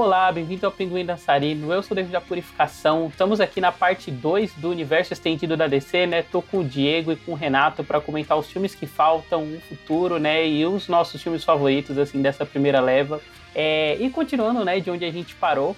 Olá, bem-vindo ao Pinguim Dançarino. Eu sou o David da Purificação. Estamos aqui na parte 2 do universo estendido da DC, né? Tô com o Diego e com o Renato para comentar os filmes que faltam, o futuro, né? E os nossos filmes favoritos, assim, dessa primeira leva. É... E continuando, né, de onde a gente parou,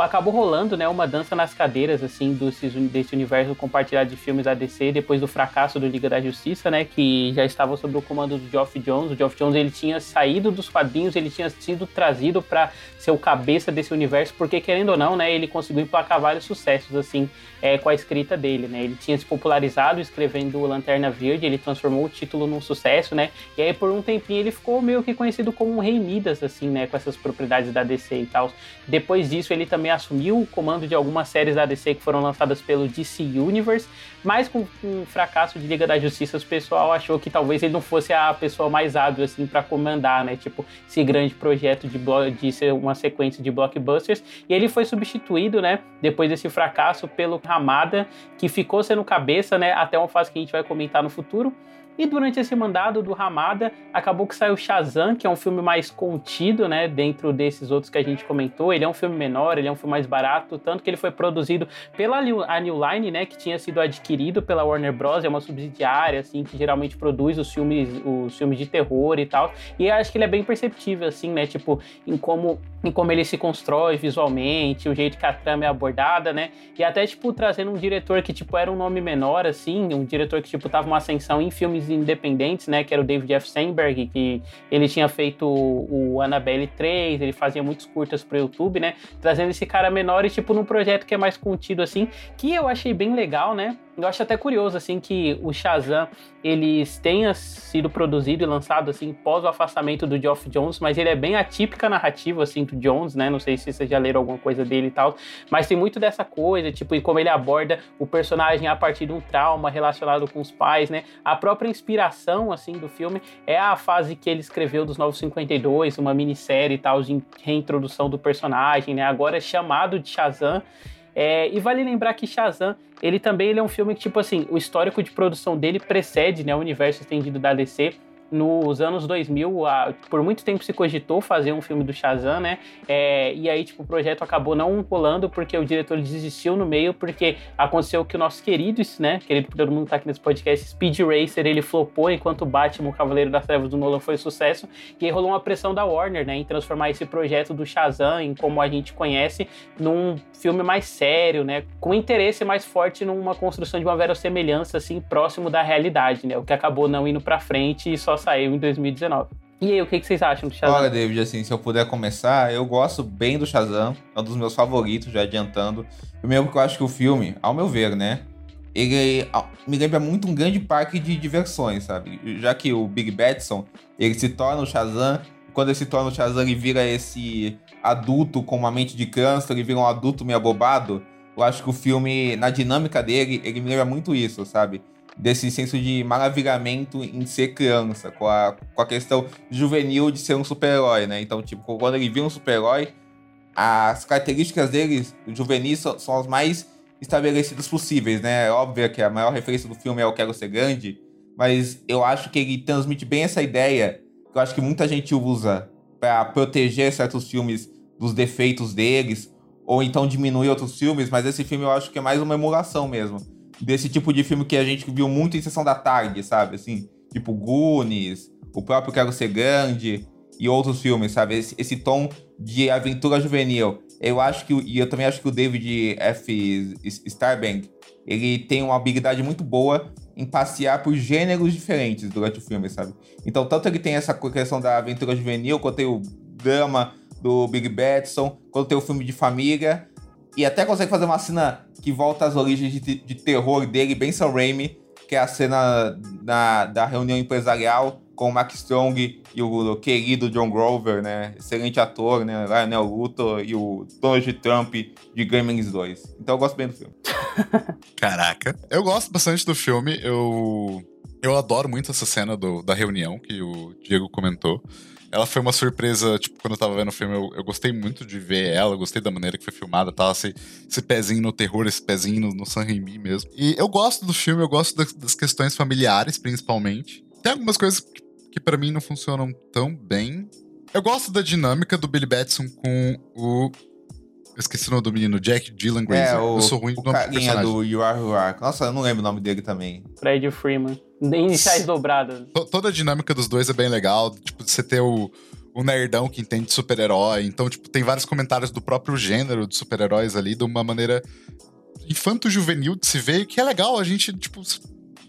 acabou rolando, né, uma dança nas cadeiras, assim, desse, desse universo compartilhado de filmes da DC, depois do fracasso do Liga da Justiça, né, que já estava sob o comando do Geoff Jones. O Geoff Jones, ele tinha saído dos quadrinhos, ele tinha sido trazido para ser o cabeça desse universo, porque, querendo ou não, né, ele conseguiu emplacar vários sucessos, assim, é, com a escrita dele, né. Ele tinha se popularizado escrevendo Lanterna Verde, ele transformou o título num sucesso, né, e aí por um tempinho ele ficou meio que conhecido como um rei Midas, assim, né, com essas propriedades da DC e tal. Depois disso, ele também assumiu o comando de algumas séries da DC que foram lançadas pelo DC Universe, mas com, o fracasso de Liga da Justiça, o pessoal achou que talvez ele não fosse a pessoa mais hábil assim para comandar, né? Tipo, esse grande projeto de, de ser uma sequência de blockbusters. E ele foi substituído, né, depois desse fracasso, pelo Ramada, que ficou sendo cabeça, né, até uma fase que a gente vai comentar no futuro. E durante esse mandado do Ramada, acabou que saiu Shazam, que é um filme mais contido, né, dentro desses outros que a gente comentou. Ele é um filme menor, ele é um filme mais barato, tanto que ele foi produzido pela a New Line, né, que tinha sido adquirido pela Warner Bros, é uma subsidiária assim que geralmente produz os filmes, os filmes de terror e tal. E acho que ele é bem perceptível assim, né, tipo, em como em como ele se constrói visualmente, o jeito que a trama é abordada, né? E até tipo trazendo um diretor que tipo era um nome menor assim, um diretor que tipo tava uma ascensão em filmes independentes, né? Que era o David F. Steinberg, que ele tinha feito o Annabelle 3, ele fazia muitos curtas pro YouTube, né? Trazendo esse cara menor e, tipo, num projeto que é mais contido, assim, que eu achei bem legal, né? Eu acho até curioso, assim, que o Shazam, eles tenha sido produzido e lançado, assim, pós o afastamento do Geoff Jones, mas ele é bem atípica narrativa, assim, do Jones, né? Não sei se vocês já leram alguma coisa dele e tal, mas tem muito dessa coisa, tipo, em como ele aborda o personagem a partir de um trauma relacionado com os pais, né? A própria inspiração, assim, do filme é a fase que ele escreveu dos 952, uma minissérie e tal, de reintrodução do personagem, né? Agora é chamado de Shazam, é, e vale lembrar que Shazam, ele também ele é um filme que, tipo assim, o histórico de produção dele precede né, o universo estendido da DC nos anos 2000, a, por muito tempo se cogitou fazer um filme do Shazam, né? É, e aí, tipo, o projeto acabou não rolando porque o diretor desistiu no meio, porque aconteceu que o nosso querido, né? Querido todo mundo tá aqui nesse podcast, Speed Racer, ele flopou enquanto Batman, o Cavaleiro das Trevas do Nolan foi sucesso. E aí rolou uma pressão da Warner, né? Em transformar esse projeto do Shazam, em como a gente conhece, num filme mais sério, né? Com interesse mais forte numa construção de uma verossemelhança, assim, próximo da realidade, né? O que acabou não indo pra frente e só saiu em 2019. E aí, o que, vocês acham do Shazam? Olha, David, assim, se eu puder começar, eu gosto bem do Shazam, é um dos meus favoritos, já adiantando. Primeiro porque eu acho que o filme, ao meu ver, né, ele me lembra muito um grande parque de diversões, sabe? Já que o Big Batson, ele se torna o Shazam, quando ele se torna o Shazam, ele vira esse adulto com uma mente de câncer, ele vira um adulto meio abobado. Eu acho que o filme, na dinâmica dele, ele me lembra muito isso, sabe? Desse senso de maravilhamento em ser criança, com a, com a questão juvenil de ser um super-herói, né? Então, tipo, quando ele vira um super-herói, as características dele, juvenis, são, são, as mais estabelecidas possíveis, né? É óbvio que a maior referência do filme é o Quero Ser Grande, mas eu acho que ele transmite bem essa ideia, que eu acho que muita gente usa para proteger certos filmes dos defeitos deles, ou então diminuir outros filmes, mas esse filme eu acho que é mais uma emulação mesmo desse tipo de filme que a gente viu muito em sessão da tarde, sabe? Assim, tipo Goonies, o próprio Quero Ser Grande e outros filmes, sabe? Esse, esse tom de aventura juvenil. Eu acho que, e eu também acho que o David F. Starbank, ele tem uma habilidade muito boa em passear por gêneros diferentes durante o filme, sabe? Então, tanto ele tem essa questão da aventura juvenil, quanto tem o drama do Big Batson, quanto tem o filme de família, e até consegue fazer uma cena que volta às origens de, de terror dele, bem Sam Raimi, que é a cena na, da reunião empresarial com o Max Strong e o querido John Grover, né? Excelente ator, né? Lionel Luthor e o Donald Trump de Gremlins 2. Então eu gosto bem do filme. Caraca. Eu gosto bastante do filme. Eu, eu adoro muito essa cena do, da reunião que o Diego comentou. Ela foi uma surpresa, tipo, quando eu tava vendo o filme, eu, eu gostei muito de ver ela, gostei da maneira que foi filmada, tá? Esse, esse pezinho no terror, esse pezinho no, no San Remi mesmo. E eu gosto do filme, eu gosto das, das questões familiares, principalmente. Tem algumas coisas que, que para mim não funcionam tão bem, Eu gosto da dinâmica do Billy Batson com o. Eu esqueci o nome do menino, Jack Dylan Grazer. É, o, eu sou ruim o do carinha personagem. do You Are Who You Are. Nossa, eu não lembro o nome dele também. Fred Freeman. Iniciais dobradas. To- Toda a dinâmica dos dois é bem legal. Tipo, você ter o, o nerdão que entende de super-herói. Então, tipo, tem vários comentários do próprio gênero de super-heróis ali, de uma maneira infanto-juvenil de se ver, que é legal. A gente, tipo.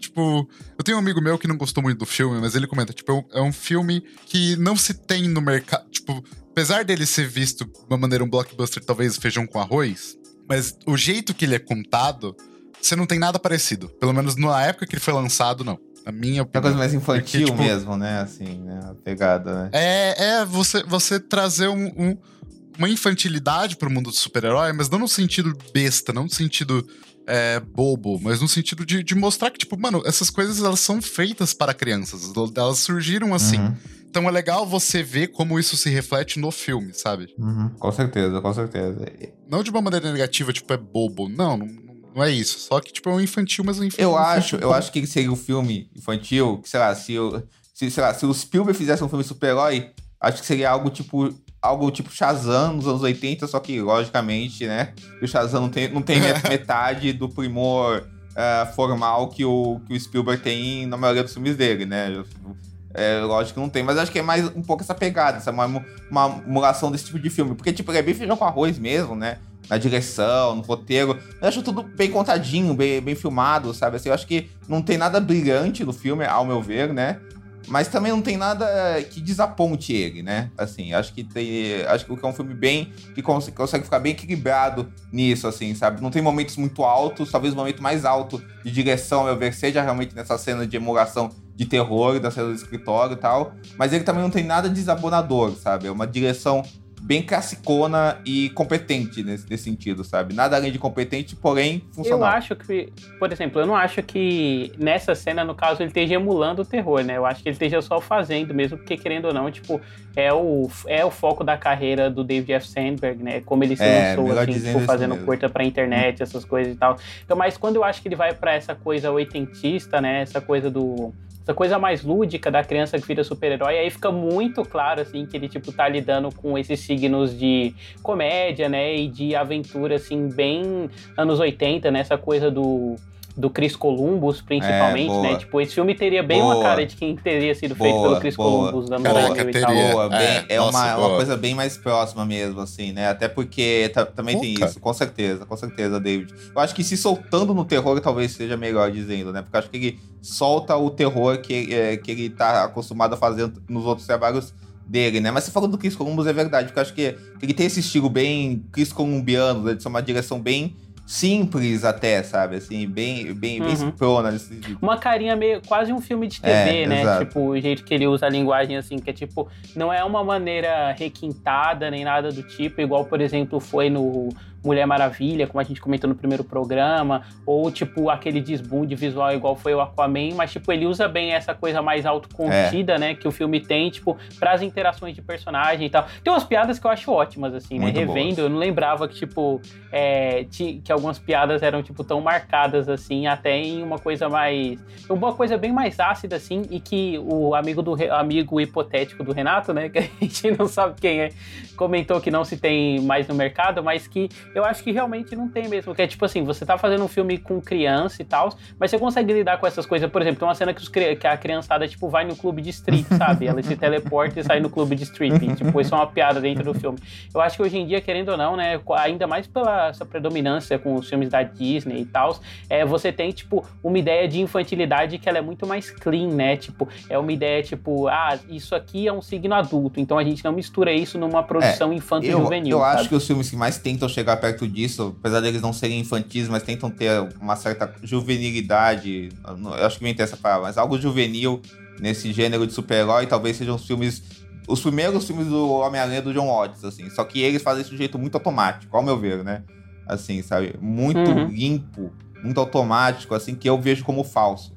Tipo, eu tenho um amigo meu que não gostou muito do filme, mas ele comenta, tipo, é um, é um filme que não se tem no mercado. Tipo, apesar dele ser visto de uma maneira um blockbuster, talvez feijão com arroz, mas o jeito que ele é contado, você não tem nada parecido. Pelo menos na época que ele foi lançado, não. Na minha É uma opinião. coisa mais infantil Porque, tipo, mesmo, né? Assim, né? A pegada, né? É, é você, você trazer um- um- uma infantilidade pro mundo do super-herói, mas não no sentido besta, não no sentido é, bobo, mas no sentido de, de mostrar que, tipo, mano, essas coisas elas são feitas para crianças, elas surgiram assim. Uhum, Então é legal você ver como isso se reflete no filme, sabe? uhum. Com certeza, com certeza. Não de uma maneira negativa, tipo, é bobo. Não, não, não é isso. Só que, tipo, é um infantil, mas um infantil. Eu acho, eu acho que seria um filme infantil, que, sei lá, se, o- se, sei lá, se o Spielberg fizesse um filme super-herói, acho que seria algo tipo. Algo tipo Shazam nos anos 80, só que, logicamente, né? O Shazam não tem, não tem met- metade do primor ah, formal que o, que o Spielberg tem na maioria dos filmes dele, né? É, lógico que não tem, mas acho que é mais um pouco essa pegada, essa uma, uma emulação desse tipo de filme. Porque, tipo, ele é bem feijão com arroz mesmo, né? Na direção, no roteiro. Eu acho tudo bem contadinho, bem, bem filmado, sabe? Assim, eu acho que não tem nada brilhante no filme, ao meu ver, né? Mas também não tem nada que desaponte ele, né? Assim, acho que tem. Acho que é um filme bem. que cons- consegue ficar bem equilibrado nisso, assim, sabe? Não tem momentos muito altos, talvez o momento mais alto de direção, ao meu ver, seja realmente nessa cena de emulação de terror, da cena do escritório e tal. Mas ele também não tem nada desabonador, sabe? É uma direção bem classicona e competente nesse, nesse sentido, sabe? Nada além de competente, porém Eu funcional. acho que, por exemplo, eu não acho que nessa cena, no caso, ele esteja emulando o terror, né? Eu acho que ele esteja só fazendo mesmo, porque querendo ou não, tipo, é o, é o foco da carreira do David F. Sandberg, né? Como ele se É, lançou, assim, tipo, fazendo mesmo. curta pra internet, essas coisas e tal. Então, mas quando eu acho que ele vai pra essa coisa oitentista, né? Essa coisa do essa coisa mais lúdica da criança que vira super-herói, aí fica muito claro, assim, que ele, tipo, tá lidando com esses signos de comédia, né, e de aventura, assim, bem anos 80, né, essa coisa do, do Chris Columbus, principalmente, É, né, tipo, esse filme teria bem uma Boa. cara de quem teria sido feito Boa, pelo Chris boa. Columbus, da Caraca, e teria. Boa, bem- É, é, nossa, uma, uma boa. coisa bem mais próxima mesmo, assim, né? Até porque ta- também tem Puta. isso, com certeza, com certeza, David. Eu acho que se soltando no terror talvez seja melhor dizendo, né? Porque eu acho que ele solta o terror que, é, que ele tá acostumado a fazer nos outros trabalhos dele, né? Mas você falou do Chris Columbus, é verdade, porque eu acho que, que ele tem esse estilo bem Chris Columbiano, né? de ser uma direção bem simples até, sabe? Assim, bem, bem, bem Uhum. simprona nesse sentido. uma carinha meio quase um filme de TV, É, né? exato. Tipo, o jeito que ele usa a linguagem assim, que é tipo, não é uma maneira requintada nem nada do tipo, igual, por exemplo, foi no Mulher Maravilha, como a gente comentou no primeiro programa, ou tipo aquele desbunde visual igual foi o Aquaman, mas tipo, ele usa bem essa coisa mais autocontida, né, que o filme tem, tipo, pras interações de personagem e tal. Tem umas piadas que eu acho ótimas assim, né? Muito Revendo, boas. eu não lembrava que tipo é, que algumas piadas eram tipo tão marcadas assim, até em uma coisa mais, uma coisa bem mais ácida assim, e que o amigo do amigo hipotético do Renato, né, que a gente não sabe quem é, comentou que não se tem mais no mercado, mas que eu acho que realmente não tem mesmo, que é tipo assim, você tá fazendo um filme com criança e tal, mas você consegue lidar com essas coisas, por exemplo, tem uma cena que, os que a criançada tipo vai no clube de street, sabe? Ela se teleporta e sai no clube de street, e, tipo, isso é uma piada dentro do filme. Eu acho que hoje em dia, querendo ou não, né, ainda mais pela essa predominância com os filmes da Disney e tal, é, você tem, tipo, uma ideia de infantilidade que ela é muito mais clean, né? Tipo, é uma ideia, tipo, ah, isso aqui é um signo adulto, então a gente não mistura isso numa produção Eu, infanto-juvenil, eu sabe? acho que os filmes que mais tentam chegar perto disso, apesar deles não serem infantis, mas tentam ter uma certa juvenilidade, eu acho que tem essa palavra, mas algo juvenil nesse gênero de super-herói, talvez sejam os filmes. Os primeiros filmes do Homem-Aranha do John Watts, assim. Só que eles fazem isso de um jeito muito automático, ao meu ver, né? Assim, sabe? Muito Uhum. limpo, muito automático, assim, que eu vejo como falso.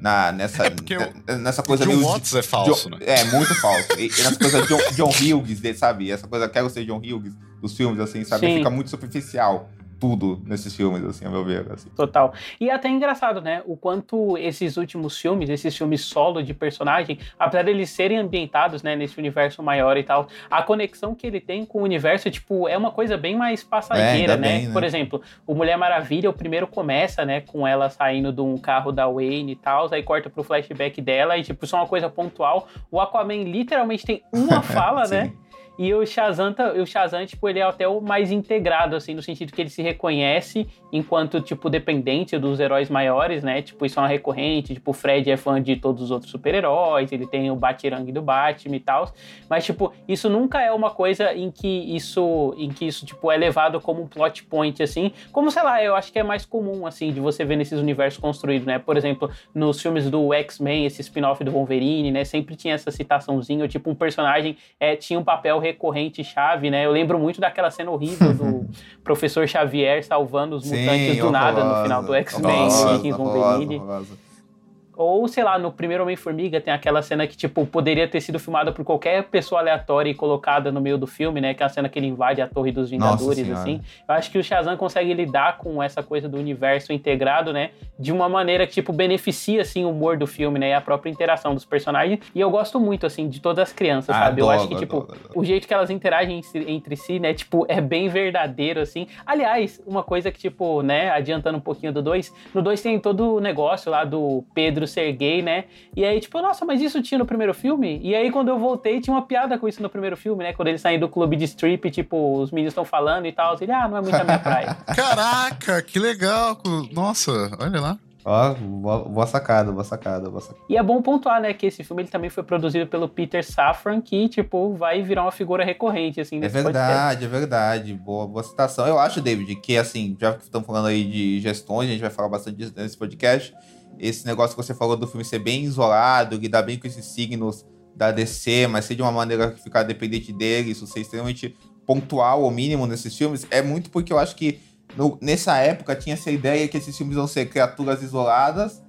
Na, nessa, É nessa coisa John meio. Watts é falso, John- né? É, muito falso. E, e nessa coisa John, John Hughes, dele, sabe? Essa coisa, quero ser John Hughes dos filmes, assim, sabe? Sim. Fica muito superficial. tudo nesses filmes, assim, a meu ver. Assim. Total. E é até engraçado, né? O quanto esses últimos filmes, esses filmes solo de personagem, apesar deles serem ambientados, né, nesse universo maior e tal, a conexão que ele tem com o universo, tipo, é uma coisa bem mais passageira, é, né? Bem, né? Por exemplo, o Mulher Maravilha, o primeiro começa, né, com ela saindo de um carro da Wayne e tal, aí corta pro flashback dela e, tipo, isso é uma coisa pontual. O Aquaman literalmente tem uma fala, né? E o Shazam, o Shazam, tipo, ele é até o mais integrado, assim, no sentido que ele se reconhece enquanto, tipo, dependente dos heróis maiores, né? Tipo, isso é uma recorrente, tipo, o Fred é fã de todos os outros super-heróis, ele tem o Batirang do Batman e tal. Mas, tipo, isso nunca é uma coisa em que isso, em que isso, tipo, é levado como um plot point, assim. Como, sei lá, eu acho que é mais comum, assim, de você ver nesses universos construídos, né? Por exemplo, nos filmes do X-Men, esse spin-off do Wolverine, né? Sempre tinha essa citaçãozinha, tipo, um personagem é, tinha um papel recorrente chave, né? Eu lembro muito daquela cena horrível do professor Xavier salvando os mutantes Sim, do nada no final do X-Men, Wolverine. Ou, sei lá, no primeiro Homem-Formiga tem aquela cena que, tipo, poderia ter sido filmada por qualquer pessoa aleatória e colocada no meio do filme, né? Que é a cena que ele invade a Torre dos Vingadores, assim. Eu acho que o Shazam consegue lidar com essa coisa do universo integrado, né? De uma maneira que, tipo, beneficia, assim, o humor do filme, né? E a própria interação dos personagens. E eu gosto muito, assim, de todas as crianças, ah, sabe? Adoro, eu acho que, tipo, adoro, adoro. o jeito que elas interagem entre si, né? Tipo, é bem verdadeiro, assim. Aliás, uma coisa que, tipo, né? Adiantando um pouquinho do 2, no 2 tem todo o negócio lá do Pedro Pedro ser gay, né? E aí, tipo, nossa, mas isso tinha no primeiro filme? E aí, quando eu voltei, tinha uma piada com isso no primeiro filme, né? Quando ele saiu do clube de strip, tipo, os meninos estão falando e tal. Ele, ah, não é muito a minha praia. Caraca, que legal! Nossa, olha lá. Ó, boa sacada, boa sacada, boa sacada. E é bom pontuar, né, que esse filme ele também foi produzido pelo Peter Safran, que, tipo, vai virar uma figura recorrente, assim, É verdade, podcast. é verdade. Boa, boa citação. Eu acho, David, que, assim, já que estamos falando aí de gestões, a gente vai falar bastante disso nesse podcast esse negócio que você falou do filme ser bem isolado, lidar bem com esses signos da DC, mas ser de uma maneira que ficar dependente deles, ser extremamente pontual ou mínimo nesses filmes, é muito porque eu acho que no, nessa época tinha essa ideia que esses filmes vão ser criaturas isoladas,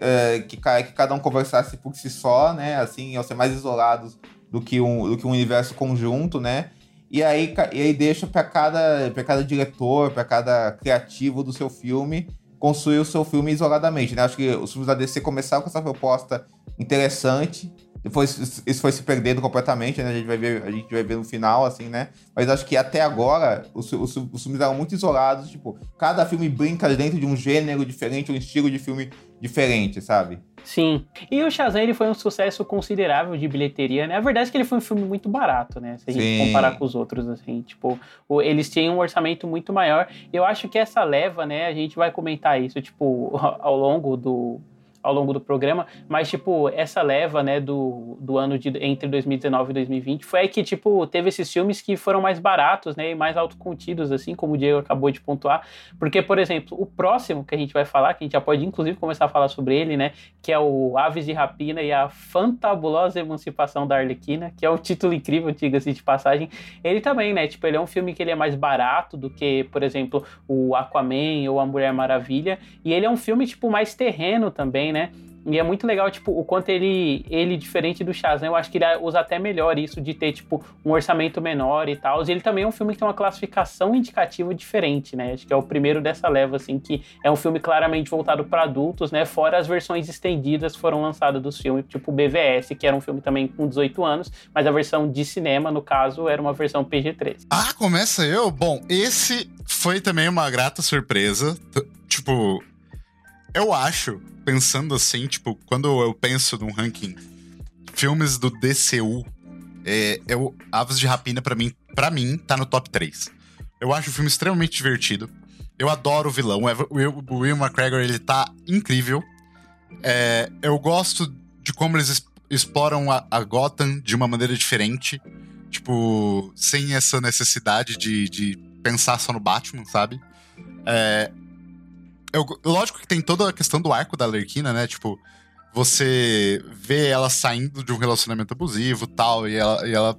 é, que, que, cada um conversasse por si só, né? Assim, iam ser mais isolados do que um, do que um universo conjunto, né? E aí, e aí deixa para cada, cada diretor, para cada criativo do seu filme construir o seu filme isoladamente, né? Acho que os filmes da DC começaram com essa proposta interessante, depois isso foi se perdendo completamente, né? A gente vai ver, a gente vai ver no final, assim, né? Mas acho que até agora os, os, os filmes eram muito isolados, tipo, cada filme brinca dentro de um gênero diferente, um estilo de filme diferente, sabe? Sim. E o Shazam ele foi um sucesso considerável de bilheteria, né? A verdade é que ele foi um filme muito barato, né? Se a gente Sim. comparar com os outros, assim, tipo, eles tinham um orçamento muito maior. Eu acho que essa leva, né? A gente vai comentar isso, tipo, ao longo do, ao longo do programa, mas, tipo, essa leva, né, do, do ano de entre 2019 e 2020 foi aí que, tipo, teve esses filmes que foram mais baratos, né, e mais autocontidos, assim, como o Diego acabou de pontuar, porque, por exemplo, o próximo que a gente vai falar, que a gente já pode, inclusive, começar a falar sobre ele, né, que é o Aves de Rapina e a Fantabulosa Emancipação da Arlequina, que é um título incrível, diga-se de passagem, ele também, né, tipo, ele é um filme que ele é mais barato do que, por exemplo, o Aquaman ou a Mulher Maravilha, e ele é um filme, tipo, mais terreno também, né, né? E é muito legal, tipo, o quanto ele, ele diferente do Shazam, eu acho que ele usa até melhor isso de ter, tipo, um orçamento menor e tal. E ele também é um filme que tem uma classificação indicativa diferente, né? Acho que é o primeiro dessa leva, assim, que é um filme claramente voltado para adultos, né? Fora as versões estendidas foram lançadas dos filmes, tipo BVS, que era um filme também com 18 anos, mas a versão de cinema, no caso, era uma versão PG-13. Ah, começa eu? Bom, esse foi também uma grata surpresa. Tipo, eu acho, pensando assim, tipo, quando eu penso num ranking filmes do DCU, é, eu, Aves de Rapina, para mim, para mim, tá no top 3. Eu acho o filme extremamente divertido. Eu adoro o vilão. O Will, o Will McGregor, ele tá incrível. É, eu gosto de como eles exploram a, a, Gotham de uma maneira diferente. Tipo, sem essa necessidade de, de pensar só no Batman, sabe? É, eu, lógico que tem toda a questão do arco da Lerquina, né? Tipo, você vê ela saindo de um relacionamento abusivo tal, e ela, e ela.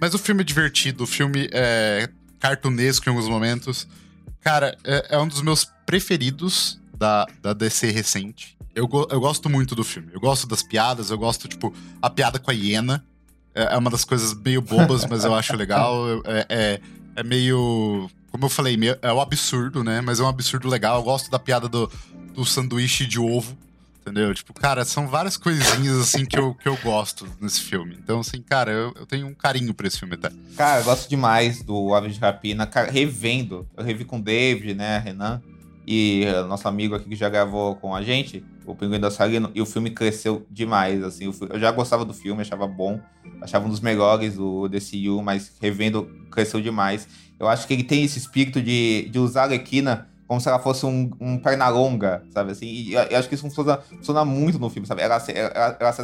Mas o filme é divertido, o filme é cartunesco em alguns momentos. Cara, é, é um dos meus preferidos da, da DC recente. Eu, eu gosto muito do filme. Eu gosto das piadas, eu gosto, tipo, a piada com a hiena. É, é uma das coisas meio bobas, mas eu acho legal. É, é, é meio. Como eu falei, é um absurdo, né? Mas é um absurdo legal. Eu gosto da piada do, do sanduíche de ovo. Entendeu? Tipo, cara, são várias coisinhas assim que eu, que eu gosto nesse filme. Então, assim, cara, eu, eu tenho um carinho pra esse filme até. Cara, eu gosto demais do Aves de Rapina. Cara, revendo. Eu revi com o David, né, Renan. E nosso amigo aqui que já gravou com a gente, o Pinguim da Salino, e o filme cresceu demais, assim. Eu já gostava do filme, achava bom, achava um dos melhores do DCU, mas revendo, cresceu demais. Eu acho que ele tem esse espírito de, de usar a Arlequina como se ela fosse um, um perna longa, sabe assim? E eu, acho que isso funciona, funciona muito no filme, sabe? Ela, ela, essa,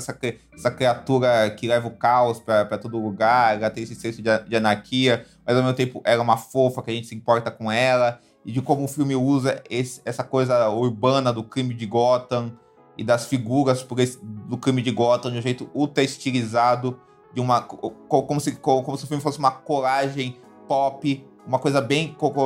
essa criatura que leva o caos pra, pra todo lugar, ela tem esse senso de, de anarquia, mas ao mesmo tempo ela é uma fofa que a gente se importa com ela, e de como o filme usa esse, essa coisa urbana do crime de Gotham e das figuras esse, do crime de Gotham de um jeito ultra estilizado, de uma, como, se, como se o filme fosse uma colagem pop uma coisa bem, como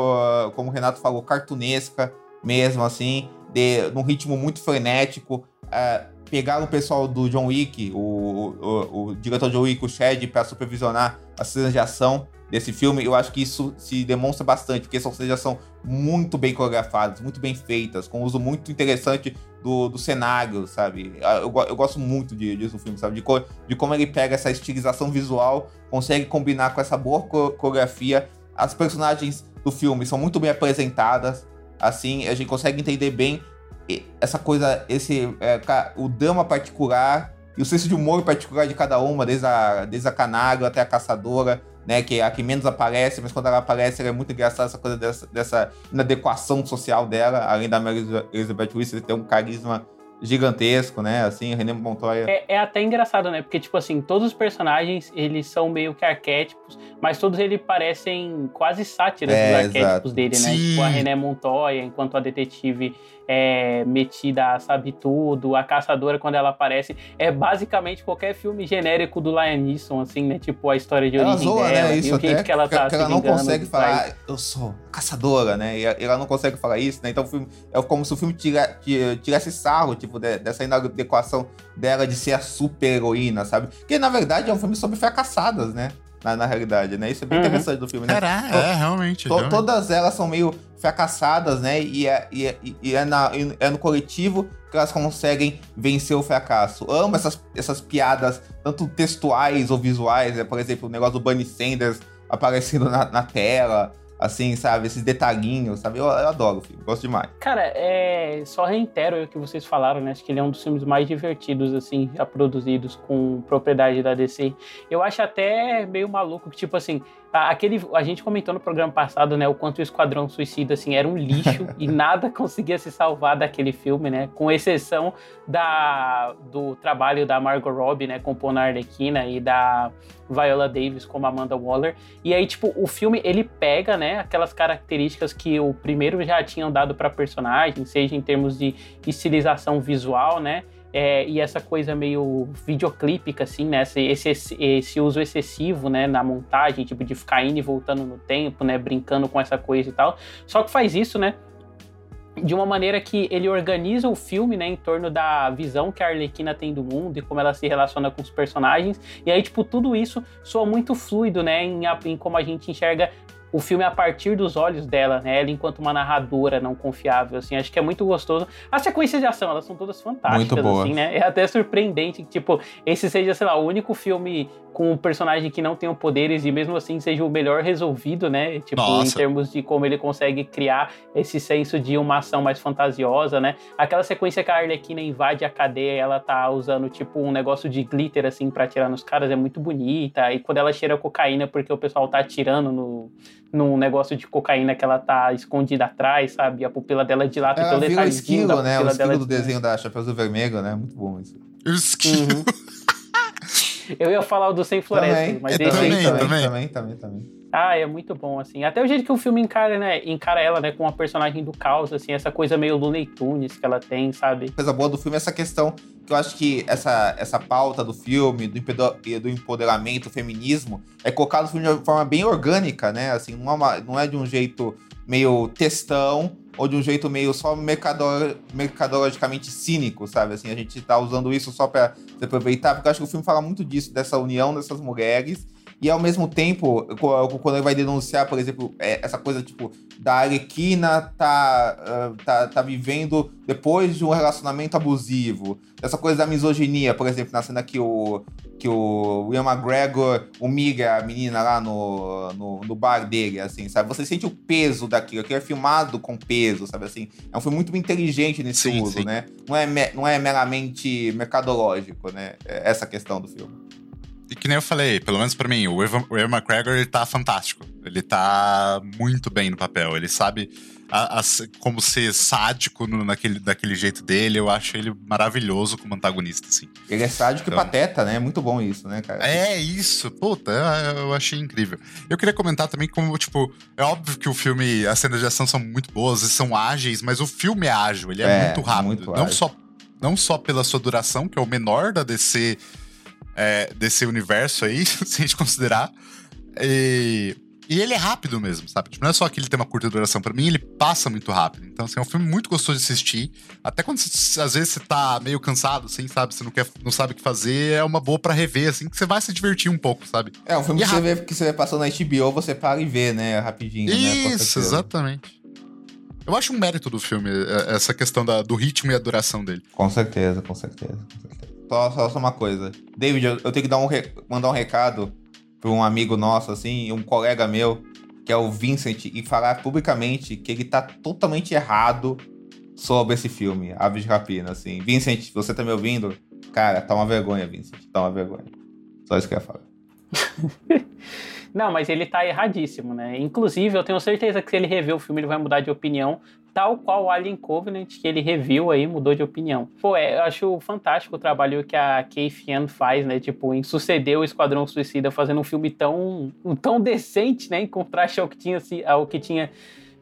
o Renato falou, cartunesca mesmo, assim, de, num ritmo muito frenético. Uh, pegaram o pessoal do John Wick, o, o, o diretor John Wick, o Shed, para supervisionar as cenas de ação desse filme. Eu acho que isso se demonstra bastante, porque são cenas ação muito bem coreografadas, muito bem feitas, com uso muito interessante do, do cenário, sabe? Ah, eu, eu gosto muito de, disso no filme, sabe? De, co, de como ele pega essa estilização visual, consegue combinar com essa boa coreografia as personagens do filme são muito bem apresentadas, assim, a gente consegue entender bem essa coisa, esse é, o drama particular e o senso de humor particular de cada uma, desde a, desde a Canário até a Caçadora, né, que é a que menos aparece, mas quando ela aparece ela é muito engraçada essa coisa dessa, dessa inadequação social dela, além da Mary Elizabeth Wilson ter um carisma gigantesco, né? Assim, René Montoya. É, é, até engraçado, né? Porque, tipo assim, todos os personagens, eles são meio que arquétipos, mas todos eles parecem quase sátiras é, dos arquétipos exato. dele, né? Sim. Tipo, a René Montoya, enquanto a detetive é, metida sabe tudo, a caçadora quando ela aparece, é basicamente qualquer filme genérico do Liam Neeson, assim, né? Tipo a história de origem ela zoa, dela, né? Isso até, que ela tá que ela não consegue falar, ah, eu sou caçadora, né? E ela não consegue falar isso, né? Então o filme, é como se o filme tira, tirasse sarro, tipo, dessa inadequação dela de ser a super heroína, sabe? Que na verdade é um filme sobre fracassadas, né? Na, na realidade, né? Isso é bem uhum. interessante do filme, né? Caraca, é, realmente, to, realmente. Todas elas são meio fracassadas, né? E é, e é, e é, na, é no coletivo que elas conseguem vencer o fracasso. Amo essas, essas piadas, tanto textuais ou visuais, né? por exemplo, o negócio do Bunny Sanders aparecendo na, na tela assim, sabe? Esses detalhinhos, sabe? Eu, eu, adoro o filme, gosto demais. Cara, é... só reitero o que vocês falaram, né? Acho que ele é um dos filmes mais divertidos, assim, já produzidos com propriedade da DC. Eu acho até meio maluco que, tipo assim, aquele, a gente comentou no programa passado, né, o quanto o Esquadrão Suicida, assim, era um lixo e nada conseguia se salvar daquele filme, né, com exceção da, do trabalho da Margot Robbie, né, compondo a Arlequina e da Viola Davis como Amanda Waller. E aí, tipo, o filme, ele pega, né, aquelas características que o primeiro já tinham dado para personagem, seja em termos de estilização visual, né, é, e essa coisa meio videoclípica, assim, né? Esse, esse, esse, uso excessivo, né? Na montagem, tipo, de ficar indo e voltando no tempo, né? Brincando com essa coisa e tal. Só que faz isso, né? De uma maneira que ele organiza o filme, né? Em torno da visão que a Arlequina tem do mundo e como ela se relaciona com os personagens. E aí, tipo, tudo isso soa muito fluido, né? Em, em como a gente enxerga o filme a partir dos olhos dela, né? Ela enquanto uma narradora não confiável, assim, acho que é muito gostoso. As sequências de ação, elas são todas fantásticas, muito boa. assim, né? É até surpreendente que, tipo, esse seja, sei lá, o único filme com um personagem que não tenha poderes e mesmo assim seja o melhor resolvido, né? Tipo, Nossa. em termos de como ele consegue criar esse senso de uma ação mais fantasiosa, né? Aquela sequência que a Arlequina invade a cadeia, ela tá usando, tipo, um negócio de glitter, assim, pra atirar nos caras, é muito bonita. E quando ela cheira cocaína porque o pessoal tá atirando no num negócio de cocaína que ela tá escondida atrás, sabe? A pupila dela dilata. Ela vira o esquilo, né? O esquilo do desenho da Chapeuzinho Vermelho, né? Muito bom isso. Esquilo. Uhum. Eu ia falar o do Sem Floresta, também, mas também, também, também, também, também, também. Ah, é muito bom, assim. Até o jeito que o filme encara, né? Encara ela, né, com a personagem do caos, assim, essa coisa meio Looney Tunes que ela tem, sabe? A coisa boa do filme é essa questão que eu acho que essa, essa pauta do filme, do, do empoderamento, feminismo, é colocado no filme de uma forma bem orgânica, né? Assim, não é, uma, não é de um jeito meio textão ou de um jeito meio só mercador, mercadologicamente cínico, sabe? Assim, a gente tá usando isso só para se aproveitar, porque eu acho que o filme fala muito disso, dessa união dessas mulheres e ao mesmo tempo, quando ele vai denunciar, por exemplo, é, essa coisa, tipo, da Arlequina tá, tá, tá vivendo depois de um relacionamento abusivo, essa coisa da misoginia, por exemplo, na cena que o, que o William McGregor humilha a menina lá no, no, no, bar dele, assim, sabe? Você sente o peso daquilo, aquilo é filmado com peso, sabe assim? É um filme muito inteligente nesse sim, uso, sim. né? Não é, não é meramente mercadológico, né? É essa questão do filme. E que nem eu falei, pelo menos para mim, o Evan, o Evan McGregor ele tá fantástico. Ele tá muito bem no papel. Ele sabe a, a, como ser sádico no, naquele, daquele jeito dele. Eu acho ele maravilhoso como antagonista, assim. Ele é sádico então, e pateta, né? É muito bom isso, né, cara? É, isso. Puta, eu, eu achei incrível. Eu queria comentar também como, tipo, é óbvio que o filme, as cenas de ação são muito boas e são ágeis, mas o filme é ágil, ele é, é muito rápido. Muito não, ágil. Só, não só pela sua duração, que é o menor da DC é, desse universo aí, se a gente considerar. E, e ele é rápido mesmo, sabe? Tipo, não é só que ele tem uma curta duração. para mim, ele passa muito rápido. Então, assim, é um filme muito gostoso de assistir. Até quando, às vezes, você tá meio cansado, assim, sabe? Você não, quer, não sabe o que fazer, é uma boa para rever, assim, que você vai se divertir um pouco, sabe? É, um filme que, é você vê, que você passando na HBO, você para e vê, né? Rapidinho, né? Isso, né? exatamente. Eu acho um mérito do filme, é, essa questão da, do ritmo e a duração dele. Com certeza, com certeza, com certeza só, só, só uma coisa. David, eu, eu tenho que dar um re... mandar um recado para um amigo nosso, assim, um colega meu, que é o Vincent, e falar publicamente que ele tá totalmente errado sobre esse filme, Aves de Rapina, assim. Vincent, você tá me ouvindo? Cara, tá uma vergonha, Vincent. Tá uma vergonha. Só isso que eu ia falar. Não, mas ele tá erradíssimo, né? Inclusive, eu tenho certeza que se ele rever o filme, ele vai mudar de opinião, tal qual o Alien Covenant, que ele reviu aí, mudou de opinião. Pô, é, eu acho fantástico o trabalho que a Keith Yan faz, né? Tipo, em suceder o Esquadrão Suicida fazendo um filme tão, tão decente, né? Em contraste ao que tinha, ao que tinha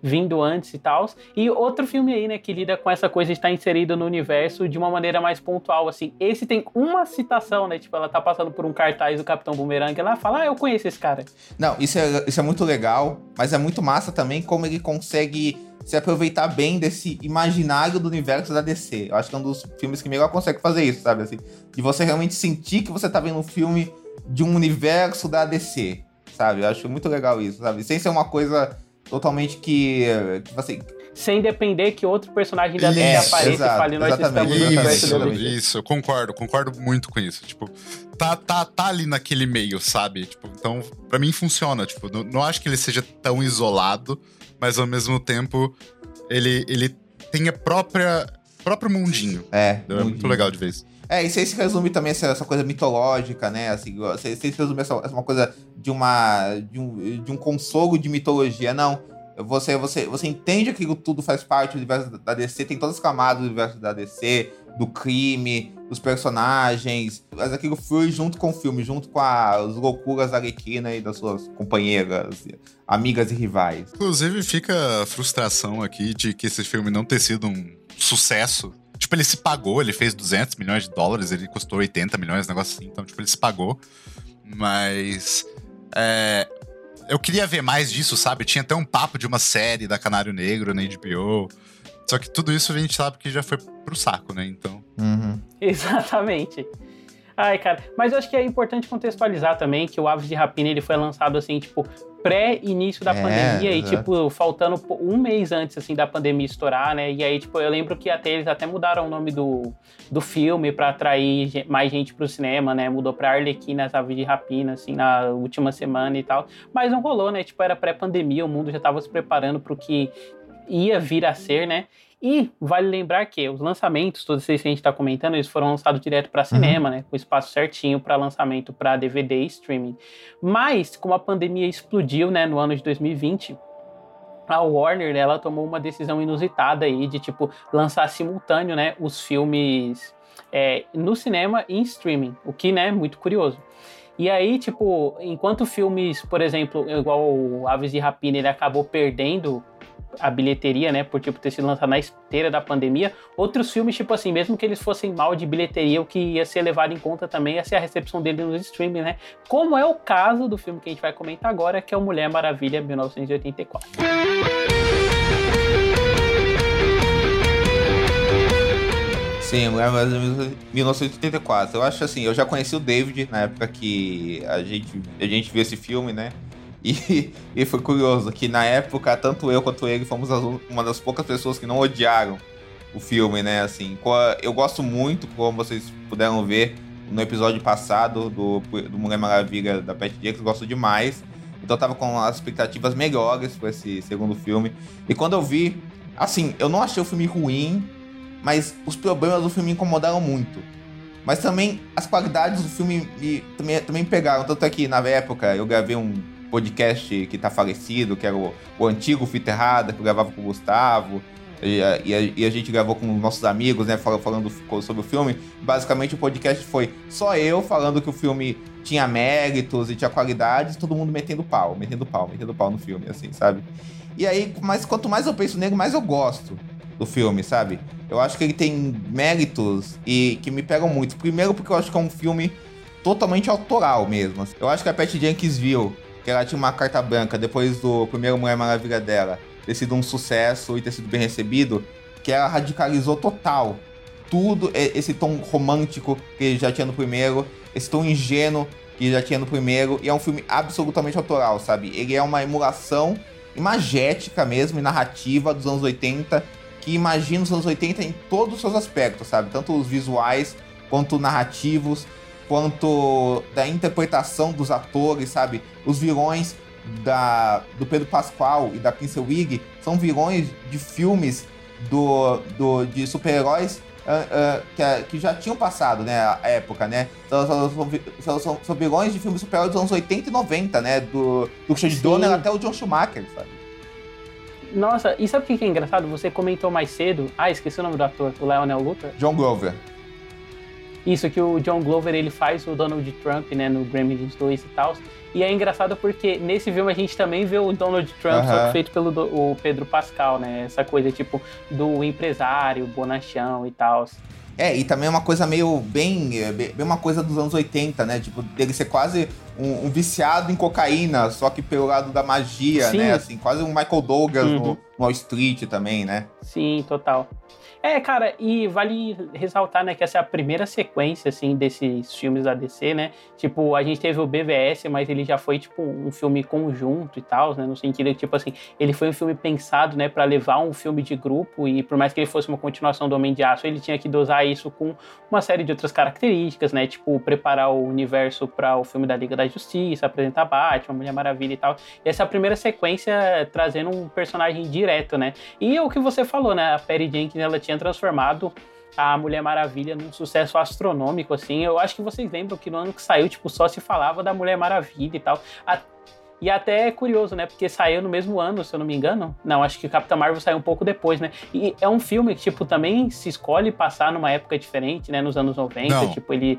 vindo antes e tal. E outro filme aí, né, que lida com essa coisa de estar inserido no universo de uma maneira mais pontual, assim. Esse tem uma citação, né? Tipo, ela tá passando por um cartaz do Capitão Boomerang e ela fala, ah, eu conheço esse cara. Não, isso é, isso é muito legal, mas é muito massa também como ele consegue se aproveitar bem desse imaginário do universo da DC. Eu acho que é um dos filmes que melhor consegue fazer isso, sabe? Assim, de você realmente sentir que você tá vendo um filme de um universo da DC, sabe? Eu acho muito legal isso, sabe? Sem ser uma coisa totalmente que, que você sem depender que outro personagem da DC apareça exato, e fale, nós estamos no universo isso, eu concordo, concordo muito com isso. Tipo, tá, tá, tá ali naquele meio, sabe? Tipo, então, para mim funciona. Tipo, não, não acho que ele seja tão isolado, mas ao mesmo tempo ele, ele tem a própria próprio mundinho. É, é muito legal de isso. É, isso aí se resume também essa, essa coisa mitológica, né? Assim, se, se resume essa, essa uma coisa de uma de um, de um consolo de mitologia, não. Você, você, você entende que tudo faz parte do universo da DC, tem todas as camadas do universo da DC, do crime, dos personagens, mas aquilo flui junto com o filme, junto com as loucuras da Arlequina e das suas companheiras, amigas e rivais. Inclusive, fica a frustração aqui de que esse filme não ter sido um sucesso Tipo, ele se pagou, ele fez 200 milhões de dólares, ele custou 80 milhões, negócio assim. Então, tipo, ele se pagou. Mas. É, eu queria ver mais disso, sabe? Tinha até um papo de uma série da Canário Negro na HBO. Só que tudo isso a gente sabe que já foi pro saco, né? Então. Uhum. Exatamente. Ai, cara, mas eu acho que é importante contextualizar também que o Aves de Rapina ele foi lançado assim, tipo, pré-início da é, pandemia exato. e, tipo, faltando um mês antes, assim, da pandemia estourar, né? E aí, tipo, eu lembro que até eles até mudaram o nome do, do filme para atrair mais gente pro cinema, né? Mudou pra Arlequina, as Aves de Rapina, assim, na última semana e tal. Mas não rolou, né? Tipo, era pré-pandemia, o mundo já tava se preparando pro que ia vir a ser, né? E vale lembrar que os lançamentos, todos esses que a gente está comentando, eles foram lançados direto para cinema, uhum. né? Com espaço certinho para lançamento para DVD e streaming. Mas, como a pandemia explodiu, né, no ano de 2020, a Warner, ela tomou uma decisão inusitada aí de, tipo, lançar simultâneo, né, os filmes é, no cinema e em streaming, o que, né, é muito curioso. E aí, tipo, enquanto filmes, por exemplo, igual o Aves de Rapina, ele acabou perdendo a bilheteria, né, por tipo ter sido lançado na esteira da pandemia. Outros filmes, tipo assim, mesmo que eles fossem mal de bilheteria, o que ia ser levado em conta também ia ser a recepção dele nos streaming, né? Como é o caso do filme que a gente vai comentar agora, que é o Mulher Maravilha 1984. Sim, Mulher Maravilha 1984. Eu acho assim, eu já conheci o David na época que a gente, a gente viu esse filme, né? E, e foi curioso que na época, tanto eu quanto ele fomos as, uma das poucas pessoas que não odiaram o filme, né? Assim, eu gosto muito, como vocês puderam ver no episódio passado do, do Mulher Maravilha da Pat Jenkins, gosto demais. Então eu tava com as expectativas melhores para esse segundo filme. E quando eu vi, assim, eu não achei o filme ruim, mas os problemas do filme me incomodaram muito. Mas também as qualidades do filme me, também, também pegaram. Tanto é que na época eu gravei um podcast que tá falecido, que era o, o antigo Fita Errada, que eu gravava com o Gustavo. E a, e, a, e a, gente gravou com nossos amigos, né, falando sobre o filme. Basicamente, o podcast foi só eu falando que o filme tinha méritos e tinha qualidades, todo mundo metendo pau, metendo pau, metendo pau no filme, assim, sabe? E aí, mas quanto mais eu penso nele, mais eu gosto do filme, sabe? Eu acho que ele tem méritos e que me pegam muito. Primeiro, porque eu acho que é um filme totalmente autoral mesmo. Eu acho que a Pat Jenkins viu que ela tinha uma carta branca depois do primeiro Mulher Maravilha dela ter sido um sucesso e ter sido bem recebido, que ela radicalizou total tudo esse tom romântico que já tinha no primeiro, esse tom ingênuo que já tinha no primeiro, e é um filme absolutamente autoral, sabe? Ele é uma emulação imagética mesmo e narrativa dos anos 80, que imagina os anos 80 em todos os seus aspectos, sabe? Tanto os visuais, quanto narrativos, quanto da interpretação dos atores, sabe? Os vilões da, do Pedro Pascoal e da Pincel Wig são vilões de filmes do, do, de super-heróis uh, uh, que, que, já tinham passado, né, a época, né? São, são, são, são vilões de filmes super-heróis dos anos 80 e 90, né? Do, do Richard Donner até o John Schumacher, sabe? Nossa, e sabe o que é engraçado? Você comentou mais cedo. Ah, esqueci o nome do ator, o Lionel Luthor. John Glover. Isso, que o John Glover ele faz o Donald Trump, né, no Gremlins 2 e tal. E é engraçado porque nesse filme a gente também vê o Donald Trump, só que feito pelo o Pedro Pascal, né? Essa coisa tipo do empresário, bonachão e tal. É, e também é uma coisa meio bem, bem uma coisa dos anos 80, né? Tipo, dele ser quase um, um viciado em cocaína, só que pelo lado da magia, Sim. né? Assim, quase um Michael Douglas uhum. no, no Wall Street também, né? Sim, total. É, cara, e vale ressaltar, né, que essa é a primeira sequência, assim, desses filmes da DC, né? Tipo, a gente teve o BVS, mas ele já foi, tipo, um filme conjunto e tal, né? No sentido que, tipo assim, ele foi um filme pensado, né, para levar um filme de grupo e por mais que ele fosse uma continuação do Homem de Aço, ele tinha que dosar isso com uma série de outras características, né? Tipo, preparar o universo para o filme da Liga da Justiça, apresentar Batman, Mulher Maravilha e tal. E essa é a primeira sequência trazendo um personagem direto, né? E é o que você falou, né? A Perry Jenkins, ela tinha tinha transformado a Mulher Maravilha num sucesso astronômico, assim. Eu acho que vocês lembram que no ano que saiu, tipo, só se falava da Mulher Maravilha e tal. E até é curioso, né? Porque saiu no mesmo ano, se eu não me engano. Não, acho que Capitã Marvel saiu um pouco depois, né? E é um filme que, tipo, também se escolhe passar numa época diferente, né? Nos anos 90. Não. Tipo, ele.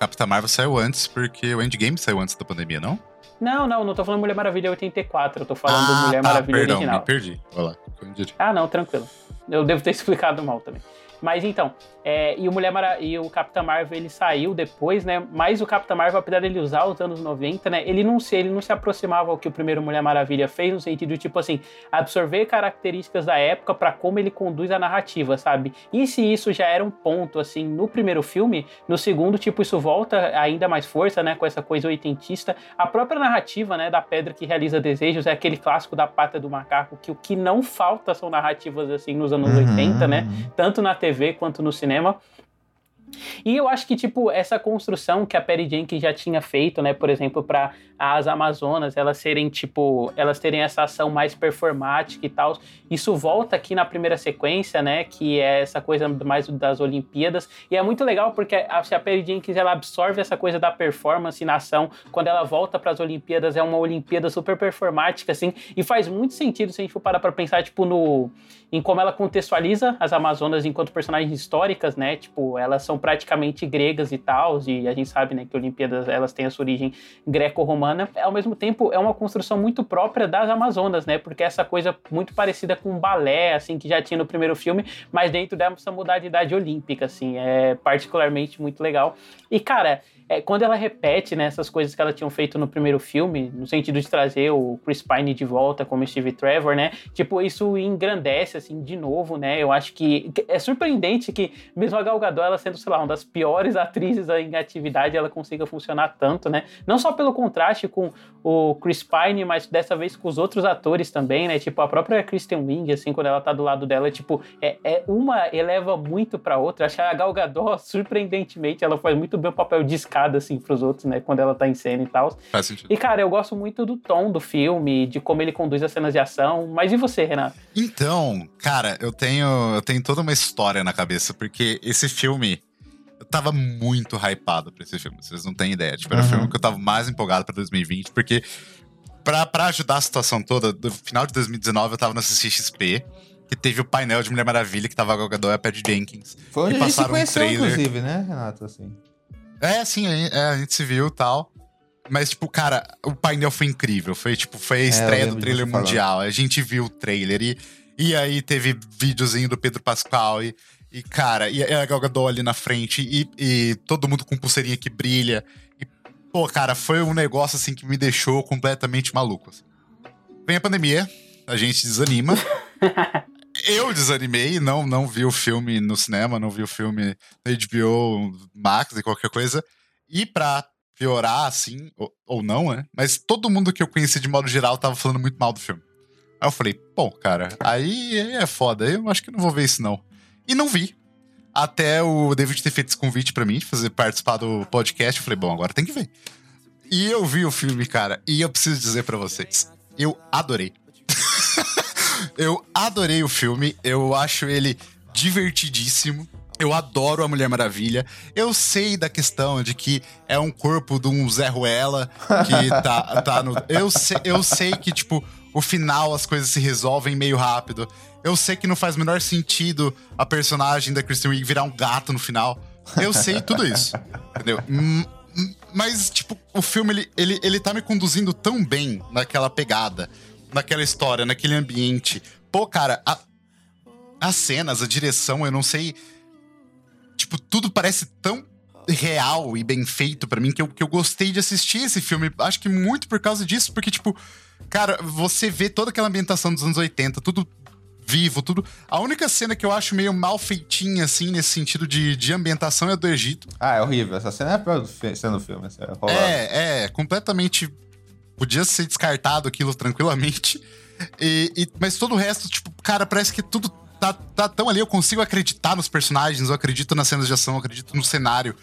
Capitã Marvel saiu antes, porque o Endgame saiu antes da pandemia, não? Não, não, não tô falando Mulher Maravilha 84, eu tô falando ah, Mulher tá, Maravilha perdão, original. Me perdi. Olha lá. Ah, não, tranquilo. Eu devo ter explicado mal também. Mas então, é, e o Mulher Mara e o Capitão Marvel ele saiu depois, né? Mas o Capitão Marvel, apesar dele usar os anos 90, né? Ele não se, ele não se aproximava ao que o primeiro Mulher Maravilha fez, no sentido de, tipo assim, absorver características da época para como ele conduz a narrativa, sabe? E se isso já era um ponto, assim, no primeiro filme, no segundo, tipo, isso volta ainda mais força, né? Com essa coisa oitentista. A própria narrativa, né? Da pedra que realiza desejos é aquele clássico da pata do macaco, que o que não falta são narrativas, assim, nos anos uhum, 80, né? Tanto na TV quanto no cinema. E eu acho que, tipo, essa construção que a Perry Jenkins já tinha feito, né, por exemplo, para as Amazonas, elas serem, tipo, elas terem essa ação mais performática e tal, isso volta aqui na primeira sequência, né, que é essa coisa mais das Olimpíadas, e é muito legal porque a, a Perry Jenkins, ela absorve essa coisa da performance na ação, quando ela volta para as Olimpíadas, é uma Olimpíada super performática, assim, e faz muito sentido se a gente for parar pra pensar, tipo, no, em como ela contextualiza as Amazonas enquanto personagens históricas, né, tipo, elas são praticamente gregas e tal, e a gente sabe, né, que Olimpíadas, elas têm a sua origem greco-romana. Ao mesmo tempo, é uma construção muito própria das Amazonas, né, porque essa coisa muito parecida com balé, assim, que já tinha no primeiro filme, mas dentro dessa modalidade olímpica, assim, é particularmente muito legal. E, cara, é, quando ela repete né, essas coisas que ela tinha feito no primeiro filme, no sentido de trazer o Chris Pine de volta como Steve Trevor, né? Tipo, isso engrandece, assim, de novo, né? Eu acho que é surpreendente que, mesmo a Gal Gadot, ela sendo, sei lá, uma das piores atrizes em atividade, ela consiga funcionar tanto, né? Não só pelo contraste com o Chris Pine, mas dessa vez com os outros atores também, né? Tipo, a própria Kristen Wiig, assim, quando ela tá do lado dela, tipo, é, é uma eleva muito pra outra. Acho que a Gal Gadot, surpreendentemente, ela faz muito bem o papel de escada assim, pros outros, né? Quando ela tá em cena e tal. Faz sentido. E, cara, eu gosto muito do tom do filme, de como ele conduz as cenas de ação. Mas e você, Renato? Então, cara, eu tenho, eu tenho toda uma história na cabeça, porque esse filme. Eu tava muito hypado pra esse filme, vocês não têm ideia. Tipo, era uhum. o filme que eu tava mais empolgado pra 2020, porque pra, pra ajudar a situação toda, do final de 2019 eu tava na CCXP, que teve o painel de Mulher Maravilha, que tava a Gal Gadot e a Pat Jenkins. Foi onde e a gente se conheceu, um trailer. inclusive, né, Renato? Assim. É, sim, a, é, a gente se viu e tal. Mas, tipo, cara, o painel foi incrível. Foi, tipo, foi a é, estreia é, do trailer mundial. A gente viu o trailer e, e aí teve videozinho do Pedro Pascal e, e cara, e a Gal Gadot ali na frente e, e todo mundo com pulseirinha que brilha. E, pô, cara, foi um negócio, assim, que me deixou completamente maluco. Assim. Vem a pandemia, a gente desanima. eu desanimei, não, não vi o filme no cinema, não vi o filme no HBO Max e qualquer coisa. E pra piorar, assim, ou, ou não, né? Mas todo mundo que eu conheci de modo geral tava falando muito mal do filme. Aí eu falei, pô, cara, aí é foda, eu acho que não vou ver isso não. E não vi. Até o David ter feito esse convite para mim, fazer participar do podcast, eu falei, bom, agora tem que ver. E eu vi o filme, cara, e eu preciso dizer para vocês, eu adorei. Eu adorei o filme, eu acho ele divertidíssimo. Eu adoro a Mulher Maravilha. Eu sei da questão de que é um corpo de um Zé Ruela que tá, tá no. Eu sei, eu sei que, tipo, o final as coisas se resolvem meio rápido. Eu sei que não faz o menor sentido a personagem da Kristen Wiig virar um gato no final. Eu sei tudo isso. Entendeu? Mas, tipo, o filme, ele, ele, ele tá me conduzindo tão bem naquela pegada naquela história, naquele ambiente. Pô, cara, a, as cenas, a direção, eu não sei. Tipo, tudo parece tão real e bem feito para mim que eu, que eu gostei de assistir esse filme. Acho que muito por causa disso, porque, tipo, cara, você vê toda aquela ambientação dos anos 80, tudo vivo, tudo. A única cena que eu acho meio mal feitinha, assim, nesse sentido de, de ambientação é do Egito. Ah, é horrível. Essa cena é a pior cena do filme. É, é, é, completamente podia ser descartado aquilo tranquilamente. E, e, mas todo o resto, tipo, cara, parece que tudo tá, tá tão ali. Eu consigo acreditar nos personagens, eu acredito nas cenas de ação, eu acredito no cenário.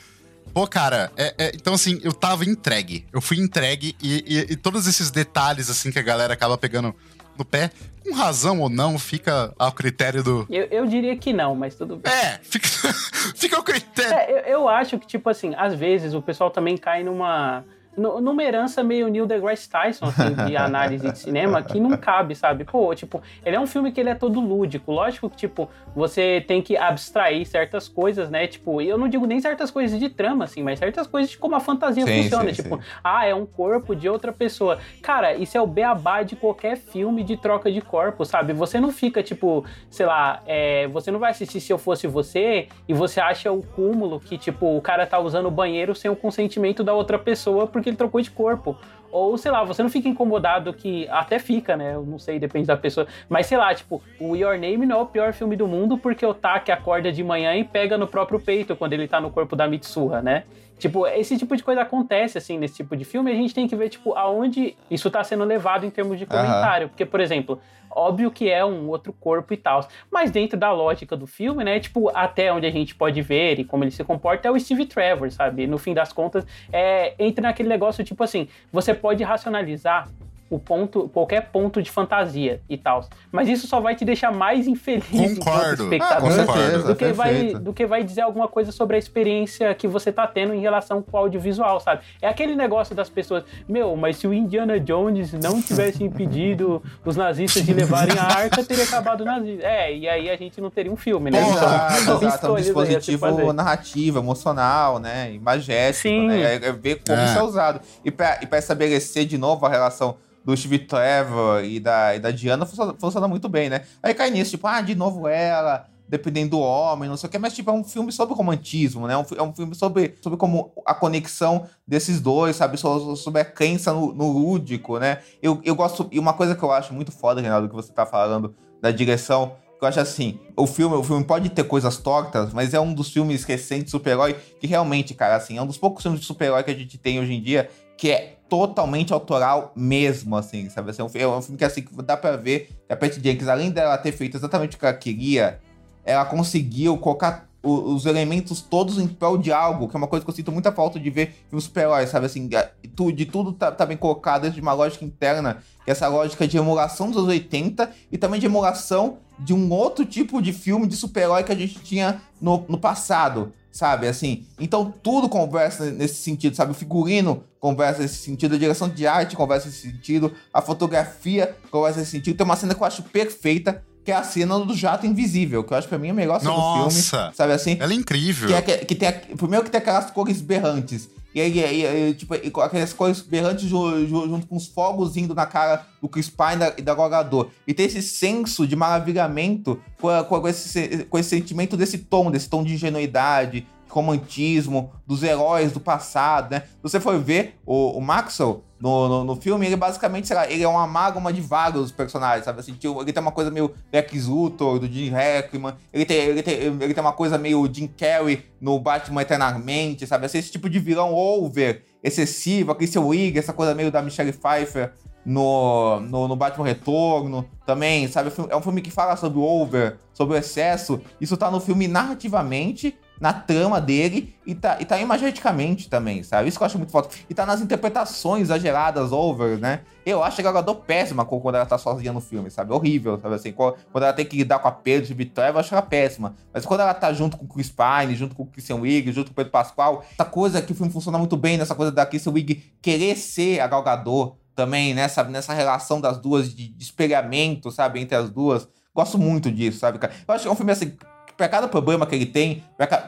Pô, cara, é, é, então assim, eu tava entregue. Eu fui entregue e, e, e, todos esses detalhes, assim, que a galera acaba pegando no pé, com razão ou não, fica ao critério do. Eu, eu diria que não, mas tudo bem. É, fica, fica ao critério. É, eu, eu acho que, tipo assim, às vezes o pessoal também cai numa numa herança meio Neil deGrasse Tyson, assim, de análise de cinema, que não cabe, sabe? Pô, tipo, ele é um filme que ele é todo lúdico. Lógico que, tipo, você tem que abstrair certas coisas, né? Tipo, eu não digo nem certas coisas de trama, assim, mas certas coisas de como a fantasia sim, funciona. Sim, tipo, sim. ah, é um corpo de outra pessoa. Cara, isso é o beabá de qualquer filme de troca de corpo, sabe? Você não fica, tipo, sei lá, é, você não vai assistir se eu fosse você e você acha o cúmulo que, tipo, o cara tá usando o banheiro sem o consentimento da outra pessoa porque porque ele trocou de corpo. Ou, sei lá, você não fica incomodado que. Até fica, né? Eu não sei, depende da pessoa. Mas sei lá, tipo, o Your Name não é o pior filme do mundo porque o Taki acorda de manhã e pega no próprio peito quando ele tá no corpo da Mitsuha, né? Tipo, esse tipo de coisa acontece, assim, nesse tipo de filme, e a gente tem que ver, tipo, aonde isso tá sendo levado em termos de comentário. Uhum. Porque, por exemplo, óbvio que é um outro corpo e tal. Mas dentro da lógica do filme, né? Tipo, até onde a gente pode ver e como ele se comporta é o Steve Trevor, sabe? No fim das contas, é, entra naquele negócio, tipo assim, você pode racionalizar o ponto, qualquer ponto de fantasia e tal. Mas isso só vai te deixar mais infeliz Concordo. espectador Ah, concordo. do, que vai, do que vai dizer alguma coisa sobre a experiência que você tá tendo em relação com o audiovisual, sabe? É aquele negócio das pessoas, meu, mas se o Indiana Jones não tivesse impedido os nazistas de levarem a arca, teria acabado o nazismo. É, e aí a gente não teria um filme, né? Porra! Então, Exato. É um dispositivo narrativo, emocional, né? Imagético, Sim. né? É, é ver como É. isso é usado. E pra, e pra estabelecer de novo a relação do Steve Trevor e da, e da Diana funciona, funciona muito bem, né? Aí cai nisso, tipo, ah, de novo ela, dependendo do homem, não sei o que, mas tipo, é um filme sobre romantismo, né? Fi- É um filme sobre, sobre como a conexão desses dois, sabe? So- Sobre a crença no, no lúdico, né? Eu, eu gosto. E uma coisa que eu acho muito foda, Reinaldo, que você tá falando da direção, que eu acho assim, o filme, o filme pode ter coisas tortas, mas é um dos filmes recentes de super-herói que realmente, cara, assim, é um dos poucos filmes de super-herói que a gente tem hoje em dia que é totalmente autoral mesmo, assim, sabe? Assim, é, um, é filme que, assim, dá pra ver que a Patty Jenkins, além dela ter feito exatamente o que ela queria, ela conseguiu colocar o- os elementos todos em prol de algo, que é uma coisa que eu sinto muita falta de ver filmes super-heróis, sabe? Assim, de tudo tá, tá bem colocado dentro de uma lógica interna, que é essa lógica de emulação dos anos 80 e também de emulação de um outro tipo de filme de super-herói que a gente tinha no, no passado, sabe? Assim, então tudo conversa nesse sentido, sabe? O figurino conversa nesse sentido, a direção de arte conversa nesse sentido, a fotografia conversa nesse sentido. Tem uma cena que eu acho perfeita, que é a cena do jato invisível, que eu acho pra mim a melhor cena do Nossa! filme, sabe assim? Ela é incrível. Que, é, que, que tem, primeiro que tem aquelas cores berrantes. E aí, e aí, tipo, aquelas cores berrantes ju- ju- junto com os fogos indo na cara do Chris Pine e da, Gadot. E tem esse senso de maravilhamento com, com esse, se- com esse sentimento desse tom, desse tom de ingenuidade, de romantismo, dos heróis do passado, né? Se você for ver o, o Maxwell no, no, no filme, ele basicamente, sei lá, ele é uma amálgama de vários personagens, sabe? Assim, tipo, ele tem uma coisa meio Lex Luthor, do Jim Hackman, ele tem, ele, tem, ele tem uma coisa meio Jim Carrey no Batman Eternamente, sabe? Assim, esse tipo de vilão over, excessivo, aquele seu Wig, essa coisa meio da Michelle Pfeiffer no, no, no Batman Retorno também, sabe? É um filme que fala sobre o over, sobre o excesso. Isso tá no filme narrativamente, na trama dele e tá, e tá imageticamente também, sabe? Isso que eu acho muito foda. E tá nas interpretações exageradas, over, né? Eu acho a Gal Gadot péssima quando ela tá sozinha no filme, sabe? Horrível, sabe assim? Quando ela tem que lidar com a Pedro de Vitória, eu acho ela péssima. Mas quando ela tá junto com o Chris Pine, junto com o Christian Wiig, junto com o Pedro Pascal, essa coisa que o filme funciona muito bem, nessa coisa da Christian Wiig querer ser a Gal Gadot também, nessa, nessa relação das duas, de, de espelhamento, sabe? Entre as duas. Gosto muito disso, sabe, cara? Eu acho que é um filme assim, pra cada problema que ele tem,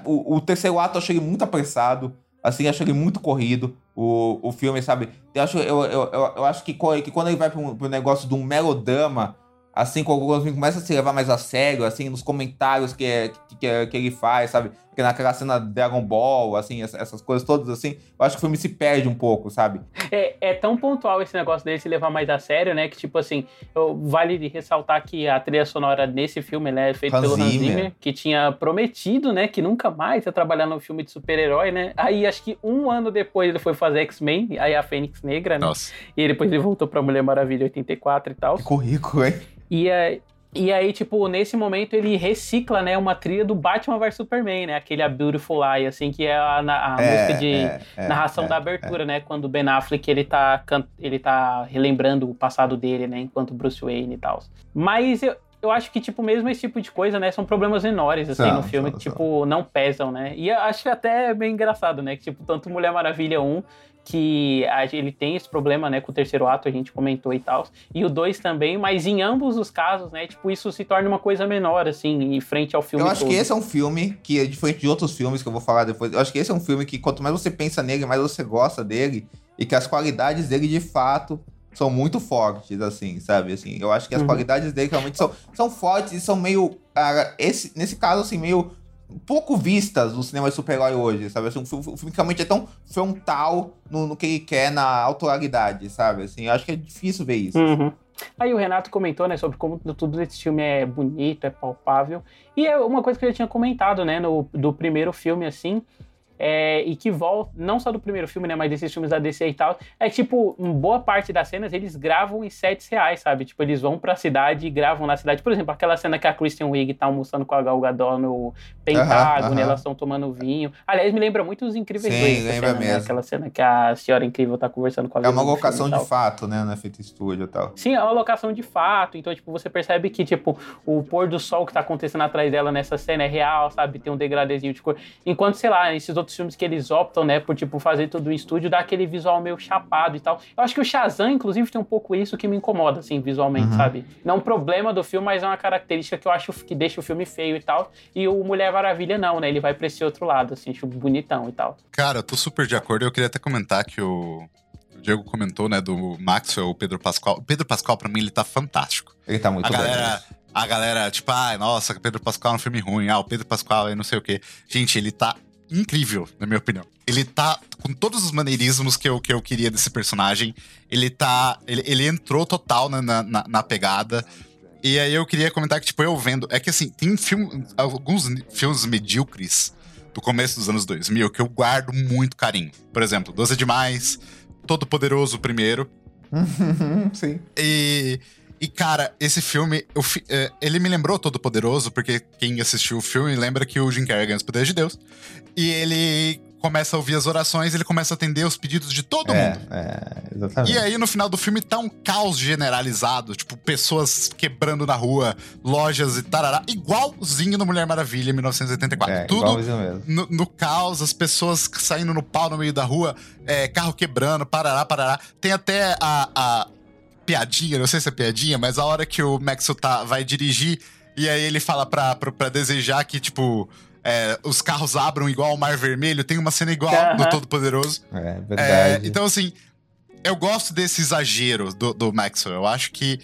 o, o terceiro ato eu achei ele muito apressado, assim, achei ele muito corrido, o, o filme, sabe? Eu acho, eu, eu, eu, eu acho que, que quando ele vai pro, negócio de um melodrama, assim, quando o começa a se levar mais a sério, assim, nos comentários que, é- que, que, que ele faz, sabe? Que naquela cena Dragon Ball, assim, essa- essas coisas todas, assim, eu acho que o filme se perde um pouco, sabe? É, é tão pontual esse negócio dele se levar mais a sério, né? Que, tipo assim, eu, vale ressaltar que a trilha sonora desse filme né, é feita pelo Hans Zimmer. Zimmer, que tinha prometido, né? Que nunca mais ia trabalhar no filme de super-herói, né? Aí, acho que um ano depois ele foi fazer X-Men, aí a Fênix Negra, né? Nossa. E depois ele voltou pra Mulher Maravilha 84 e tal. Que currículo, hein? E, é- e aí, tipo, nesse momento ele recicla, né, uma trilha do Batman vs Superman, né? Aquele A Beautiful Lie, assim, que é a, a música de é, é, narração é, da abertura, né? Quando o Ben Affleck, ele tá, ele tá relembrando o passado dele, né? Enquanto Bruce Wayne e tal. Mas eu, eu acho que, tipo, mesmo esse tipo de coisa, né? São problemas menores, assim, no filme, que, tipo, não pesam, né? E eu acho até bem engraçado, né? Que, tipo, tanto Mulher Maravilha 1 que a- ele tem esse problema, né, com o terceiro ato, a gente comentou e tal, e o 2 também, mas em ambos os casos, né, tipo, isso se torna uma coisa menor, assim, em frente ao filme Eu acho todo. que esse é um filme que, é diferente de outros filmes que eu vou falar depois, eu acho que esse é um filme que quanto mais você pensa nele, mais você gosta dele, e que as qualidades dele, de fato, são muito fortes, assim, sabe? Assim, eu acho que as Uhum. qualidades dele realmente são, são fortes e são meio, cara, esse, nesse caso, assim, meio pouco vistas no cinema de super-herói hoje, sabe? Assim, um filme, um filme realmente é tão frontal no, no que ele quer, na autoralidade, sabe? Assim, acho que é difícil ver isso. Uhum. Aí o Renato comentou, né, sobre como tudo desse filme é bonito, é palpável. E é uma coisa que eu já tinha comentado, né, no, do primeiro filme, assim, é, e que volta, não só do primeiro filme, né, mas desses filmes da DC e tal, é tipo, boa parte das cenas eles gravam em sets reais, sabe? Tipo, eles vão pra cidade e gravam na cidade. Por exemplo, aquela cena que a Kristen Wiig tá almoçando com a Gal Gadot no Pentágono, uh -huh, elas estão tomando vinho. Aliás, me lembra muito os Incríveis Sim, dois, lembra cena, né? mesmo. Aquela cena que a senhora incrível tá conversando com a É uma locação de fato, né? Feito em estúdio e tal. Sim, é uma locação de fato. Então, tipo, você percebe que, tipo, o pôr do sol que tá acontecendo atrás dela nessa cena é real, sabe? Tem um degradezinho de cor. Enquanto, sei lá, esses outros filmes que eles optam, né, por, tipo, fazer tudo em estúdio, dá aquele visual meio chapado e tal. Eu acho que o Shazam, inclusive, tem um pouco isso que me incomoda, assim, visualmente, Uhum. sabe? Não é um problema do filme, mas é uma característica que eu acho que deixa o filme feio e tal. E o Mulher Maravilha não, né? Ele vai pra esse outro lado, assim, acho bonitão e tal. Cara, eu tô super de acordo. Eu queria até comentar que o, o Diego comentou, né, do Maxwell, o Pedro Pascal. O Pedro Pascal, pra mim, ele tá fantástico. Ele tá muito a bem. galera, a galera, tipo, ai, nossa, o Pedro Pascal é um filme ruim. Ah, o Pedro Pascal é não sei o quê. Gente, ele tá incrível, na minha opinião. Ele tá com todos os maneirismos que eu, que eu queria desse personagem. Ele tá. Ele, ele entrou total na, na, na- pegada. E aí eu queria comentar que, tipo, eu vendo. É que assim, tem filme, alguns filmes medíocres do começo dos anos 2000 que eu guardo muito carinho. Por exemplo, Doze Demais, Todo Poderoso primeiro. Sim. E, e, cara, esse filme, eu é, ele me lembrou Todo Poderoso, porque quem assistiu o filme lembra que o Jim Carrey ganha os poderes de Deus. E ele começa a ouvir as orações, ele começa a atender os pedidos de todo É, mundo. é, exatamente. E aí, no final do filme, tá um caos generalizado. Tipo, pessoas quebrando na rua, lojas e tarará. Igualzinho no Mulher Maravilha, em 1984. é, Tudo no, no caos, as pessoas saindo no pau no meio da rua, é, carro quebrando, parará, parará. Tem até a, a piadinha, não sei se é piadinha, mas a hora que o Maxwell tá, vai dirigir, e aí ele fala pra, pra, pra desejar que, tipo, é, os carros abram igual o Mar Vermelho, tem uma cena igual do Todo-Poderoso. É, É, verdade. então, assim, eu gosto desse exagero do, do Maxwell. Eu acho que.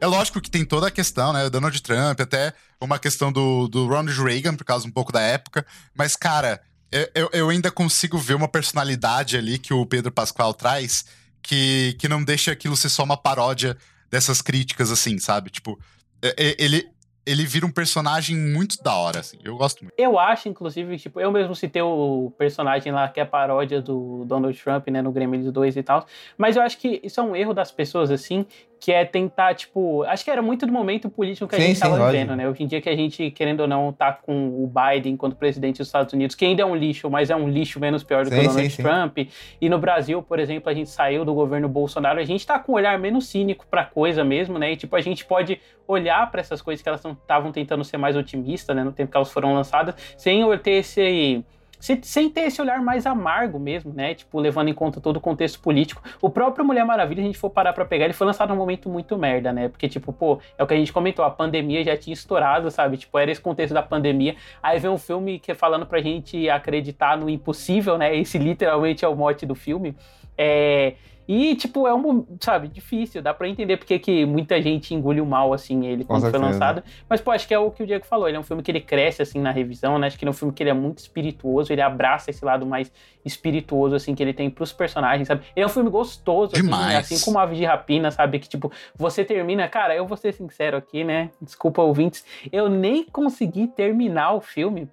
É lógico que tem toda a questão, né? O Donald Trump, até uma questão do, do Ronald Reagan, por causa um pouco da época. Mas, cara, eu- eu, eu ainda consigo ver uma personalidade ali que o Pedro Pascal traz que, que não deixa aquilo ser só uma paródia dessas críticas, assim, sabe? Tipo, é- é- ele, ele vira um personagem muito da hora, assim. Eu gosto muito. Eu acho, inclusive, tipo, eu mesmo citei o personagem lá que é a paródia do Donald Trump, né, no Gremlins 2 e tal. Mas eu acho que isso é um erro das pessoas, assim, que é tentar, tipo. Acho que era muito do momento político que a Sim, gente sim, tava lógico. vivendo, né? Hoje em dia que a gente, querendo ou não, tá com o Biden enquanto presidente dos Estados Unidos, que ainda é um lixo, mas é um lixo menos pior do que o Donald sim. Trump. E no Brasil, por exemplo, a gente saiu do governo Bolsonaro, a gente tá com um olhar menos cínico pra coisa mesmo, né? E tipo, a gente pode olhar pra essas coisas que elas estavam tentando ser mais otimistas, né? No tempo que elas foram lançadas, sem ter esse. Se- Sem ter esse olhar mais amargo mesmo, né? Tipo, levando em conta todo o contexto político. O próprio Mulher Maravilha, a gente for parar pra pegar, ele foi lançado num momento muito merda, né? Porque, tipo, pô, é o que a gente comentou, a pandemia já tinha estourado, sabe? Tipo, era esse contexto da pandemia. Aí vem um filme que é falando pra gente acreditar no impossível, né? Esse literalmente é o mote do filme. É. E, tipo, é um, sabe, difícil, dá pra entender porque que muita gente engoliu mal, assim, ele Com quando foi certeza. lançado. Mas, pô, acho que é o que o Diego falou, ele é um filme que ele cresce, assim, na revisão, né? Acho que ele é um filme que ele é muito espirituoso, ele abraça esse lado mais espirituoso, assim, que ele tem pros personagens, sabe? Ele é um filme gostoso, assim, Demais. assim como Ave de Rapina, sabe? Que, tipo, você termina... Cara, eu vou ser sincero aqui, né? Desculpa, ouvintes. Eu nem consegui terminar o filme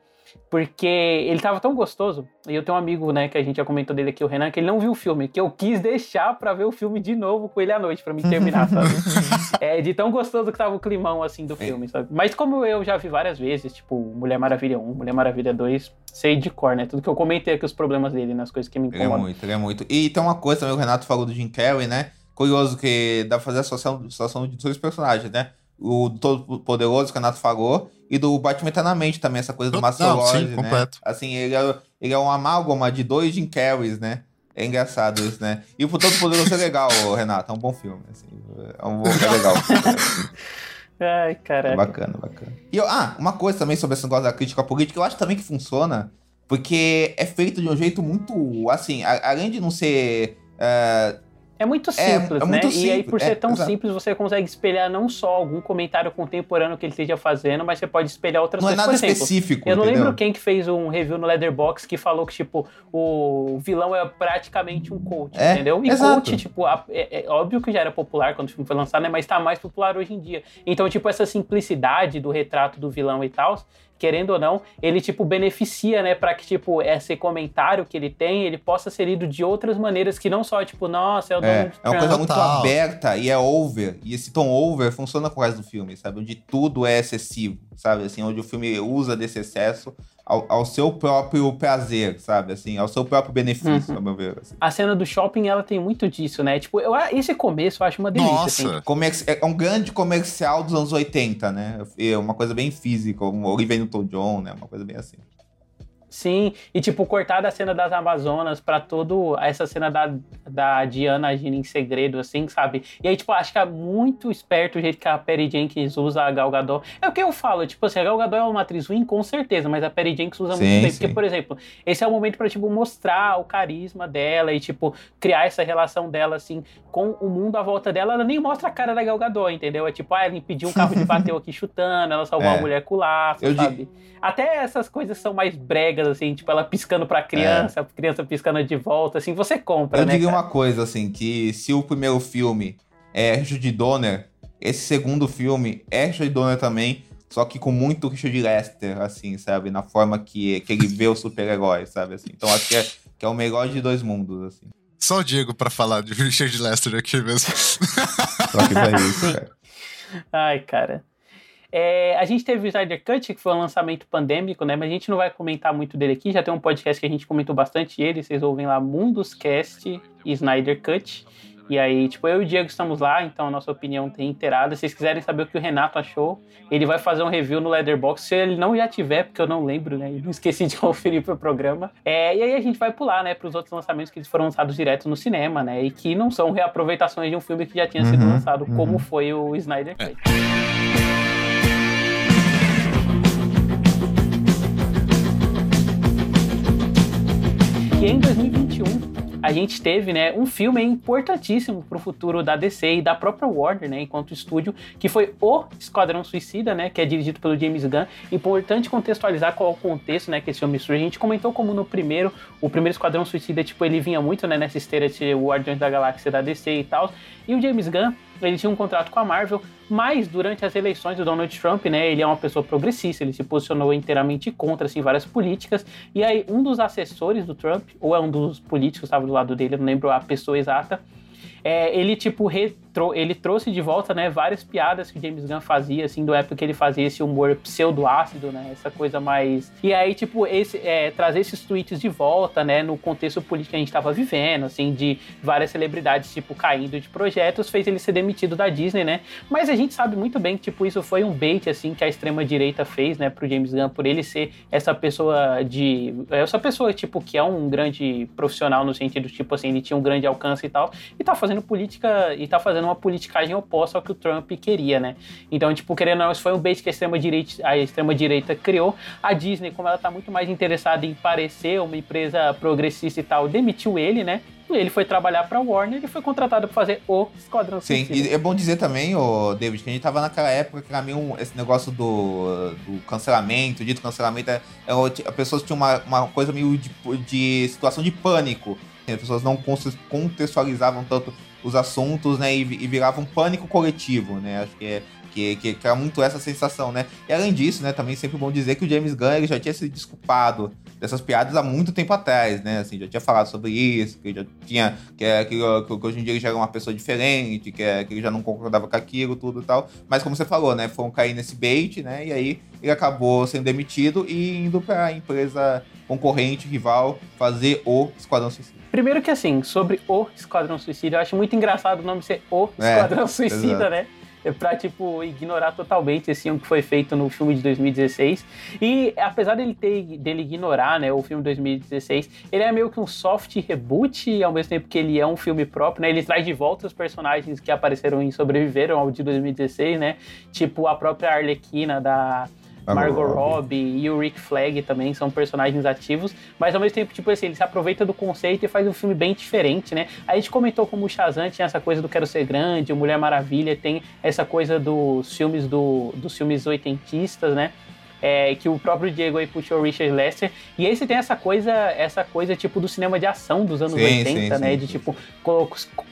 porque ele tava tão gostoso. E eu tenho um amigo, né, que a gente já comentou dele aqui, o Renan, que ele não viu o filme, que eu quis deixar pra ver o filme de novo com ele à noite, pra me terminar, sabe? é, de tão gostoso que tava o climão, assim, do filme, sabe? Mas como eu já vi várias vezes, tipo, Mulher Maravilha 1, Mulher Maravilha 2, sei de cor, né? Tudo que eu comentei aqui, os problemas dele, nas coisas que me Ele é incomodam. muito, ele é muito. E tem uma coisa também, o Renato falou do Jim Carrey, né? Curioso que dá pra fazer a associação, associação de dois personagens, né? O Todo Poderoso, que o Renato falou, e do Batman Eternamente também, essa coisa do Master não, Lord, sim, né? completo. Assim, ele é, ele é um amálgama de dois Jim Carreys, né? É engraçado isso, né? E o Todo Poderoso é legal, Renato, é um bom filme, assim, é um bom, é legal. Ai, É caraca. bacana, bacana. E eu- ah, uma coisa também sobre esse negócio da crítica política, eu acho também que funciona, porque é feito de um jeito muito, assim, a- além de não ser... é, É muito É, simples, é né? muito E aí, simples, por ser é, tão exato. simples, você consegue espelhar não só algum comentário contemporâneo que ele esteja fazendo, mas você pode espelhar outras não é coisas. nada por exemplo, específico, Eu não entendeu? lembro quem que fez um review no Leatherbox que falou que, tipo, o vilão é praticamente um coach, É, entendeu? E exato. coach, tipo, é, é óbvio que já era popular quando o filme foi lançado, né? Mas tá mais popular hoje em dia. Então, tipo, essa simplicidade do retrato do vilão e tal, querendo ou não, ele, tipo, beneficia, né, para que, tipo, esse comentário que ele tem, ele possa ser lido de outras maneiras que não só, tipo, nossa, é o É, Donald é uma coisa muito aberta e é over. E esse tom over funciona com o resto do filme, sabe? Onde tudo é excessivo, sabe? Assim, onde o filme usa desse excesso ao, ao seu próprio prazer, sabe? Assim, ao seu próprio benefício, Uhum. ao meu ver. assim. A cena do shopping, ela tem muito disso, né? Tipo, eu, esse começo eu acho uma delícia, assim. Nossa! Comerci- É um grande comercial dos anos 80, né? É uma coisa bem física, como Olivia Newton-John, né? Uma coisa bem assim. Sim, e tipo, cortar da cena das Amazonas pra todo essa cena da, da Diana agindo em segredo, assim, sabe? E aí, tipo, acho que é muito esperto o jeito que a Perry Jenkins usa a Gal Gadot. É o que eu falo, tipo assim, a Gal Gadot é uma atriz ruim, com certeza, mas a Perry Jenkins usa Sim, muito bem. sim. Porque, por exemplo, esse é o momento pra, tipo, mostrar o carisma dela e, tipo, criar essa relação dela, assim, com o mundo à volta dela. Ela nem mostra a cara da Gal Gadot, entendeu? É tipo, ah, ela impediu um carro de bater aqui chutando, ela salvou É. uma mulher com laço, Eu di- sabe? Até essas coisas são mais bregas, assim, tipo, ela piscando pra criança, a criança piscando de volta, assim, você compra, Eu né? diria cara? uma coisa, assim, que se o primeiro filme é Richard Donner, esse segundo filme é Richard Donner também, só que com muito Richard Lester, assim, sabe? Na forma que, que ele vê o super-herói, sabe? Assim. Então acho que é, que é o melhor de dois mundos, assim. Só o Diego pra falar de Richard Lester aqui mesmo. Só que vai isso, cara. Ai, cara. É, a gente teve o Snyder Cut, que foi um lançamento pandêmico, né? Mas a gente não vai comentar muito dele aqui. Já tem um podcast que a gente comentou bastante ele. Vocês ouvem lá Mundoscast e Snyder Cut. E aí, tipo, eu e o Diego estamos lá, então a nossa opinião tem inteirada. Se vocês quiserem saber o que o Renato achou, ele vai fazer um review no Leatherbox. Se ele não já tiver, porque eu não lembro, né? Eu não esqueci de conferir pro programa. É, e aí a gente vai pular, né, pros outros lançamentos que eles foram lançados direto no cinema, né? E que não são reaproveitações de um filme que já tinha sido Uhum, lançado, uhum. como foi o Snyder Cut. E em 2021, a gente teve, né, um filme importantíssimo para o futuro da DC e da própria Warner, né, enquanto estúdio, que foi o Esquadrão Suicida, né, que é dirigido pelo James Gunn. Importante contextualizar qual o contexto, né, que esse filme surge. A gente comentou como no primeiro, o primeiro Esquadrão Suicida, tipo, ele vinha muito, né, nessa esteira de Guardiões da Galáxia da DC e tal. E o James Gunn, ele tinha um contrato com a Marvel, mas durante as eleições do Donald Trump, né, ele é uma pessoa progressista, ele se posicionou inteiramente contra, assim, várias políticas. E aí, um dos assessores do Trump, ou é um dos políticos que estava do lado dele, eu não lembro a pessoa exata, é, ele, tipo, retro, ele trouxe de volta, né, várias piadas que o James Gunn fazia, assim, do época que ele fazia esse humor pseudo-ácido, né, essa coisa mais... E aí, tipo, esse, é, trazer esses tweets de volta, né, no contexto político que a gente tava vivendo, assim, de várias celebridades, tipo, caindo de projetos, fez ele ser demitido da Disney, né, mas a gente sabe muito bem que, tipo, isso foi um bait, assim, que a extrema-direita fez, né, pro James Gunn, por ele ser essa pessoa de... Essa pessoa, tipo, que é um grande profissional no sentido, tipo, assim, ele tinha um grande alcance e tal, e tá fazendo política e tá fazendo uma politicagem oposta ao que o Trump queria, né? Então, tipo, querendo ou não, isso foi um bait que a extrema direita, a extrema direita criou. A Disney, como ela tá muito mais interessada em parecer uma empresa progressista e tal, demitiu ele, né? Ele foi trabalhar pra Warner e foi contratado pra fazer o Esquadrão Sim, Suicida. e é bom dizer também, ô David, que a gente tava naquela época que era meio um- esse negócio do, do cancelamento, dito cancelamento, é, é, as pessoas tinham uma, uma coisa meio de, de situação de pânico. As pessoas não contextualizavam tanto os assuntos, né, e, e virava um pânico coletivo, né, acho que é que, que, que era muito essa sensação, né? E além disso, né, também sempre bom dizer que o James Gunn ele já tinha se desculpado dessas piadas há muito tempo atrás, né? Assim, já tinha falado sobre isso, que já tinha. Que, é- que, que, hoje em dia ele já era uma pessoa diferente, que, é- que ele já não concordava com aquilo, tudo e tal. Mas como você falou, né? Foram cair nesse bait, né? E aí ele acabou sendo demitido e indo pra empresa concorrente, rival, fazer o Esquadrão Suicida. Primeiro que assim, sobre o Esquadrão Suicida, eu acho muito engraçado o nome ser o É, Esquadrão Suicida, exato. né? Pra, tipo, ignorar totalmente esse filme que foi feito no filme de 2016. E apesar dele ter dele ignorar, né, o filme de 2016, ele é meio que um soft reboot, ao mesmo tempo que ele é um filme próprio, né? Ele traz de volta os personagens que apareceram e sobreviveram ao de 2016, né? Tipo a própria Arlequina da Margot Robbie e o Rick Flag também são personagens ativos, mas ao mesmo tempo, tipo assim, ele se aproveita do conceito e faz um filme bem diferente, né? A gente comentou como o Shazam tinha essa coisa do Quero Ser Grande, o Mulher Maravilha tem essa coisa dos filmes do, dos filmes oitentistas, né? É, que o próprio Diego aí puxou o Richard Lester. E esse tem essa coisa, essa coisa tipo do cinema de ação dos anos Sim, 80, sim, né? sim, de tipo,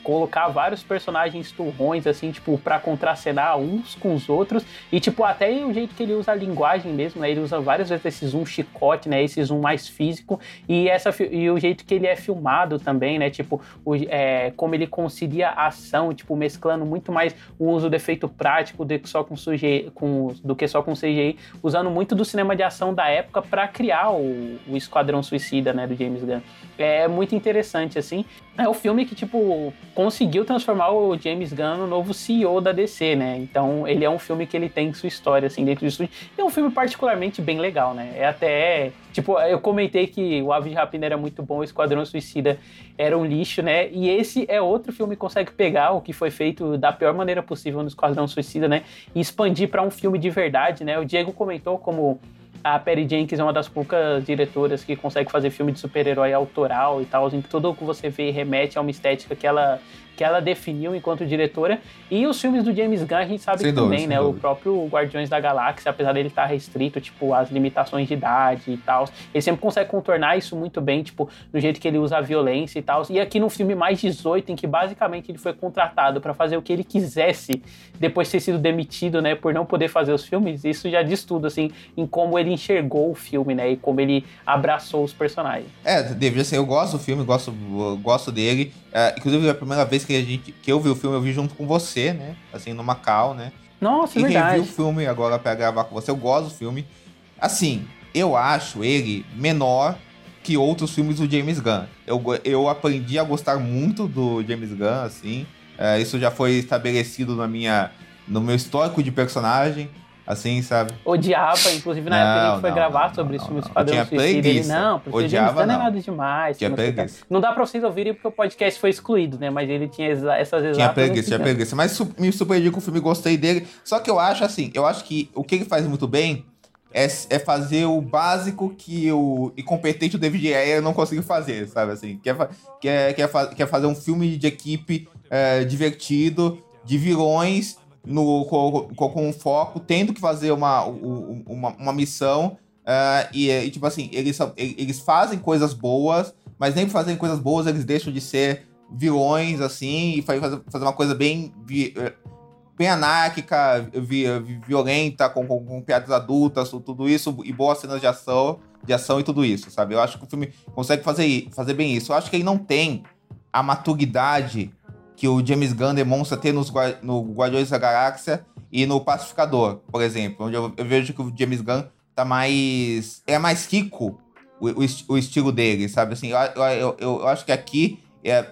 colocar vários personagens turrões, assim, tipo, pra contracenar uns com os outros. E, tipo, até o jeito que ele usa a linguagem mesmo, né? Ele usa várias vezes esse zoom chicote, né? Esse zoom mais físico. E, essa, e o jeito que ele é filmado também, né? Tipo, o, é, como ele concilia a ação, tipo, mesclando muito mais o uso do efeito prático do que só com, CGI, com, do que só com CGI, usando muito do cinema de ação da época para criar o, o Esquadrão Suicida, né? Do James Gunn. É muito interessante, assim. É o filme que, tipo, conseguiu transformar o James Gunn no novo CEO da DC, né? Então, ele é um filme que ele tem sua história, assim, dentro disso. E é um filme particularmente bem legal, né? É até. Tipo, eu comentei que o Ave de Rapina era muito bom, o Esquadrão Suicida era um lixo, né? E esse é outro filme que consegue pegar o que foi feito da pior maneira possível no Esquadrão Suicida, né? E expandir para um filme de verdade, né? O Diego comentou como a Perry Jenkins é uma das poucas diretoras que consegue fazer filme de super-herói autoral e tal, em que tudo que você vê remete a uma estética que ela que ela definiu enquanto diretora. E os filmes do James Gunn, a gente sabe sem também, dúvida, né? O próprio Guardiões da Galáxia, apesar dele estar restrito, tipo, as limitações de idade e tal, ele sempre consegue contornar isso muito bem, tipo, no jeito que ele usa a violência e tal. E aqui no filme mais 18, em que basicamente ele foi contratado para fazer o que ele quisesse depois de ter sido demitido, né, por não poder fazer os filmes, isso já diz tudo, assim, em como ele enxergou o filme, né, e como ele abraçou os personagens. É, David, assim, eu gosto do filme, gosto, gosto dele. É, inclusive, a primeira vez que, a gente, que eu vi o filme, eu vi junto com você, né? Assim, no Macau, né? Nossa, e verdade. revi o filme agora pra gravar com você. Eu gosto do filme. Assim, eu acho ele menor que outros filmes do James Gunn. Eu, eu aprendi a gostar muito do James Gunn, assim. É, isso já foi estabelecido na minha, no meu histórico de personagem assim, sabe? Odiava, inclusive na não, época a gente foi não, gravar não, sobre isso no Esquadrão Suicida, ele, não, porque Odiava, não é nada demais. Tinha preguiça. Não dá pra vocês ouvirem porque o podcast foi excluído, né? Mas ele tinha essas exatas... Tinha preguiça, tinha preguiça. Mas me surpreendi com o filme, gostei dele. Só que eu acho assim, eu acho que o que ele faz muito bem é, é fazer o básico que o incompetente o David Ayer não conseguiu fazer, sabe assim? Quer, quer, quer, quer fazer um filme de equipe é, divertido, de vilões no, com, com um foco, tendo que fazer uma, uma, uma missão. Uh, e, e, tipo assim, eles, eles fazem coisas boas, mas nem por fazerem coisas boas eles deixam de ser vilões, assim, e fazer, fazer uma coisa bem, bem anárquica, violenta, com, com, com, piadas adultas, tudo isso, e boas cenas de ação, de ação e tudo isso, sabe? Eu acho que o filme consegue fazer, fazer bem isso. Eu acho que ele não tem a maturidade que o James Gunn demonstra ter nos, no Guardiões da Galáxia e no Pacificador, por exemplo, onde eu, eu vejo que o James Gunn tá mais. é mais rico o, o, o estilo dele, sabe? Assim, eu, eu, eu, acho que aqui é,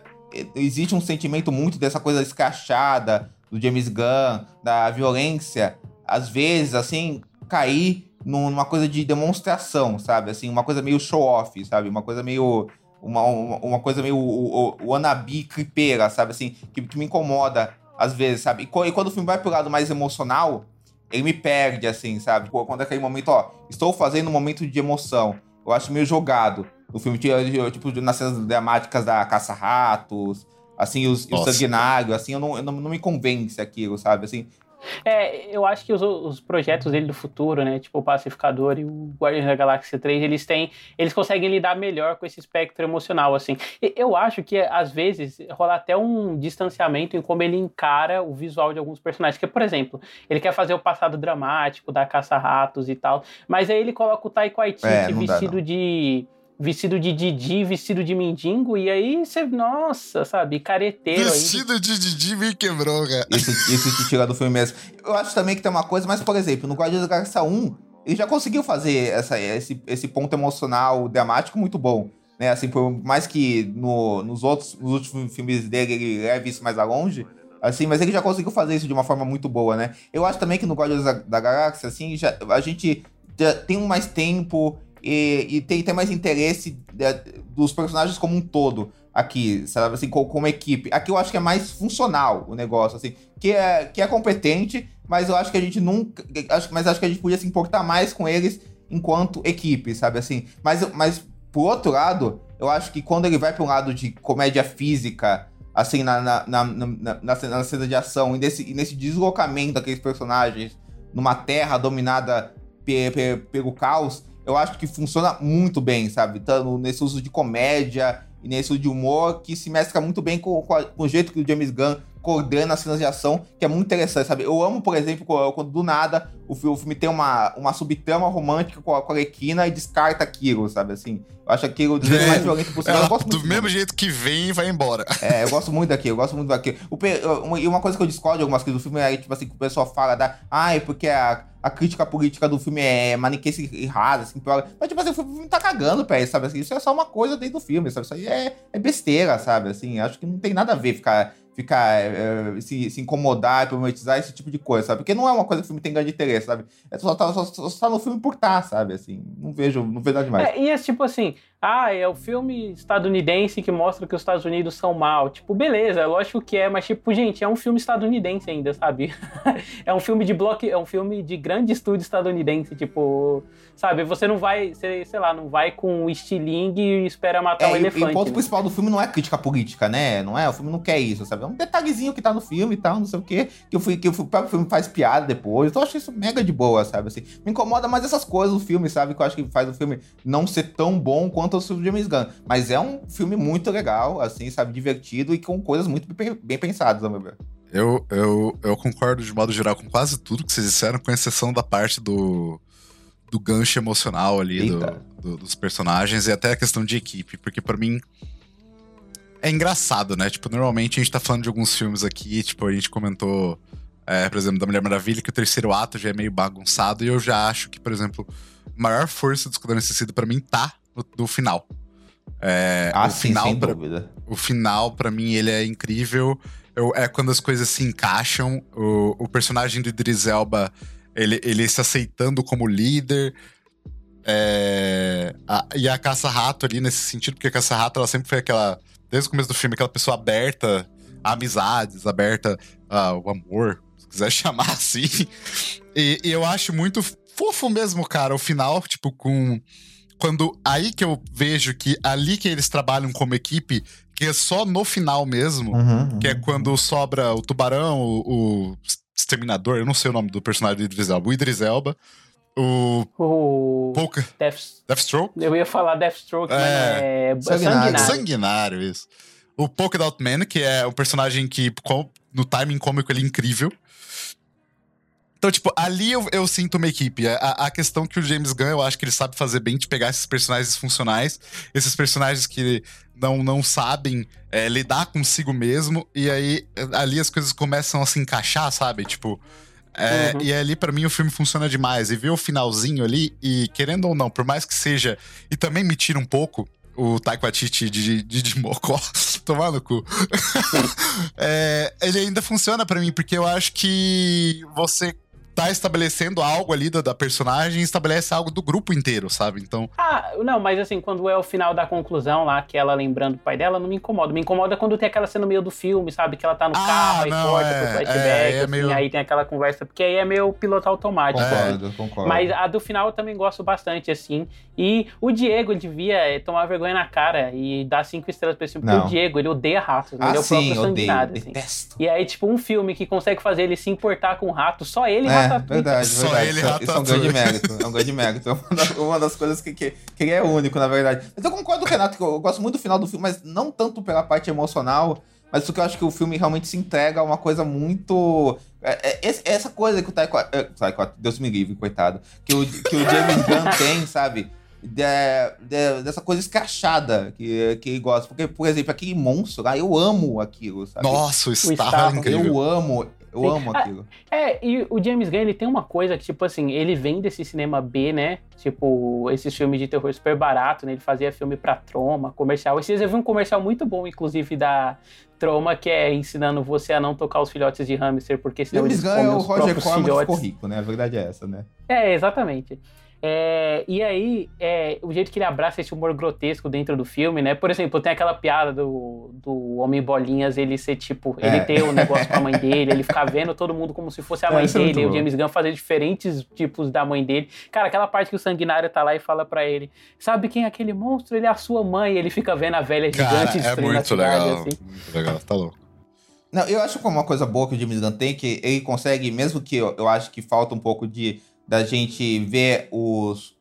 existe um sentimento muito dessa coisa escrachada do James Gunn, da violência, às vezes, assim, cair numa coisa de demonstração, sabe? Assim, uma coisa meio show-off, sabe? Uma coisa meio uma, uma, uma coisa meio o, o, o anabi cripeira, sabe? Assim, que, que me incomoda às vezes, sabe? E, e quando o filme vai pro lado mais emocional, ele me perde, assim, sabe? Quando é aquele momento, ó, estou fazendo um momento de emoção. Eu acho meio jogado. O filme, tipo, nas cenas dramáticas da caça-ratos, assim, os, o sanguinário, assim, eu não, eu não, não me convence aquilo, sabe? Assim, é, eu acho que os, os, projetos dele do futuro, né, tipo o Pacificador e o Guardiões da Galáxia 3, eles têm, eles conseguem lidar melhor com esse espectro emocional, assim. Eu acho que às vezes rola até um distanciamento em como ele encara o visual de alguns personagens, que por exemplo, ele quer fazer o passado dramático da caça-ratos e tal, mas aí ele coloca o Waititi é, vestido dá, de vestido de Didi, vestido de mendigo, e aí você, nossa, sabe, careteiro Vestido aí. de Didi me quebrou, cara. Isso, isso te tira do filme mesmo. Eu acho também que tem uma coisa, mas, por exemplo, no Guardiões da Galáxia 1, ele já conseguiu fazer essa, esse, esse ponto emocional dramático muito bom. Né? Assim, por mais que no, nos outros nos últimos filmes dele ele leve isso mais a longe, assim, mas ele já conseguiu fazer isso de uma forma muito boa, né? Eu acho também que no Guardiões da, da Galáxia, assim, já, a gente já tem mais tempo e, e tem, tem mais interesse dos personagens como um todo aqui, sabe, assim, como, equipe. Aqui eu acho que é mais funcional o negócio, assim, que é, que é competente, mas eu acho que a gente nunca, acho, mas acho que a gente podia se importar mais com eles enquanto equipe, sabe, assim. Mas, mas por outro lado, eu acho que quando ele vai para um lado de comédia física, assim, na, na, na, na, na cena de ação, e nesse, nesse deslocamento daqueles personagens numa terra dominada pe, pe, pelo caos, eu acho que funciona muito bem, sabe? Tanto nesse uso de comédia e nesse de humor que se mescla muito bem com, com, a, com o jeito que o James Gunn coordena as cenas de ação, que é muito interessante, sabe? Eu amo, por exemplo, quando do nada o filme tem uma, uma subtrama romântica com a, com a e descarta aquilo, sabe? Assim, eu acho aquilo do jeito mais violento possível. Ela, eu gosto do muito mesmo jeito que vem e vai embora. É, eu gosto muito daquilo, eu gosto muito daquilo. O, e uma coisa que eu discordo de algumas coisas do filme é, tipo assim, que o pessoal fala da. Ai, ah, porque a, a crítica política do filme é maniqueísta errada, assim, pior. Mas, tipo assim, o filme tá cagando pra isso, sabe? Assim, isso é só uma coisa dentro do filme, sabe? Isso aí é, é besteira, sabe? Assim, acho que não tem nada a ver ficar ficar é, se, se, incomodar, problematizar esse tipo de coisa, sabe? Porque não é uma coisa que o filme tem grande interesse, sabe? É só tá, só, só, tá no filme por tá, sabe? Assim, não vejo, não vejo nada demais. É, e é tipo assim, ah, é o filme estadunidense que mostra que os Estados Unidos são mal. Tipo, beleza, lógico que é, mas tipo, gente, é um filme estadunidense ainda, sabe? é um filme de bloco, é um filme de grande estúdio estadunidense, tipo, sabe? Você não vai, sei, sei lá, não vai com o estilingue e espera matar é, um elefante. E o ponto né? principal do filme não é crítica política, né? Não é, o filme não quer isso, sabe? É um detalhezinho que tá no filme e tal, não sei o quê, que, eu fui, que o próprio filme faz piada depois. Então eu acho isso mega de boa, sabe? Assim, me incomoda mais essas coisas do filme, sabe? Que eu acho que faz o filme não ser tão bom quanto o filme de James Gunn. Mas é um filme muito legal, assim, sabe? Divertido e com coisas muito bem pensadas, ao meu ver. Eu, eu, eu concordo de modo geral com quase tudo que vocês disseram, com exceção da parte do, do gancho emocional ali do, do, dos personagens e até a questão de equipe, porque para mim é engraçado, né? Tipo, normalmente a gente tá falando de alguns filmes aqui, tipo, a gente comentou, é, por exemplo, da Mulher Maravilha, que o terceiro ato já é meio bagunçado, e eu já acho que, por exemplo, a maior força do Esquadrão Suicida para mim tá no final. É, ah, o sim, final sem pra, dúvida. O final, para mim, ele é incrível. Eu, é quando as coisas se encaixam. O, o personagem do Idris Elba, ele, ele se aceitando como líder. É, a, e a Caça-Rato ali nesse sentido, porque a Caça-Rato ela sempre foi aquela, desde o começo do filme, aquela pessoa aberta a amizades, aberta ao amor, se quiser chamar assim. E, e eu acho muito fofo mesmo, cara, o final, tipo, com quando aí que eu vejo que ali que eles trabalham como equipe, que é só no final mesmo, uhum, que é uhum. quando sobra o tubarão, o, o, exterminador, eu não sei o nome do personagem do Idris Elba, o Idris Elba, o o Pouca Death... Deathstroke, eu ia falar Deathstroke, É. mas é Sanguinário. sanguinário. sanguinário isso. O Polka Dot Man, que é um personagem que no timing cômico ele é incrível. Então, tipo, ali eu, eu sinto uma equipe. A, a questão que o James Gunn, eu acho que ele sabe fazer bem de pegar esses personagens funcionais, esses personagens que não, não sabem é, lidar consigo mesmo, e aí ali as coisas começam a se encaixar, sabe? Tipo. é, Uhum. E ali, pra mim, o filme funciona demais. E ver o finalzinho ali, e querendo ou não, por mais que seja. E também me tira um pouco o Taika Waititi de, de, de Mocó, tomar no cu. É, ele ainda funciona pra mim, porque eu acho que você tá estabelecendo algo ali da, da personagem, estabelece algo do grupo inteiro, sabe? Então, Ah, não, mas assim, quando é o final da conclusão lá, que ela lembrando o pai dela, não me incomoda. Me incomoda quando tem aquela cena no meio do filme, sabe? Que ela tá no Ah, carro, não, corta é, pro flashback, é, é assim, meio- aí tem aquela conversa, porque aí é meio piloto automático. É. Concordo, concordo. Mas a do final eu também gosto bastante, assim. E o Diego devia eh, tomar vergonha na cara e dar cinco estrelas pra esse filme. Porque o Diego, ele odeia ratos, né? ah, ele é o sim, próprio sanguinário, assim. detesto. E aí, tipo, um filme que consegue fazer ele se importar com o rato, só ele e É, Ratatouille. verdade, Só verdade. ele, isso, é- isso é um grande mérito. É um grande mérito. É uma das, uma das coisas que, que, que ele é único, na verdade. Mas eu concordo com o Renato, que eu, eu gosto muito do final do filme, mas não tanto pela parte emocional, mas porque eu acho que o filme realmente se entrega a uma coisa muito. é- é- esse- essa coisa que o Taika. é, Taika, Deus me livre, coitado. Que o, que o James Gunn tem, sabe? De- de- dessa coisa escrachada que, que ele gosta. Porque, por exemplo, aquele monstro lá, eu amo aquilo, sabe? nossa, o Starro Starro, é incrível. eu amo, eu Sim. amo aquilo. É, e o James Gunn, ele tem uma coisa que, tipo assim, ele vem desse cinema B, né? Tipo, esses filmes de terror super barato, né? Ele fazia filme pra Troma, comercial. Esses eu vi um comercial muito bom, inclusive, da Troma, que é ensinando você a não tocar os filhotes de hamster, porque senão James eles Gunn é o Roger Corman ficou rico, né? A verdade é essa, né? É, exatamente. É, e aí, é, o jeito que ele abraça esse humor grotesco dentro do filme, né? Por exemplo, tem aquela piada do, do Homem Bolinhas, ele ser tipo, É. ele ter o negócio com a mãe dele, ele ficar vendo todo mundo como se fosse a É, mãe é dele, e o. James Gunn fazer diferentes tipos da mãe dele. Cara, aquela parte que o sanguinário tá lá e fala pra ele: Sabe quem é aquele monstro? Ele é a sua mãe. Ele fica vendo a velha Cara, gigante é destruindo a muito cidade, legal. assim. Muito legal, tá louco. Não, eu acho que uma coisa boa que o James Gunn tem, que ele consegue, mesmo que eu, eu acho que falta um pouco de da gente ver os,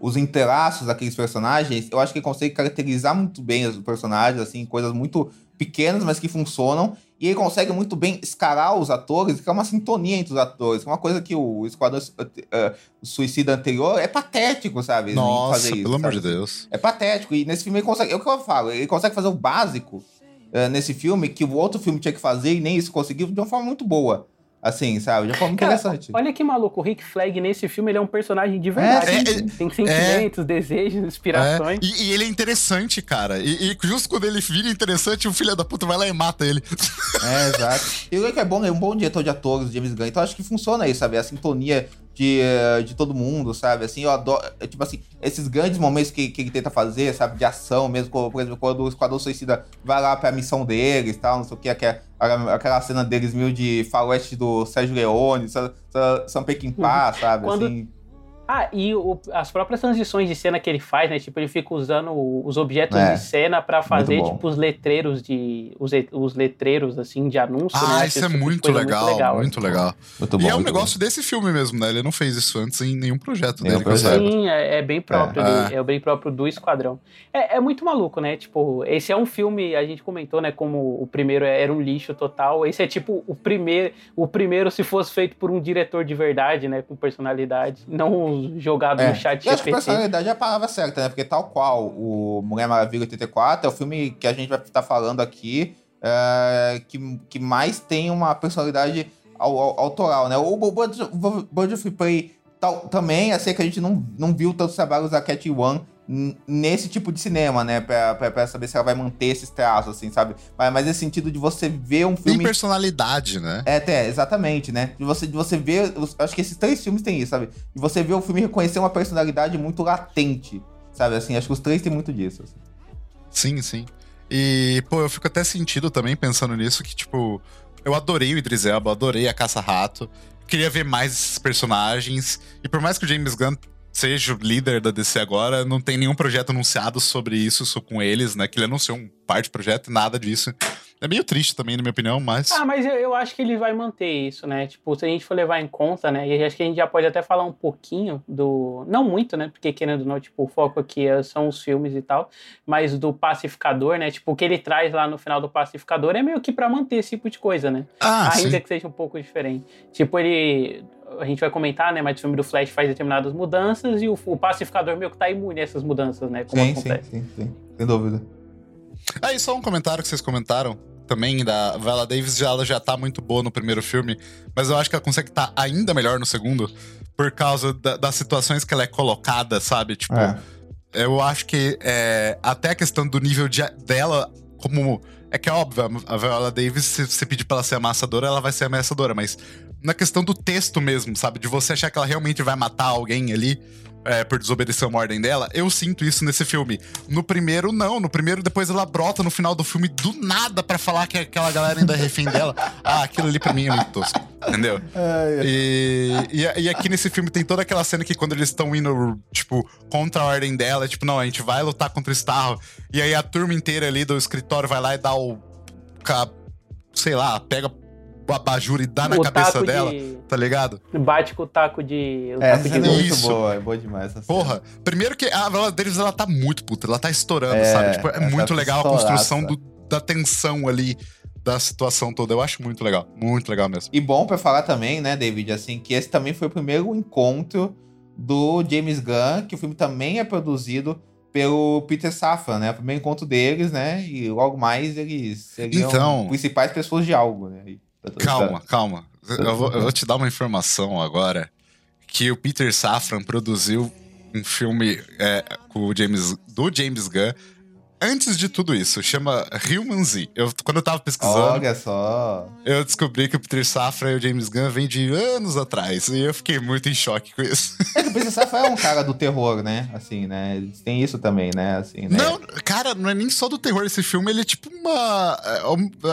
os interaços daqueles personagens, eu acho que ele consegue caracterizar muito bem os personagens, assim, coisas muito pequenas, mas que funcionam. E ele consegue muito bem escalar os atores, que é uma sintonia entre os atores. É uma coisa que o Esquadrão uh, Suicida anterior é patético, sabe? Nossa, fazer isso, pelo sabe? amor de Deus. É patético. E nesse filme ele consegue. É o que eu falo, ele consegue fazer o básico uh, nesse filme que o outro filme tinha que fazer e nem isso conseguiu de uma forma muito boa. Assim, sabe? De forma Cara, interessante. Olha que maluco, o Rick Flag nesse filme ele é um personagem de verdade. É, é, Tem sentimentos, é, desejos, inspirações. É. E, e, ele é interessante, cara. E, e, justo quando ele vira interessante, o filho da puta vai lá e mata ele. É, exato. E o que é bom, é um bom diretor de atores, James Gunn. Então acho que funciona aí, sabe? A sintonia de, eh, de todo mundo, sabe? Assim, eu adoro. Eh, tipo assim, esses grandes momentos que, que ele tenta fazer, sabe? De ação mesmo, por exemplo, quando o Esquadrão Suicida vai lá pra missão deles tal, não sei o que, aquela, aquela cena deles meio de faroeste do Sérgio Leone, São Pequim-Pá, sabe? Quando... Assim. Ah, e o, as próprias transições de cena que ele faz, né? Tipo, ele fica usando os objetos é, de cena para fazer, tipo, os letreiros de. Os, os letreiros, assim, de anúncio. Ah, né? isso é muito legal, muito legal. Muito legal. Muito bom, e é um negócio bom. desse filme mesmo, né? Ele não fez isso antes em nenhum projeto nenhum dele. Projeto. Sim, é, é, bem próprio. É. é. bem próprio do Esquadrão. É, é muito maluco, né? Tipo, esse é um filme, a gente comentou, né? Como o primeiro era um lixo total. Esse é tipo o primeiro, o primeiro se fosse feito por um diretor de verdade, né? Com personalidade. Não jogado é. no chat Eu acho que personalidade é a palavra certa, né? Porque tal qual o Mulher Maravilha 84 é o filme que a gente vai estar falando aqui é, que, que mais tem uma personalidade autoral, né? O Bird of Prey tal, também, eu sei que a gente não, não viu tantos trabalhos da Cat One nesse tipo de cinema, né? Pra, pra, pra, saber se ela vai manter esses traços, assim, sabe? Mas, mas esse sentido de você ver um filme. Tem personalidade, né? É, até, exatamente, né? De você, de você ver. Acho que esses três filmes têm isso, sabe? De você ver o filme reconhecer uma personalidade muito latente, sabe? Assim, acho que os três têm muito disso. Assim. Sim, sim. E, pô, eu fico até sentido também pensando nisso, que, tipo, eu adorei o Idris Elba, adorei a Caça-Rato. Queria ver mais esses personagens. E por mais que o James Gunn seja o líder da DC agora, não tem nenhum projeto anunciado sobre isso com eles, né? Que ele anunciou um par de projeto e nada disso. É meio triste também, na minha opinião, mas. Ah, mas eu, eu, acho que ele vai manter isso, né? Tipo, se a gente for levar em conta, né? E acho que a gente já pode até falar um pouquinho do. Não muito, né? Porque querendo ou não, tipo, o foco aqui é, são os filmes e tal. Mas do pacificador, né? Tipo, o que ele traz lá no final do pacificador é meio que para manter esse tipo de coisa, né? Ah, Ainda sim. que seja um pouco diferente. Tipo, ele a gente vai comentar, né? Mas o filme do Flash faz determinadas mudanças e o, o pacificador meio que tá imune a essas mudanças, né? Como sim, acontece. Sim, sim, sim. Sem dúvida. Aí, só um comentário que vocês comentaram também da Viola Davis, já, ela já tá muito boa no primeiro filme, mas eu acho que ela consegue estar tá ainda melhor no segundo, por causa da, das situações que ela é colocada, sabe? Tipo, é. eu acho que é, até a questão do nível de, dela como. É que é óbvio, a Viola Davis, se você pedir pra ela ser amassadora, ela vai ser amassadora, mas na questão do texto mesmo, sabe? De você achar que ela realmente vai matar alguém ali é, por desobedecer uma ordem dela, eu sinto isso nesse filme. No primeiro, não. No primeiro, depois ela brota no final do filme do nada para falar que aquela galera ainda é refém dela. Ah, aquilo ali pra mim é muito tosco. Entendeu? E, e, e, aqui nesse filme tem toda aquela cena que quando eles estão indo, tipo, contra a ordem dela, tipo, não, a gente vai lutar contra o Starro. E aí a turma inteira ali do escritório vai lá e dá o. Sei lá, pega o abajur e dá o na cabeça dela, de... tá ligado? Bate com o taco de. O essa taco de é muito boa, é boa demais. Porra, primeiro que a vela deles ela tá muito puta, ela tá estourando, é, sabe? Tipo, é muito tá legal a construção do, da tensão ali da situação toda. Eu acho muito legal, muito legal mesmo. E bom para falar também, né, David, assim, que esse também foi o primeiro encontro do James Gunn, que o filme também é produzido pelo Peter Safran, né? O primeiro encontro deles, né? E logo mais eles seriam então, principais pessoas de algo, né? Calma, calma. Eu vou, eu vou, te dar uma informação agora. Que o Peter Safran produziu um filme é, com o James, do James Gunn antes de tudo isso, chama Human Z. Eu, quando eu tava pesquisando. Olha só. Eu descobri que o Peter Safra e o James Gunn vêm de anos atrás. E eu fiquei muito em choque com isso. É que o Peter Safra é um cara do terror, né? Assim, né? Tem isso também, né? Assim, né? Não, cara, não é nem só do terror esse filme. Ele é tipo uma.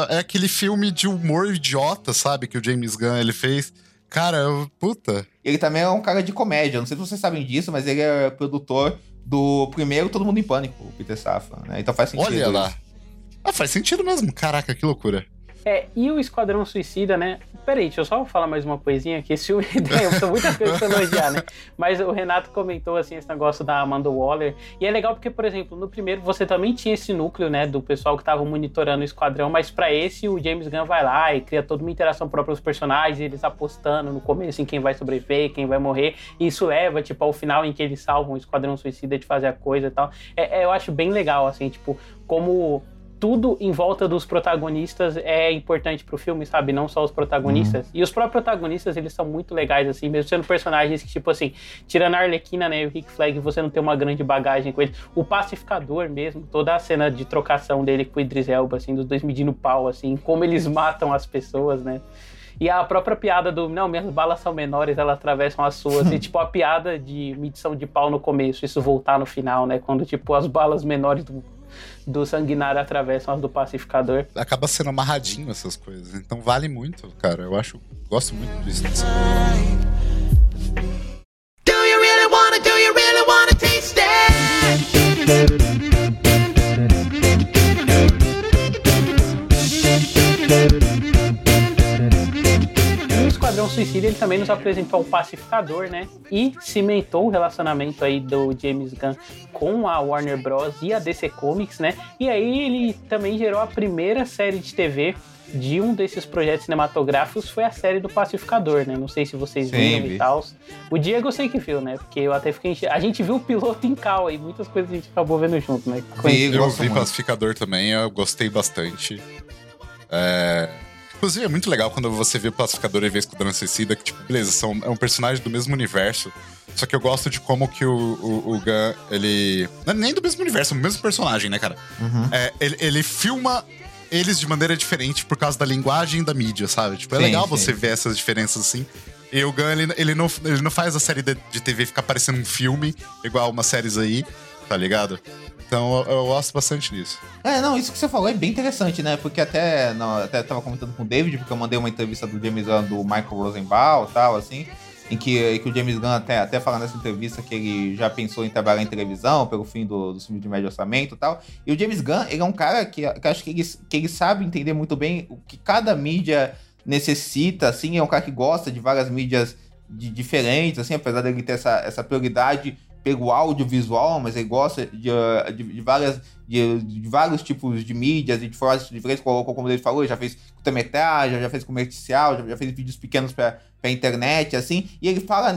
É, é aquele filme de humor idiota, sabe? Que o James Gunn ele fez. Cara, eu, puta. Ele também é um cara de comédia. Não sei se vocês sabem disso, mas ele é produtor do primeiro Todo Mundo em Pânico, o Peter Safran, né? Então faz sentido. Olha lá. Ah, faz sentido mesmo. Caraca, que loucura. É, e o Esquadrão Suicida, né? Peraí, deixa eu só falar mais uma coisinha aqui. Esse filme são muitas coisas pra elogiar, né? Mas o Renato comentou, assim, esse negócio da Amanda Waller. E é legal porque, por exemplo, no primeiro você também tinha esse núcleo, né, do pessoal que tava monitorando o Esquadrão, mas para esse o James Gunn vai lá e cria toda uma interação própria os personagens, eles apostando no começo em quem vai sobreviver, quem vai morrer. E isso leva, tipo, ao final em que eles salvam o Esquadrão Suicida de fazer a coisa e tal. É, é, eu acho bem legal, assim, tipo, como tudo em volta dos protagonistas é importante pro filme, sabe? Não só os protagonistas. Uhum. E os próprios protagonistas, eles são muito legais, assim, mesmo sendo personagens que, tipo assim, tirando a Arlequina, né, e o Rick Flag, você não tem uma grande bagagem com eles. O Pacificador mesmo, toda a cena de trocação dele com o Idris Elba, assim, dos dois medindo pau, assim, como eles matam as pessoas, né? E a própria piada do, não, minhas balas são menores, elas atravessam as suas. e, tipo, a piada de medição de pau no começo, isso voltar no final, né? Quando, tipo, as balas menores do do sanguinário atravessam as do pacificador. Acaba sendo amarradinho essas coisas. Então vale muito, cara. Eu acho. Gosto muito disso. Do you really wanna, do you really wanna taste it? Esquadrão Suicida ele também nos apresentou o Pacificador, né? E cimentou o relacionamento aí do James Gunn com a Warner Bros. e a DC Comics, né? E aí ele também gerou a primeira série de TV de um desses projetos cinematográficos foi a série do Pacificador, né? Não sei se vocês Sim, viram vi. e tal. O Diego eu sei que viu, né? Porque eu até fiquei. A gente viu o piloto em cal e muitas coisas a gente acabou vendo junto, né? Vi, eu vi Pacificador também, eu gostei bastante. É Inclusive, é muito legal quando você vê o Pacificador e vê Esquadrão Suicida, que, tipo, beleza, são, é um personagem do mesmo universo. Só que eu gosto de como que o, o, o Gun, ele. Não é nem do mesmo universo, é o mesmo personagem, né, cara? Uhum. É, ele, ele filma eles de maneira diferente por causa da linguagem da mídia, sabe? Tipo, é sim, legal sim. você ver essas diferenças assim. E o Gun, ele, ele, não, ele não faz a série de, de TV ficar parecendo um filme, igual umas séries aí, tá ligado? Então eu, eu, gosto bastante disso. É, não, isso que você falou é bem interessante, né? Porque até, não, até tava comentando com o David, porque eu mandei uma entrevista do James Gunn do Michael Rosenbaum e tal, assim, em que, que o James Gunn até, até fala nessa entrevista que ele já pensou em trabalhar em televisão pelo fim do, do filme de médio orçamento e tal. E o James Gunn, ele é um cara que, que acho que ele, que ele sabe entender muito bem o que cada mídia necessita, assim, é um cara que gosta de várias mídias de, diferentes, assim, apesar dele ter essa, essa prioridade pelo audiovisual, mas ele gosta de, uh, de, de várias, de, de, vários tipos de mídias e de formas diferentes, como, como ele falou, já fez curta-metragem, já fez comercial, já, já fez vídeos pequenos para a internet, assim, e ele fala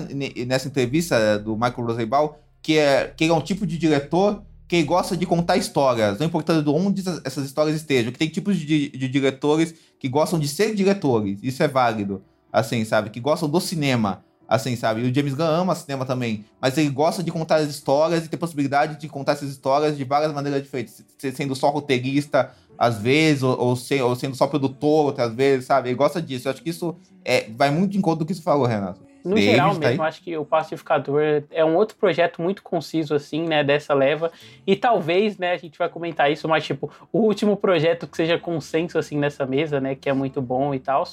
nessa entrevista do Michael Rosenbaum que, é, que ele é um tipo de diretor que gosta de contar histórias, não importando de onde essas histórias estejam, que tem tipos de, de diretores que gostam de ser diretores, isso é válido, assim, sabe, que gostam do cinema, assim, sabe? E o James Gunn ama cinema também, mas ele gosta de contar as histórias e ter possibilidade de contar essas histórias de várias maneiras diferentes, sendo só roteirista às vezes, ou, ou, se, ou sendo só produtor outras vezes, sabe? Ele gosta disso. Eu acho que isso é, vai muito em conta do que você falou, Renato. No David, geral tá mesmo, acho que o Pacificador é um outro projeto muito conciso, assim, né, dessa leva. E talvez, né, a gente vai comentar isso, mas, tipo, o último projeto que seja consenso, assim, nessa mesa, né, que é muito bom e tal.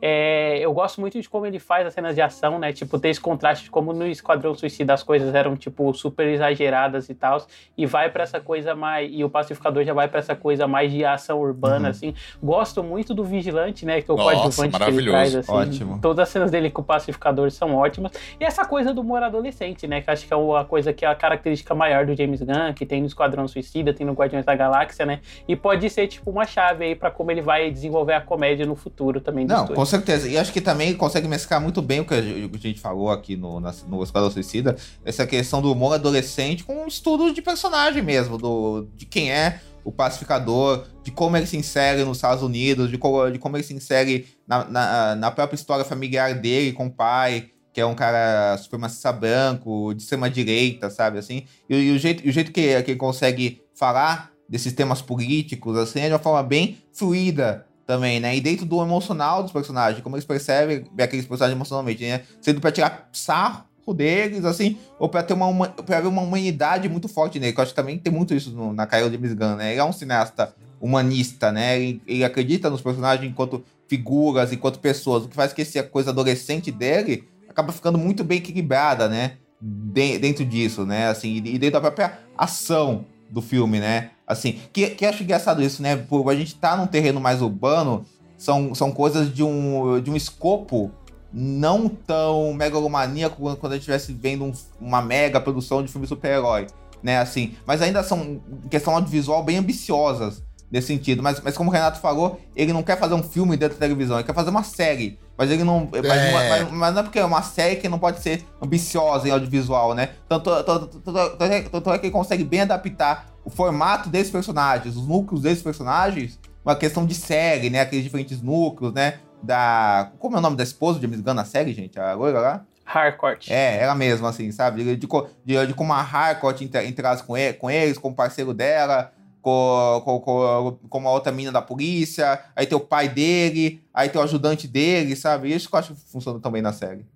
É, eu gosto muito de como ele faz as cenas de ação, né? Tipo, ter esse contraste de como no Esquadrão Suicida as coisas eram, tipo, super exageradas e tal. E vai para essa coisa mais. E o Pacificador já vai para essa coisa mais de ação urbana, uhum. assim. Gosto muito do Vigilante, né? Que é o coadjuvante que ele traz, assim. Ótimo. Todas as cenas dele com o Pacificador são ótimas. E essa coisa do humor adolescente, né? Que acho que é a coisa que é a característica maior do James Gunn, que tem no Esquadrão Suicida, tem no Guardiões da Galáxia, né? E pode ser, tipo, uma chave aí para como ele vai desenvolver a comédia no futuro também. Não, com certeza. E acho que também consegue mesclar muito bem o que a gente falou aqui no, no Esquadrão Suicida, essa questão do humor adolescente com um estudo de personagem mesmo, do, de quem é o pacificador, de como ele se insere nos Estados Unidos, de como, de como ele se insere na, na, na própria história familiar dele com o pai, que é um cara supremacista branco, de extrema-direita, sabe, assim. E, e, o jeito, o jeito que, que ele consegue falar desses temas políticos, assim, é de uma forma bem fluida, também, né? E dentro do emocional dos personagens, como eles percebem aqueles personagens emocionalmente, né? Sendo pra tirar sarro deles, assim, ou pra ter uma, pra ver uma humanidade muito forte nele, que eu acho que também tem muito isso no, na carreira de James Gunn, né? Ele é um cineasta humanista, né? Ele, ele, acredita nos personagens enquanto figuras, enquanto pessoas, o que faz que essa coisa adolescente dele acaba ficando muito bem equilibrada, né? De, dentro disso, né? Assim, e dentro da própria ação do filme, né? Assim, que, que acho engraçado isso, né? Por a gente tá num terreno mais urbano, são, são coisas de um, de um escopo não tão megalomaníaco quando a gente estivesse vendo um, uma mega produção de filme super-herói, né? Assim, mas ainda são, em questão audiovisual, bem ambiciosas nesse sentido. Mas, mas como o Renato falou, ele não quer fazer um filme dentro da televisão, ele quer fazer uma série. Mas ele não. É. Mas, mas, mas, não é porque é uma série que não pode ser ambiciosa em audiovisual, né? Tanto, tanto, tanto, tanto é que ele consegue bem adaptar o formato desses personagens, os núcleos desses personagens, uma questão de série, né? Aqueles diferentes núcleos, né? Da. Como é o nome da esposa de James Gunn na série, gente? A loira lá? Harcourt. É, ela mesma, assim, sabe? De, de, de, de como a Harcourt interage com, ele, com eles, como parceiro dela, com, com, com, com uma outra mina da polícia, aí tem o pai dele, aí tem o ajudante dele, sabe? Isso que eu acho que funciona também na série.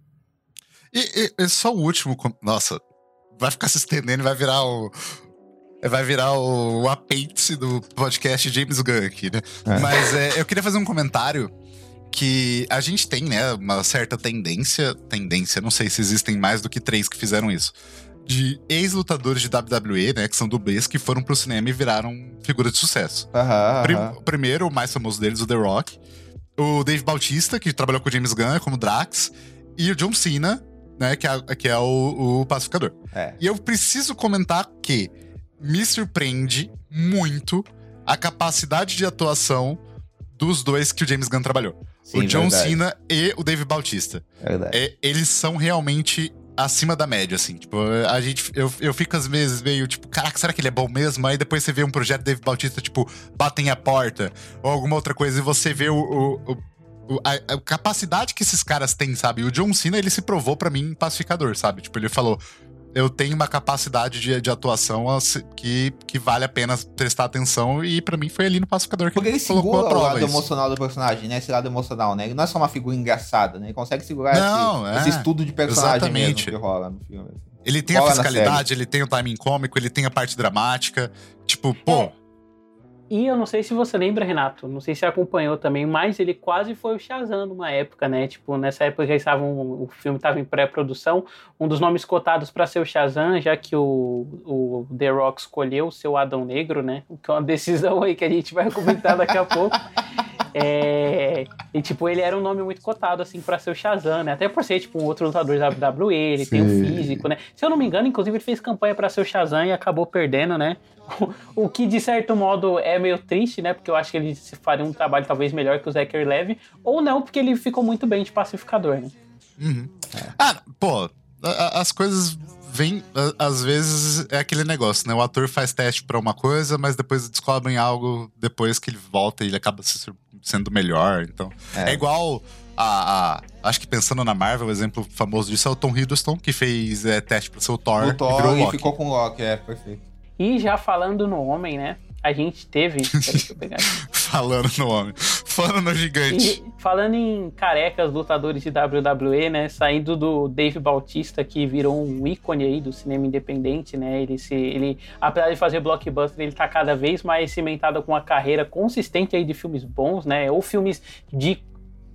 E, e, e só o último. Nossa, vai ficar se estendendo e vai virar o. Vai virar o, o apêndice do podcast James Gunn aqui, né? É. Mas é, eu queria fazer um comentário que a gente tem, né, uma certa tendência, tendência, não sei se existem mais do que três que fizeram isso, de ex-lutadores de WWE, né, que são dublês, que foram pro cinema e viraram figuras de sucesso. Uhum, O primeiro, o mais famoso deles, o The Rock. O Dave Bautista, que trabalhou com o James Gunn como Drax. E o John Cena, né, que é, que é o, o pacificador. É. E eu preciso comentar que me surpreende muito a capacidade de atuação dos dois que o James Gunn trabalhou. Sim, o John verdade. Cena e o Dave Bautista. Verdade. É, eles são realmente acima da média, assim. Tipo, a gente. Eu, eu fico às vezes meio, tipo, caraca, será que ele é bom mesmo? Aí depois você vê um projeto Dave Bautista, tipo, batem a porta, ou alguma outra coisa, e você vê o, o, o a, capacidade que esses caras têm, sabe? O John Cena, ele se provou para mim pacificador, sabe? Tipo, ele falou: eu tenho uma capacidade de, de atuação que, que vale a pena prestar atenção e para mim foi ali no pacificador que Porque ele, ele colocou a prova o lado isso. emocional do personagem, né? Esse lado emocional, né? Ele não é só uma figura engraçada, né? Ele consegue segurar não, esse, é. esse, estudo de personagem Exatamente. mesmo que rola no filme. Ele tem rola a fiscalidade, ele tem o timing cômico, ele tem a parte dramática. Tipo, pô, é. E eu não sei se você lembra, Renato, não sei se acompanhou também, mas ele quase foi o Shazam numa época, né? Tipo, nessa época que estavam, o filme estava em pré-produção, um dos nomes cotados para ser o Shazam, já que o, o The Rock escolheu o seu Adão Negro, né? Que é uma decisão aí que a gente vai comentar daqui a pouco. É, e, tipo, ele era um nome muito cotado, assim, pra ser o Shazam, né? Até por ser, tipo, um outro lutador da WWE, ele Sim. tem o um físico, né? Se eu não me engano, inclusive, ele fez campanha para ser o Shazam e acabou perdendo, né? O, que, de certo modo, é meio triste, né? Porque eu acho que ele faria um trabalho talvez melhor que o Zachary Levy. Ou não, porque ele ficou muito bem de pacificador, né? Uhum. É. Ah, pô, as coisas vêm, às vezes é aquele negócio, né? O ator faz teste para uma coisa, mas depois descobrem algo depois que ele volta e ele acaba sendo melhor. Então, é, é igual a, a, Acho que pensando na Marvel, o exemplo famoso disso é o Tom Hiddleston, que fez é, teste pro seu Thor. O Thor e, e ficou com o Loki, é, perfeito. E já falando no homem, né? A gente teve. deixa eu pegar aqui. falando no homem. Falando no gigante. E, falando em carecas lutadores de WWE, né? Saindo do Dave Bautista, que virou um ícone aí do cinema independente, né? Ele se. Ele, apesar de fazer blockbuster, ele tá cada vez mais cimentado com uma carreira consistente aí de filmes bons, né? Ou filmes de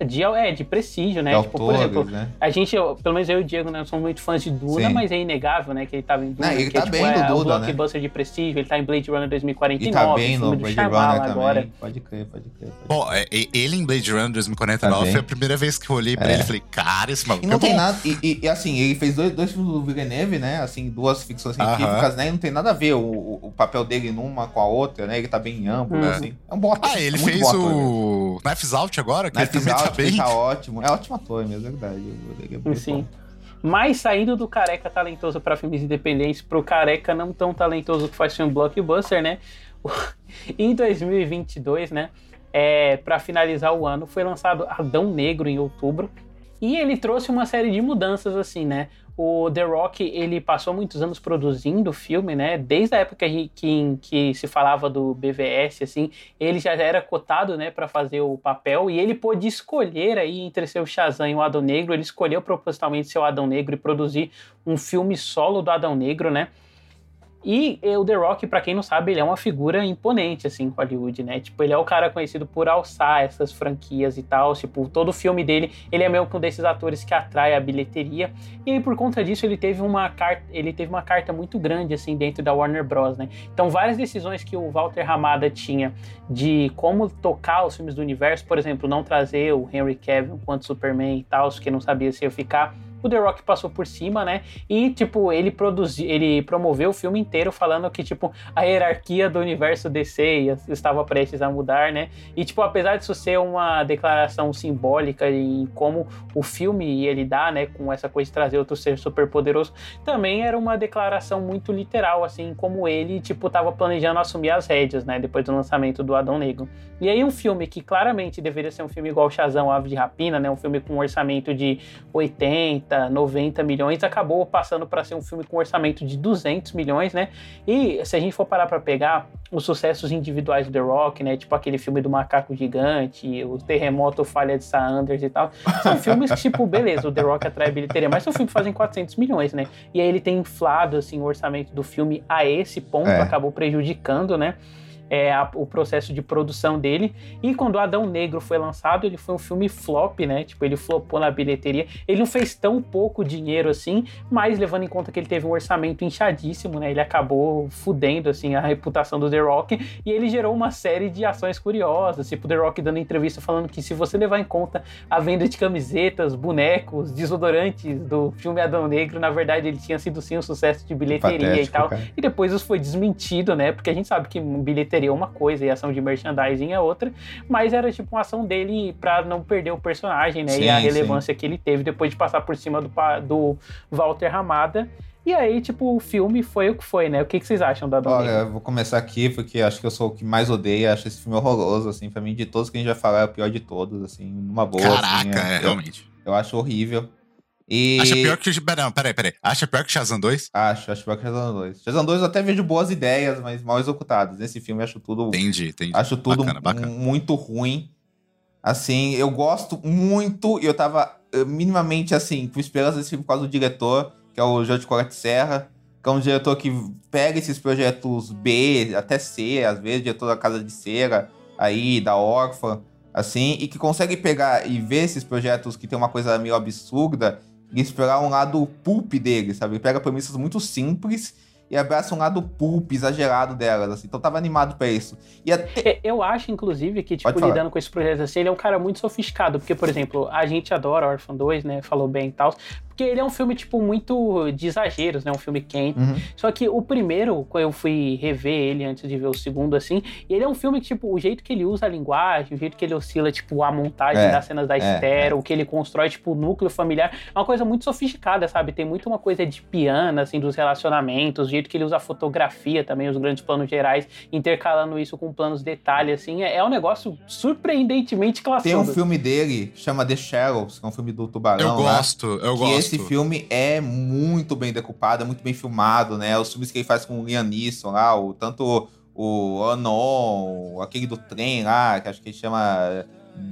de, é, de prestígio, né? De tipo, autores, por exemplo, né? a gente, eu, pelo menos eu e o Diego, né, somos muito fãs de Duna, Sim. mas é inegável, né, que ele tava em Duna. Não, ele que, tá tipo, bem é, no Duna, um blockbuster né? de prestígio, ele tá em Blade Runner 2049, e tá bem no Blade Runner agora. também. Pode crer, pode crer. Pode Bom, é, ele em Blade Runner 2049 tá foi a primeira vez que eu olhei pra é. ele e falei, cara, esse maluco E não é tem bom. nada, e, e, assim, ele fez dois, dois filmes do Villeneuve, né, assim, duas ficções científicas, uh -huh. né, e não tem nada a ver o, o, o, papel dele numa com a outra, né, ele tá bem amplo, uhum. assim. É um bom ator. Ah, ele fez o Knives Out agora, que ele também tá bem. tá ótimo. É ótimo ator mesmo, é verdade. É Sim. Mas saindo do careca talentoso para filmes independentes pro careca não tão talentoso que faz filme blockbuster, né? em 2022, né? É, para finalizar o ano, foi lançado Adão Negro em outubro. E ele trouxe uma série de mudanças, assim, né? O The Rock, ele passou muitos anos produzindo filme, né? Desde a época que, que, se falava do BVS, assim, ele já era cotado, né, para fazer o papel e ele pôde escolher aí entre seu Shazam e o Adão Negro. Ele escolheu propositalmente seu Adão Negro e produzir um filme solo do Adão Negro, né? E o The Rock, para quem não sabe, ele é uma figura imponente, assim, em Hollywood, né? Tipo, ele é o cara conhecido por alçar essas franquias e tal. Tipo, todo filme dele, ele é meio que um desses atores que atrai a bilheteria. E aí, por conta disso, ele teve uma carta, ele teve uma carta muito grande, assim, dentro da Warner Bros, né? Então, várias decisões que o Walter Ramada tinha de como tocar os filmes do universo, por exemplo, não trazer o Henry Cavill quanto Superman e tal, que não sabia se ia ficar o The Rock passou por cima, né? E, tipo, ele produziu, ele promoveu o filme inteiro falando que, tipo, a hierarquia do universo DC estava prestes a mudar, né? E, tipo, apesar disso ser uma declaração simbólica em como o filme ia lidar, né, com essa coisa de trazer outro ser super poderoso, também era uma declaração muito literal, assim, como ele, tipo, tava planejando assumir as rédeas, né, depois do lançamento do Adão Negro. E aí um filme que claramente deveria ser um filme igual Shazam, Ave de Rapina, né, um filme com um orçamento de 80, 80, 90 milhões, acabou passando para ser um filme com orçamento de 200 milhões, né? E se a gente for parar para pegar os sucessos individuais do The Rock, né? Tipo aquele filme do Macaco Gigante, o Terremoto, Falha de Sanders e tal. São filmes que, tipo, beleza, o The Rock atrai bilheteria, mas são filmes que fazem 400 milhões, né? E aí ele tem inflado, assim, o orçamento do filme a esse ponto, é. acabou prejudicando, né? É, a, o processo de produção dele. E quando Adão Negro foi lançado, ele foi um filme flop, né? Tipo, ele flopou na bilheteria. Ele não fez tão pouco dinheiro assim, mas levando em conta que ele teve um orçamento inchadíssimo, né? Ele acabou fudendo, assim, a reputação do The Rock. E ele gerou uma série de ações curiosas, tipo The Rock dando entrevista falando que se você levar em conta a venda de camisetas, bonecos, desodorantes do filme Adão Negro, na verdade ele tinha sido sim um sucesso de bilheteria Patético, e tal. Cara. E depois isso foi desmentido, né? Porque a gente sabe que bilheteria seria uma coisa e ação de merchandising é outra, mas era tipo uma ação dele para não perder o personagem, né? Sim, e a relevância sim. que ele teve depois de passar por cima do, do Walter Ramada. E aí, tipo, o filme foi o que foi, né? O que, que vocês acham da Olha, eu vou começar aqui porque acho que eu sou o que mais odeia, acho esse filme horroroso, assim, pra mim, de todos que a gente vai falar, é o pior de todos, assim, numa boa. Caraca, assim, é, realmente. Eu acho horrível. E... Acha pior que. Peraí, peraí, peraí. Acha pior que Shazam 2? Acho, acho pior que Shazam 2. Shazam 2 eu até vejo boas ideias, mas mal executadas. Nesse filme eu acho tudo. Entendi, entendi. Acho tudo bacana, bacana. muito ruim. Assim, eu gosto muito. E eu tava eh, minimamente assim, com esperança desse filme por causa do diretor, que é o Jorge Colette Serra. Que é um diretor que pega esses projetos B, até C, às vezes, diretor da Casa de Cera, aí, da Órfã, assim, e que consegue pegar e ver esses projetos que tem uma coisa meio absurda e explorar um lado pulp dele, sabe? Ele pega premissas muito simples e abraça um lado pulp exagerado delas, assim. Então tava animado para isso. E até... Eu acho, inclusive, que, tipo, lidando com esse projeto assim, ele é um cara muito sofisticado. Porque, por exemplo, a gente adora Orphan 2, né? Falou bem e tal. Porque ele é um filme, tipo, muito de exageros, né? Um filme quente. Uhum. Só que o primeiro, quando eu fui rever ele antes de ver o segundo, assim, ele é um filme que, tipo, o jeito que ele usa a linguagem, o jeito que ele oscila, tipo, a montagem é, das cenas da é, estera, é. o que ele constrói, tipo, o núcleo familiar, é uma coisa muito sofisticada, sabe? Tem muito uma coisa de piano, assim, dos relacionamentos, o jeito que ele usa a fotografia também, os grandes planos gerais, intercalando isso com planos detalhe, assim, é, é um negócio surpreendentemente clássico. Tem um filme dele, chama The Shadows, que é um filme do Tubarão. Eu gosto, lá, eu gosto esse filme é muito bem decupado, é muito bem filmado, né? Os filmes que ele faz com o Liam Neeson lá, o, tanto o Anon, aquele do trem lá, que acho que ele chama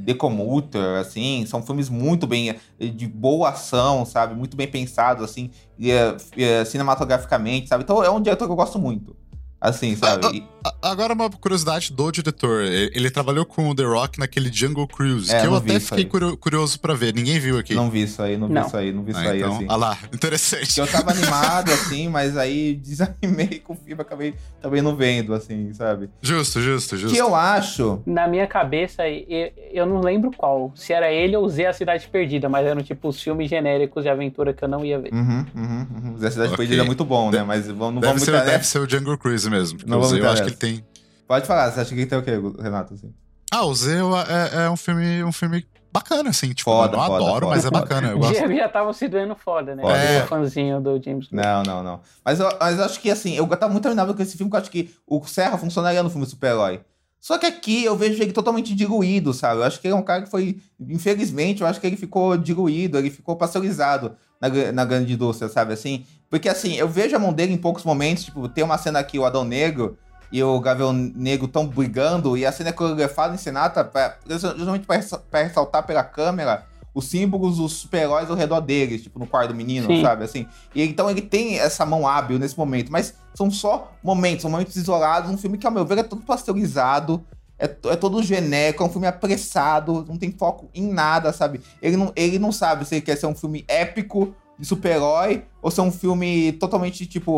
The Commuter, assim, são filmes muito bem, de boa ação, sabe? Muito bem pensados, assim, e, e, cinematograficamente, sabe? Então é um diretor que eu gosto muito. Assim, sabe? Agora uma curiosidade do diretor. Ele trabalhou com o The Rock naquele Jungle Cruise, é, que eu até fiquei curioso para ver. Ninguém viu aqui. Não vi isso aí, não, não. vi isso aí, não vi isso ah, aí, então, assim. Ah lá, interessante. Eu tava animado, assim, mas aí desanimei com o filme, acabei também não vendo, assim, sabe? Justo, justo, justo. Que eu acho... Na minha cabeça, eu, eu não lembro qual. Se era ele ou Zé a Cidade Perdida, mas eram, tipo, os filmes genéricos de aventura que eu não ia ver. Uhum, uhum, uhum. Zé a Cidade okay. Perdida é muito bom, né? Mas vamos, não deve vamos... Ser, muito, deve ser o Jungle Cruise mesmo. Não vamos eu acho que ele tem. Pode falar, você acha que tem o quê, Renato? Assim? Ah, o Z é, é, um filme, um filme bacana, assim. Tipo, foda, eu não foda, adoro, foda, mas é bacana. Eu gosto. Já, já tava se doendo foda, né? Foda. É. fãzinho do James Gunn. Não, não, não. Mas eu, mas eu acho que, assim, eu tava muito animado com esse filme, porque eu acho que o Serra funcionaria no filme super-herói. Só que aqui eu vejo ele totalmente diluído, sabe? Eu acho que ele é um cara que foi. Infelizmente, eu acho que ele ficou diluído, ele ficou pasteurizado na, na grande indústria, sabe? Assim. Porque assim, eu vejo a mão dele em poucos momentos, tipo, tem uma cena aqui, o Adão Negro, e o Gavião Negro estão brigando, e a cena é coreografada, encenada, pra, justamente para ressaltar pela câmera os símbolos dos super-heróis ao redor deles, tipo, no quarto do menino, Sim. sabe? Assim. E então ele tem essa mão hábil nesse momento, mas são só momentos, são momentos isolados, um filme que, ao meu ver, é todo pasteurizado, é, é todo genérico, é um filme apressado, não tem foco em nada, sabe? Ele não, ele não sabe se ele quer ser um filme épico de super-herói ou se é um filme totalmente, tipo,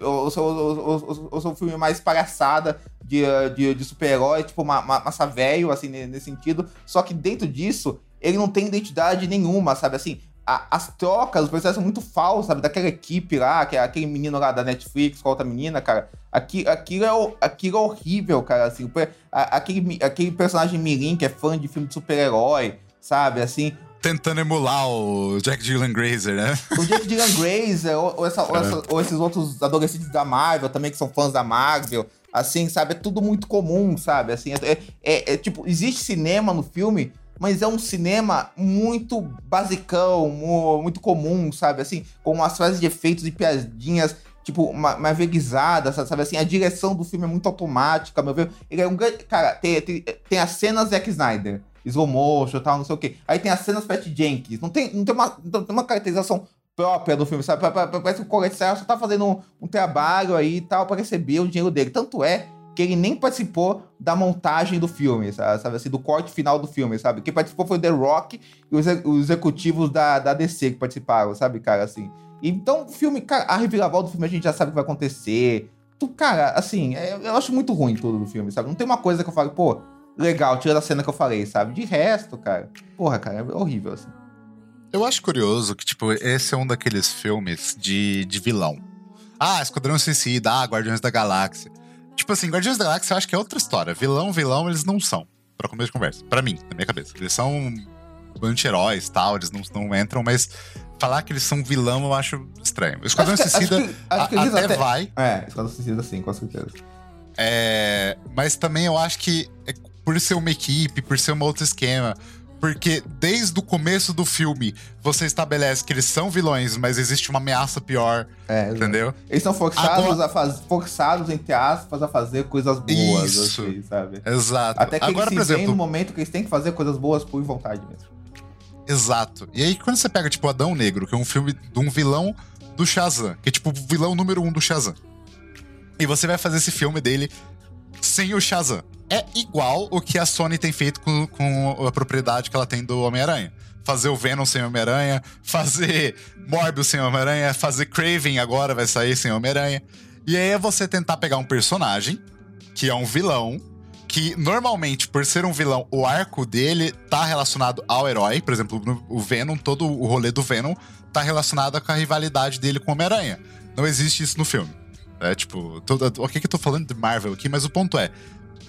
ou, se- ou, ou, ou- é um filme mais palhaçada de, de, de super-herói, tipo, uma, uma, massa velho, assim, ne- nesse sentido. Só que dentro disso, ele não tem identidade nenhuma, sabe? Assim, a- as trocas, os personagens são muito falsos, sabe? Daquela equipe lá, que é aquele menino lá da Netflix com a outra menina, cara. Aqui, aquilo, é, aquilo é horrível, cara. Assim, aquele, aquele personagem mirim que é fã de filme de super-herói, sabe? Assim, Tentando emular o Jack Dylan Grazer, né? o Jake Dylan Grazer, ou, ou essa- ou essa- ou esses outros adolescentes da Marvel também, que são fãs da Marvel, assim, sabe? É tudo muito comum, sabe? Assim, é, é- é, tipo, existe cinema no filme, mas é um cinema muito basicão, mu- muito comum, sabe? Assim, com umas frases de efeitos e piadinhas, tipo, ma- mais veguizadas, sabe? Assim, a direção do filme é muito automática, meu ver. Ele é um grande. Cara, tem, tem, tem as cenas Zack Snyder. Slow motion tal, não sei o quê. Aí tem as cenas Pat Jenkins. Não tem, não tem, uma, não tem uma caracterização própria do filme, sabe? Pa- pa- pa- Parece que o Serra só tá fazendo um, um trabalho aí e tal pra receber o dinheiro dele. Tanto é que ele nem participou da montagem do filme, sabe? assim, do corte final do filme, sabe? Quem participou foi o The Rock e os, os executivos da, da DC que participaram, sabe, cara, assim. Então, o filme, cara, a reviravolta do filme a gente já sabe o que vai acontecer. Tu, cara, assim, é- eu acho muito ruim tudo do filme, sabe? Não tem uma coisa que eu falo, pô, legal, tira da cena que eu falei, sabe? De resto, cara, porra, cara, é horrível, assim. Eu acho curioso que, tipo, esse é um daqueles filmes de, de vilão. Ah, Esquadrão Suicida, ah, Guardiões da Galáxia. Tipo assim, Guardiões da Galáxia eu acho que é outra história. Vilão, vilão, eles não são. Pra começo de conversa. Pra mim, na minha cabeça. Eles são anti-heróis tal, eles não, não entram, mas falar que eles são vilão eu acho estranho. Esquadrão Acho que- Suicida acho que- acho que a- até, até- vai, É, Esquadrão Suicida sim, com certeza. é, mas também eu acho que é por ser uma equipe, por ser um outro esquema. Porque desde o começo do filme você estabelece que eles são vilões, mas existe uma ameaça pior, É, entendeu? Eles são forçados Agora- a fazer, forçados, entre aspas, a fazer coisas boas, Isso. assim, sabe? Exato. Até que Agora, eles se exemplo, no momento que eles têm que fazer coisas boas por vontade mesmo. exato. E aí, quando você pega, tipo, Adão Negro, que é um filme de um vilão do Shazam, que é tipo o vilão número um do Shazam. E você vai fazer esse filme dele sem o Shazam. É igual o que a Sony tem feito com, com a propriedade que ela tem do Homem-Aranha. Fazer o Venom sem Homem-Aranha, fazer Morbius sem Homem-Aranha, fazer Craven agora vai sair sem Homem-Aranha. E aí é você tentar pegar um personagem, que é um vilão, que normalmente, por ser um vilão, o arco dele tá relacionado ao herói. Por exemplo, o Venom, todo o rolê do Venom tá relacionado com a rivalidade dele com Homem-Aranha. Não existe isso no filme. É tipo, toda, o que que eu tô falando de Marvel aqui, mas o ponto é,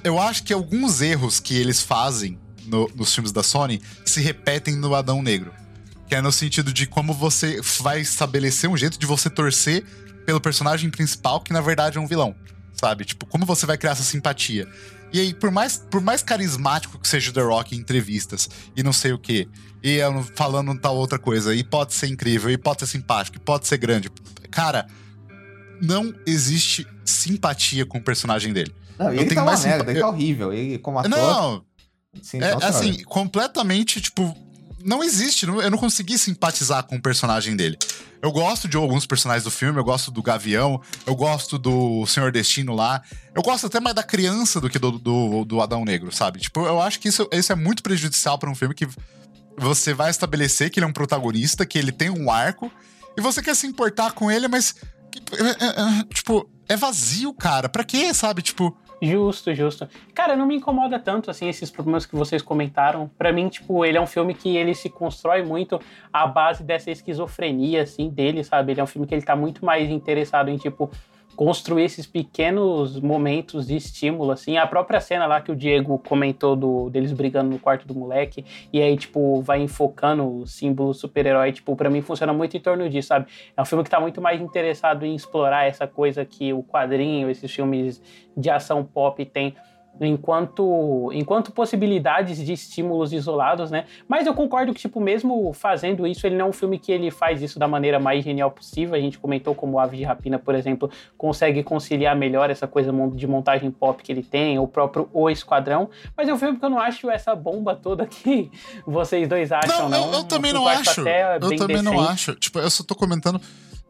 eu acho que alguns erros que eles fazem no- nos filmes da Sony se repetem no Adão Negro. Que é no sentido de como você vai estabelecer um jeito de você torcer pelo personagem principal, que na verdade é um vilão. Sabe? Tipo, como você vai criar essa simpatia. E aí, por mais, por mais carismático que seja o The Rock em entrevistas e não sei o quê, e eu falando tal outra coisa, e pode ser incrível, e pode ser simpático, e pode ser grande. Cara, não existe simpatia com o personagem dele. Não, Eu ele tenho tá uma mais merda, simpa- ele tá horrível. Ele, como ator, Não, sim, é assim, senhora. completamente, tipo, não existe. não- Eu não consegui simpatizar com o personagem dele. Eu gosto de alguns personagens do filme, eu gosto do Gavião, eu gosto do Senhor Destino lá. Eu gosto até mais da criança do que do, do, do Adão Negro, sabe? Tipo, eu acho que isso, isso é muito prejudicial pra um filme que você vai estabelecer que ele é um protagonista, que ele tem um arco, e você quer se importar com ele, mas. É- é- é, tipo, é vazio, cara. Pra quê, sabe? Tipo. Justo, justo. Cara, não me incomoda tanto, assim, esses problemas que vocês comentaram. Pra mim, tipo, ele é um filme que ele se constrói muito à base dessa esquizofrenia, assim, dele, sabe? Ele é um filme que ele tá muito mais interessado em, tipo, construir esses pequenos momentos de estímulo, assim. A própria cena lá que o Diego comentou do, deles brigando no quarto do moleque, e aí, tipo, vai enfocando o símbolo super-herói, tipo, pra mim funciona muito em torno disso, sabe? É um filme que tá muito mais interessado em explorar essa coisa que o quadrinho, esses filmes de ação pop tem enquanto, enquanto possibilidades de estímulos isolados, né? Mas eu concordo que, tipo, mesmo fazendo isso, ele não é um filme que ele faz isso da maneira mais genial possível. A gente comentou como Ave de Rapina, por exemplo, consegue conciliar melhor essa coisa de montagem pop que ele tem, o próprio O Esquadrão. Mas é um filme que eu não acho essa bomba toda que vocês dois acham, não. não. Eu, eu também não acho. Eu também decente. não acho. Tipo, eu só tô comentando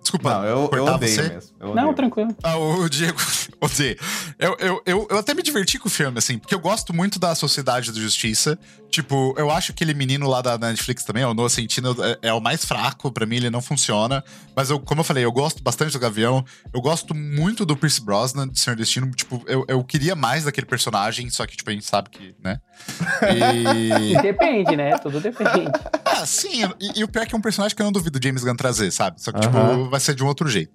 Desculpa. Não, eu, eu odeio você? mesmo. Eu não, tranquilo. Ah, o Diego, odeio. Eu, eu, eu, eu até me diverti com o filme, assim, porque eu gosto muito da Sociedade da Justiça. Tipo, eu acho que aquele menino lá da Netflix também, o Noah Centino, é, é, o mais fraco. para mim, ele não funciona. Mas, eu, como eu falei, eu gosto bastante do Gavião. Eu gosto muito do Pierce Brosnan, de Senhor Destino. Tipo, eu, eu queria mais daquele personagem, só que, tipo, a gente sabe que, né? E... depende, né? Tudo depende. Ah, sim. E, e, o pior é que é um personagem que eu não duvido James Gunn trazer, sabe? Só que, tipo, vai ser de um outro jeito.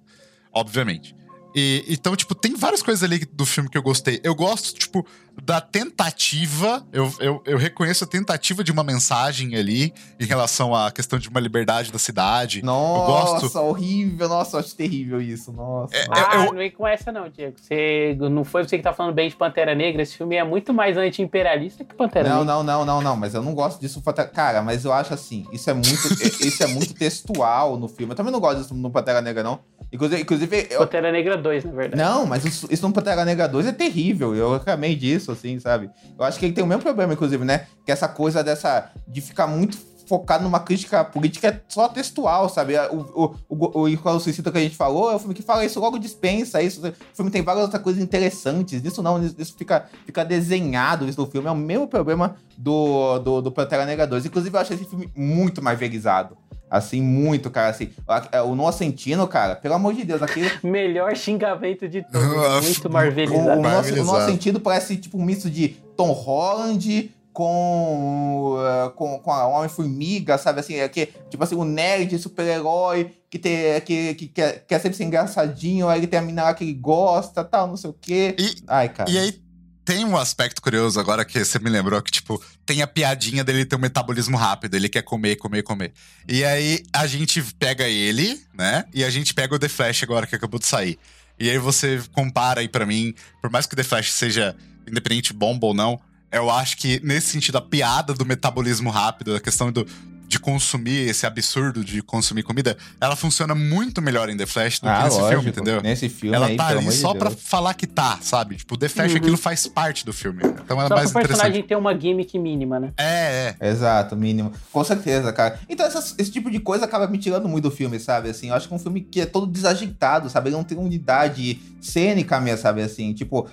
Obviamente. E, então, tipo, tem várias coisas ali do filme que eu gostei. Eu gosto, tipo, da tentativa, eu, eu, eu, reconheço a tentativa de uma mensagem ali em relação à questão de uma liberdade da cidade. Nossa, gosto... horrível, nossa, acho terrível isso, nossa. É, ah, eu... não vem com essa não, Diego. Você, não foi você que tá falando bem de Pantera Negra, esse filme é muito mais anti-imperialista que Pantera não, Negra. Não, não, não, não, mas eu não gosto disso. Cara, mas eu acho assim, isso é muito, isso é muito textual no filme. Eu também não gosto disso no Pantera Negra, não. Inclusive, inclusive eu... Pantera Negra 2, na verdade. Não, mas isso, isso no Pantera Negra 2 é terrível, eu reclamei disso isso, assim, sabe? Eu acho que ele tem o mesmo problema, inclusive, né? Que essa coisa dessa. de ficar muito focado numa crítica política só textual, sabe? O, o, o, o Igual que a gente falou é um filme que fala isso, logo dispensa isso. O filme tem várias outras coisas interessantes. Isso não, isso fica, fica desenhado isso no filme. É o mesmo problema do, do, do Pantera Negra 2. Inclusive, eu acho esse filme muito mais verizado. Assim, muito, cara. Assim, o Noah Centino, cara, pelo amor de Deus, aquele. Melhor xingamento de todos. muito marvelizado. O, o, nosso, o parece tipo um misto de Tom Holland com, uh, com, com a Homem-Formiga, sabe? Assim, é que, tipo assim, o nerd super-herói que, tem, que, que, que quer, quer sempre ser engraçadinho, aí ele tem a mina lá que ele gosta, tal, não sei o quê. E, Ai, cara. E aí tem um aspecto curioso agora que você me lembrou que, tipo, tem a piadinha dele ter um metabolismo rápido, ele quer comer, comer, comer. E aí a gente pega ele, né? E a gente pega o The Flash agora que acabou de sair. E aí você compara aí para mim, por mais que o The Flash seja independente bomba ou não, eu acho que nesse sentido a piada do metabolismo rápido, a questão do, de consumir esse absurdo de consumir comida, ela funciona muito melhor em The Flash do ah, que nesse lógico. filme, entendeu? Nesse filme ela aí, tá ali só de pra falar que tá, sabe? Tipo, The Flash, uhum. aquilo faz parte do filme. Então é só mais o personagem tem uma gimmick mínima, né? É, é. Exato, mínimo. Com certeza, cara. Então essas, esse tipo de coisa acaba me tirando muito do filme, sabe? Assim, eu acho que é um filme que é todo desajeitado, sabe? Ele não tem unidade cênica mesmo, sabe? Assim, tipo,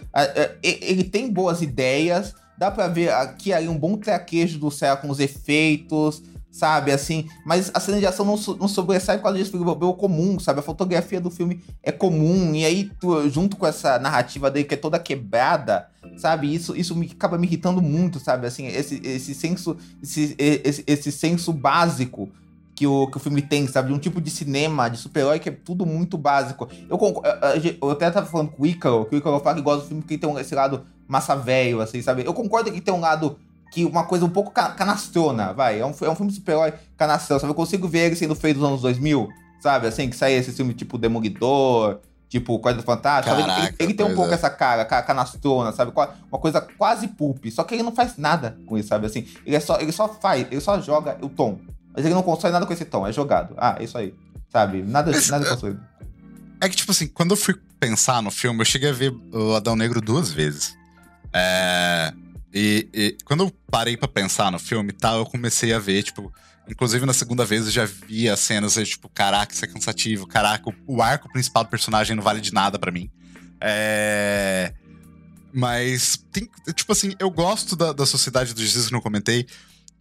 ele tem boas ideias, dá pra ver aqui aí um bom traquejo do céu com os efeitos, sabe? Assim, mas a cena de ação não, não sobressai por causa disso, é comum, sabe? A fotografia do filme é comum, e aí, tu, junto com essa narrativa dele que é toda quebrada, sabe? Isso, isso me, acaba me irritando muito, sabe? Assim, esse, esse senso, esse, esse, esse senso básico que o, que o filme tem, sabe? De um tipo de cinema, de super-herói que é tudo muito básico. Eu, eu, eu até tava falando com o Icaro, que o Icaro fala que gosta do filme porque tem esse lado massa velho, assim, sabe? Eu concordo que tem um lado que uma coisa um pouco canastrona, vai. É um, é um filme super-herói canastrão, sabe? Eu consigo ver ele sendo feito nos anos 2000, sabe? Assim, que saia esse filme tipo Demolidor, tipo Coisa Fantástica. Caraca, ele, ele tem um pouco é. essa cara, canastrona, sabe? Uma coisa quase pulp. Só que ele não faz nada com isso, sabe? Assim, ele, é só, ele só faz, ele só joga o tom. Mas ele não constrói nada com esse tom, é jogado. Ah, é isso aí. Sabe? Nada, Mas, nada construído. É que, tipo assim, quando eu fui pensar no filme, eu cheguei a ver o Adão Negro duas vezes. É. E, e, quando eu parei para pensar no filme e tal, eu comecei a ver, tipo, inclusive na segunda vez eu já vi as cenas, eu, tipo, caraca, isso é cansativo, caraca, o, o arco principal do personagem não vale de nada para mim. É. Mas, tem, tipo assim, eu gosto da, da Sociedade do Justiça que não comentei.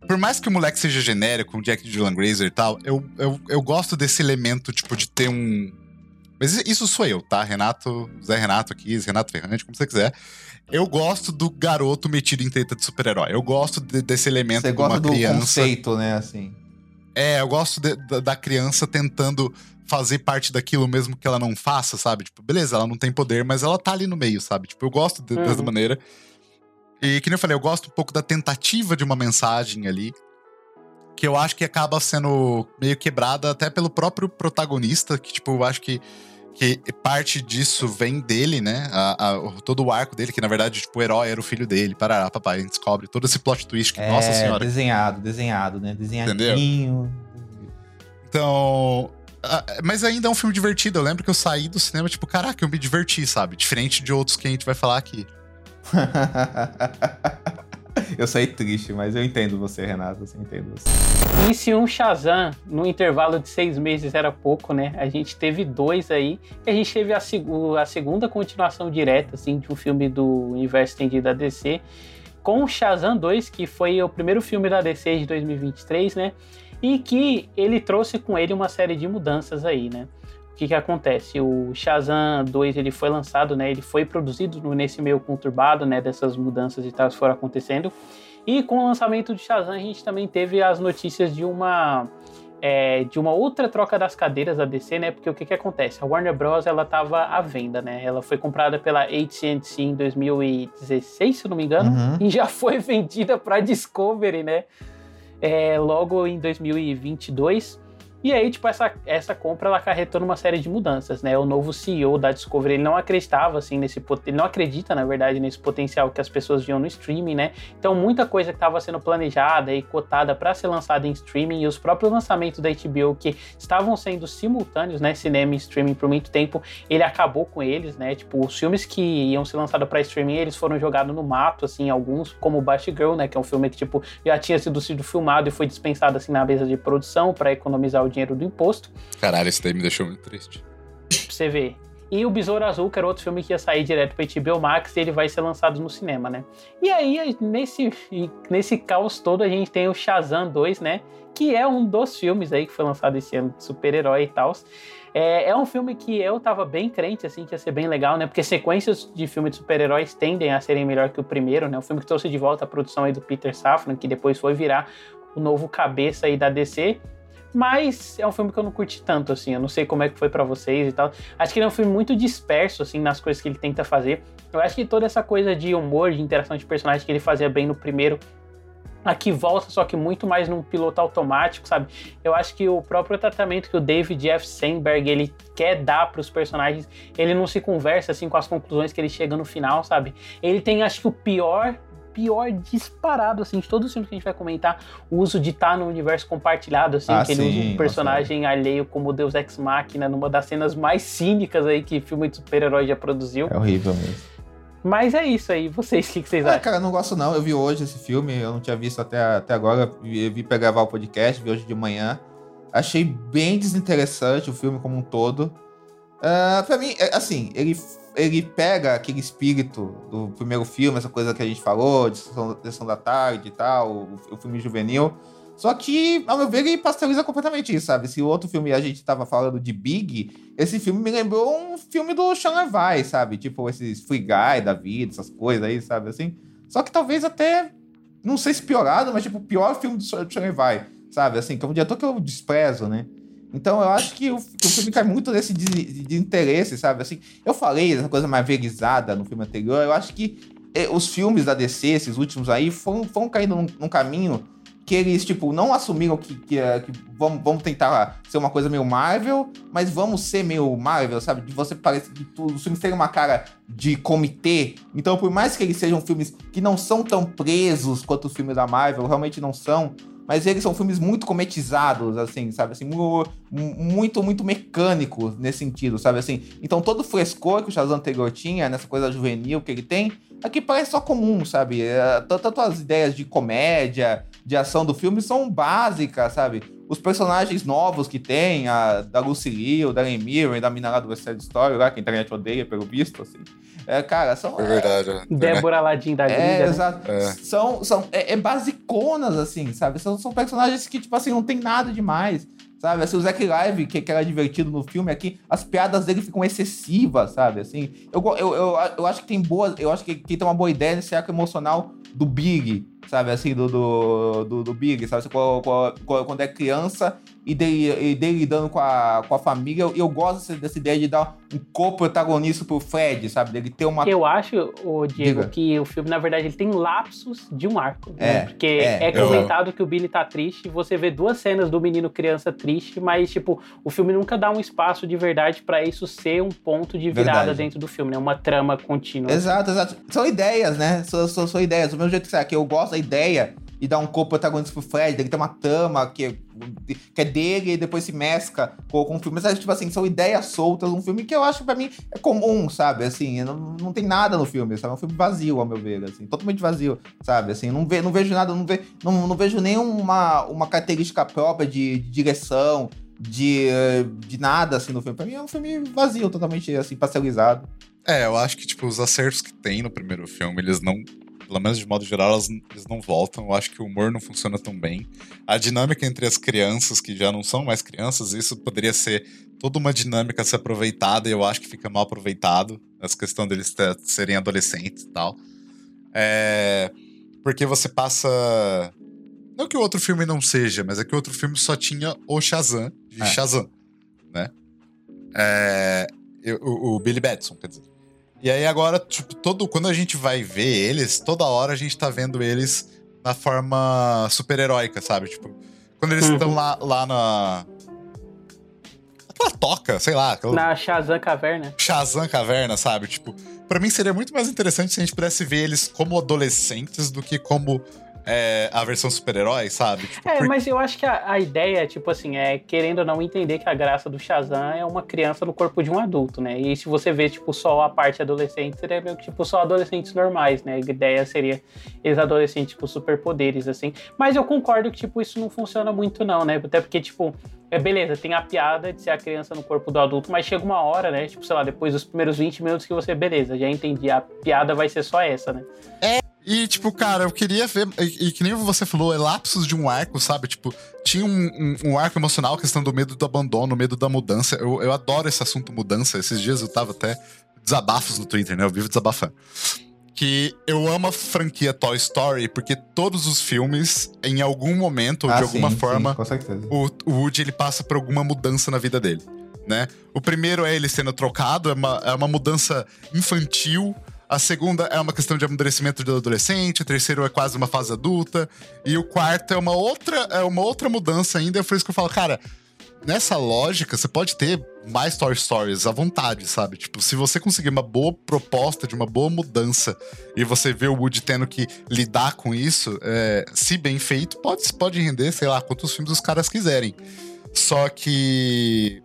Por mais que o moleque seja genérico, um Jack Dylan Grazer e tal, eu, eu, eu gosto desse elemento, tipo, de ter um. Mas isso sou eu, tá? Renato, Zé Renato aqui, Renato Ferrante, como você quiser. Eu gosto do garoto metido em treta de super-herói. Eu gosto de, desse elemento Você de uma do criança. conceito, né, assim. É, eu gosto de, da, da criança tentando fazer parte daquilo mesmo que ela não faça, sabe? Tipo, beleza, ela não tem poder, mas ela tá ali no meio, sabe? Tipo, eu gosto de, uhum. dessa maneira. E que nem eu falei, eu gosto um pouco da tentativa de uma mensagem ali, que eu acho que acaba sendo meio quebrada até pelo próprio protagonista, que, tipo, eu acho que que parte disso vem dele, né? A, a, todo o arco dele, que na verdade, tipo, o herói era o filho dele. Parará, papai. A gente descobre todo esse plot twist que, é, nossa senhora. Desenhado, desenhado, né? Desenhadinho. Entendeu? Então. Mas ainda é um filme divertido. Eu lembro que eu saí do cinema, tipo, caraca, eu me diverti, sabe? Diferente de outros que a gente vai falar aqui. eu saí triste, mas eu entendo você, Renato. Eu entendo você. E se um Shazam no intervalo de seis meses era pouco, né? A gente teve dois aí. E a gente teve a, seg a segunda continuação direta, assim, de um filme do universo estendido da DC. Com o Shazam 2, que foi o primeiro filme da DC de 2023, né? E que ele trouxe com ele uma série de mudanças aí, né? O que que acontece? O Shazam 2 ele foi lançado, né? Ele foi produzido nesse meio conturbado, né? Dessas mudanças e tal foram acontecendo. E com o lançamento de Shazam a gente também teve as notícias de uma é, de uma outra troca das cadeiras da DC, né? Porque o que que acontece? A Warner Bros. ela estava à venda, né? Ela foi comprada pela AT&T em 2016, se não me engano, uhum. e já foi vendida para Discovery, né? É, logo em 2022. E aí, tipo, essa, essa compra ela acarretou numa série de mudanças, né? O novo CEO da Discovery, ele não acreditava, assim, nesse... Ele não acredita, na verdade, nesse potencial que as pessoas viam no streaming, né? Então, muita coisa que estava sendo planejada e cotada para ser lançada em streaming e os próprios lançamentos da HBO que estavam sendo simultâneos, né? Cinema e streaming por muito tempo, ele acabou com eles, né? Tipo, os filmes que iam ser lançados para streaming, eles foram jogados no mato, assim, alguns, como Batgirl, né? Que é um filme que, tipo, já tinha sido, filmado e foi dispensado, assim, na mesa de produção para economizar o dinheiro do imposto. Caralho, isso daí me deixou muito triste. Pra você ver. E o Besouro Azul, que era outro filme que ia sair direto pra HBO Max, e ele vai ser lançado no cinema, né? E aí, nesse, nesse caos todo, a gente tem o Shazam 2, né? Que é um dos filmes aí que foi lançado esse ano de super-herói e tal. É, é, um filme que eu tava bem crente, assim, que ia ser bem legal, né? Porque sequências de filme de super-heróis tendem a serem melhor que o primeiro, né? O filme que trouxe de volta a produção aí do Peter Safran, que depois foi virar o novo cabeça aí da DC. Mas é um filme que eu não curti tanto, assim. Eu não sei como é que foi para vocês e tal. Acho que ele é um filme muito disperso, assim, nas coisas que ele tenta fazer. Eu acho que toda essa coisa de humor, de interação de personagens que ele fazia bem no primeiro, aqui volta, só que muito mais num piloto automático, sabe? Eu acho que o próprio tratamento que o David F. Sandberg ele quer dar para os personagens, ele não se conversa assim com as conclusões que ele chega no final, sabe? Ele tem, acho que o pior pior disparado, assim, de todos os filmes que a gente vai comentar, o uso de estar tá no universo compartilhado, assim, ah, que ele usa um personagem nossa. alheio como Deus Ex Machina, numa das cenas mais cínicas aí que filme de super-herói já produziu. É horrível mesmo. Mas é isso aí, vocês, o que, que, vocês ah, acham? Cara, eu não gosto não, eu vi hoje esse filme, eu não tinha visto até, até agora, eu vi pra gravar o podcast, vi hoje de manhã. Achei bem desinteressante o filme como um todo. Uh, pra mim, é, assim, ele ele pega aquele espírito do primeiro filme, essa coisa que a gente falou, de sessão, da tarde e tal, o, o, filme juvenil. Só que, ao meu ver, ele pasteuriza completamente isso, sabe? Se o outro filme a gente tava falando de Big, esse filme me lembrou um filme do Sean Levi, sabe? Tipo, esses Free Guy da vida, essas coisas aí, sabe? Assim. Só que talvez até, não sei se piorado, mas tipo, o pior filme do Sean Levi, sabe? Assim, que é um diretor que eu desprezo, né? Então eu acho que o, que o filme cai muito nesse de, de, de, interesse, sabe? Assim, eu falei essa coisa mais verizada no filme anterior, eu acho que eh, os filmes da DC, esses últimos aí, foram, foram caindo num, num caminho que eles, tipo, não assumiram que, que, eh, que, vamos, vamos tentar ser uma coisa meio Marvel, mas vamos ser meio Marvel, sabe? De você parece que os filmes terem uma cara de comitê. Então, por mais que eles sejam filmes que não são tão presos quanto os filmes da Marvel, realmente não são, mas eles são filmes muito cometizados, assim, sabe? Assim, muito, muito mecânicos nesse sentido, sabe? Assim, então todo o frescor que o Shazam anterior tinha, nessa coisa juvenil que ele tem, aqui parece só comum, sabe? É, tanto as ideias de comédia, de ação do filme são básicas, sabe? Os personagens novos que tem, a da Lucy Liu, da Mirren, da mina lá do West Side Story, lá, que a internet odeia, pelo visto, assim. É, cara, são. É verdade. É, Débora Aladdin da gringa, É, né? exato. É. São, são é, é, basiconas, assim, sabe? São, são personagens que, tipo assim, não tem nada demais. Sabe, assim, o Zack Live, que, que era divertido no filme aqui, as piadas dele ficam excessivas, sabe? Assim, eu, eu, eu, eu acho que tem boa. Eu acho que, que tem uma boa ideia nesse arco emocional do Big, sabe, assim, do, do, do, do Big, sabe? Quando é criança e dele, e dele lidando com a, com a família. Eu, eu gosto dessa ideia de dar um co-protagonista pro Fred, sabe? Dele ter uma. Eu acho, o Diego, Diga. que o filme, na verdade, ele tem lapsos de um arco. Né? É, Porque é, é comentado eu... que o Billy tá triste, você vê duas cenas do menino criança triste, mas, tipo, o filme nunca dá um espaço de verdade para isso ser um ponto de virada verdade. dentro do filme, né? Uma trama contínua. Exato, exato. São ideias, né? São, são, são ideias. Do mesmo jeito que, sabe, que eu gosto da ideia e dar um corpo protagonista pro Fred, ele tem uma trama que, que é dele e depois se mescla com, com o filme. Mas, tipo assim, são ideias soltas, um filme que eu acho pra mim é comum, sabe? Assim, não, não tem nada no filme, sabe? É um filme vazio, ao meu ver, assim, totalmente vazio, sabe? Assim, não, ve, não vejo nada, não, ve, não, não vejo nenhuma uma característica própria de, de direção, de, de nada, assim, no filme. Pra mim é um filme vazio, totalmente, assim, parcializado. É, eu acho que, tipo, os acertos que tem no primeiro filme, eles não pelo menos de modo geral, elas, eles não voltam. Eu acho que o humor não funciona tão bem. A dinâmica entre as crianças, que já não são mais crianças, isso poderia ser toda uma dinâmica a ser aproveitada e eu acho que fica mal aproveitado. Essa questão deles ter, serem adolescentes e tal. É, porque você passa. Não que o outro filme não seja, mas é que o outro filme só tinha o Shazam de é. Shazam, né? É, o, o Billy Batson, quer dizer. E aí agora, tipo, todo, quando a gente vai ver eles, toda hora a gente tá vendo eles na forma super-heróica, sabe? Tipo, quando eles estão uhum. lá, lá na. Aquela toca, sei lá. Aquela... Na Shazam Caverna. Shazam Caverna, sabe? Tipo, pra mim seria muito mais interessante se a gente pudesse ver eles como adolescentes do que como é, a versão super-herói, sabe? Tipo, é, mas eu acho que a, a, ideia, tipo assim, é querendo ou não entender que a graça do Shazam é uma criança no corpo de um adulto, né? E se você vê, tipo, só a parte adolescente, seria meio que, tipo, só adolescentes normais, né? A ideia seria eles adolescentes, tipo, superpoderes, assim. Mas eu concordo que, tipo, isso não funciona muito, não, né? Até porque, tipo, é beleza, tem a piada de ser a criança no corpo do adulto, mas chega uma hora, né? Tipo, sei lá, depois dos primeiros 20 minutos que você, beleza, já entendi, a piada vai ser só essa, né? É, e, tipo, cara, eu queria ver. E, e, que nem você falou, é lapsos de um arco, sabe? Tipo, tinha um, um, um, arco emocional, questão do medo do abandono, medo da mudança. Eu, eu adoro esse assunto mudança. Esses dias eu tava até desabafos no Twitter, né? Eu vivo desabafando. Que eu amo a franquia Toy Story porque todos os filmes, em algum momento, ou ah, de alguma sim, forma, sim, o, o Woody ele passa por alguma mudança na vida dele. Né? O primeiro é ele sendo trocado, é uma, é uma mudança infantil a segunda é uma questão de amadurecimento do adolescente, o terceiro é quase uma fase adulta, e o quarto é uma outra, é uma outra mudança ainda. É por isso que eu falo, cara, nessa lógica, você pode ter mais Toy Stories à vontade, sabe? Tipo, se você conseguir uma boa proposta de uma boa mudança e você vê o Woody tendo que lidar com isso, é, se bem feito, pode, pode render, sei lá, quantos filmes os caras quiserem. Só que.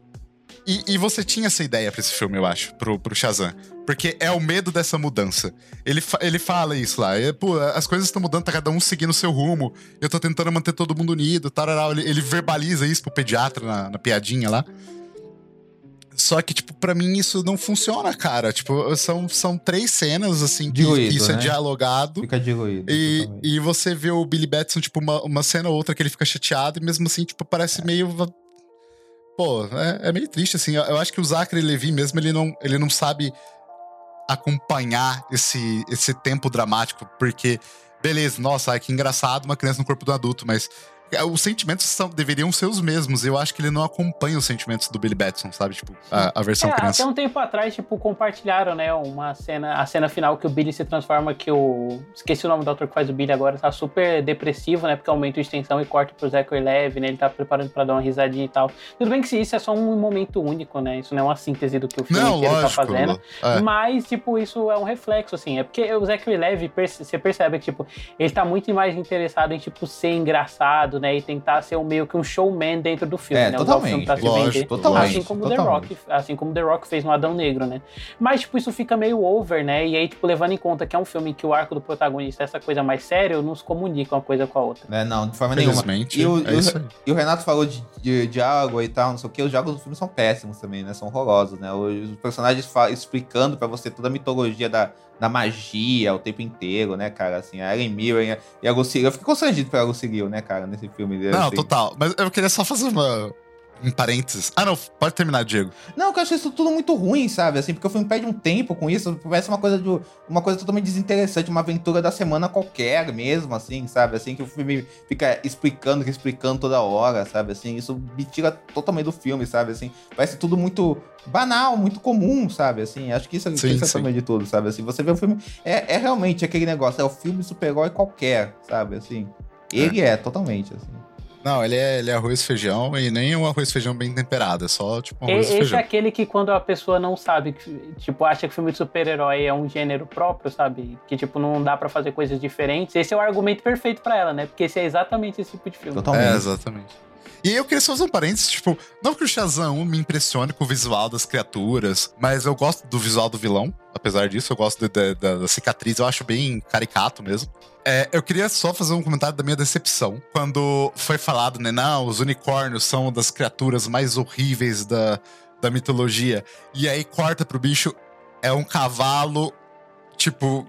E, e você tinha essa ideia pra esse filme, eu acho, pro, pro Shazam. Porque é o medo dessa mudança. Ele, ele fala isso lá. É, Pô, as coisas estão mudando, tá cada um seguindo o seu rumo. Eu tô tentando manter todo mundo unido. Tarará. Ele, ele verbaliza isso pro pediatra na, na piadinha lá. Só que, tipo, pra mim isso não funciona, cara. Tipo, são, são três cenas, assim, que diluído, isso é né? é dialogado. Fica diluído. E, e você vê o Billy Batson, tipo, uma, uma cena ou outra que ele fica chateado, e mesmo assim, tipo, parece é. meio. Pô, é, é, meio triste, assim. Eu acho que o Zachary Levi mesmo, ele não, ele não sabe acompanhar esse, esse tempo dramático, porque, beleza, nossa, que engraçado uma criança no corpo do adulto, mas os sentimentos são, deveriam ser os mesmos. Eu acho que ele não acompanha os sentimentos do Billy Batson, sabe? Tipo, a, a versão é, criança. Até um tempo atrás, tipo, compartilharam, né, uma cena, a cena final que o Billy se transforma, que o. Esqueci o nome do ator que faz o Billy agora, tá super depressivo, né? Porque aumenta a extensão e corta pro Zachary Levy, né? Ele tá preparando pra dar uma risadinha e tal. Tudo bem que isso é só um momento único, né? Isso não é uma síntese do que o filme não, tá lógico, tá fazendo. É. Mas, tipo, isso é um reflexo, assim. É porque o Zachary Levy, você percebe que, tipo, ele tá muito mais interessado em, tipo, ser engraçado, né? E tentar ser um, meio que um showman dentro do filme, é, né? Totalmente, o filme lógico, vender. Totalmente, assim como totalmente. The Rock, assim como The Rock fez no Adão Negro, né? Mas tipo isso fica meio over, né? E aí tipo levando em conta que é um filme que o arco do protagonista é essa coisa mais séria, não se comunica uma coisa com a outra. É, não, de forma nenhuma. E o, é e, o, e o Renato falou de, de, de, água e tal, não sei o que. Os jogos do filme são péssimos também, né? São horrorosos, né? Os personagens explicando para você toda a mitologia da da magia o tempo inteiro, né, cara? Assim, a Ellen Mirren e a Lucille. Eu fiquei constrangido pela Lucille, né, cara, nesse filme. Não, assim. total. Mas eu queria só fazer uma, em parênteses. Ah, não, pode terminar, Diego. Não, eu acho isso tudo muito ruim, sabe? Assim, porque o filme perde um tempo com isso. Parece uma coisa de uma coisa totalmente desinteressante, uma aventura da semana qualquer mesmo, assim, sabe? Assim, que o filme fica explicando, explicando toda hora, sabe? Assim, isso me tira totalmente do filme, sabe? Assim, parece tudo muito banal, muito comum, sabe? Assim, acho que isso, sim, isso é também de tudo, sabe? Assim, você vê o filme. É, é realmente aquele negócio, é o filme super-herói qualquer, sabe? Assim. Ele é, é totalmente, assim. Não, ele é, ele é arroz e feijão e nem um arroz e feijão bem temperado, é só tipo um arroz e, e feijão. Esse é aquele que quando a pessoa não sabe, tipo, acha que filme de super-herói é um gênero próprio, sabe? Que, tipo, não dá para fazer coisas diferentes. Esse é o argumento perfeito para ela, né? Porque esse é exatamente esse tipo de filme. Totalmente. É, exatamente. E eu queria só fazer um parênteses, tipo, não que o Shazam me impressione com o visual das criaturas, mas eu gosto do visual do vilão. Apesar disso, eu gosto de, de, da cicatriz, eu acho bem caricato mesmo. É, eu queria só fazer um comentário da minha decepção. Quando foi falado, né, não, os unicórnios são das criaturas mais horríveis da, da mitologia. E aí corta pro bicho, é um cavalo, tipo,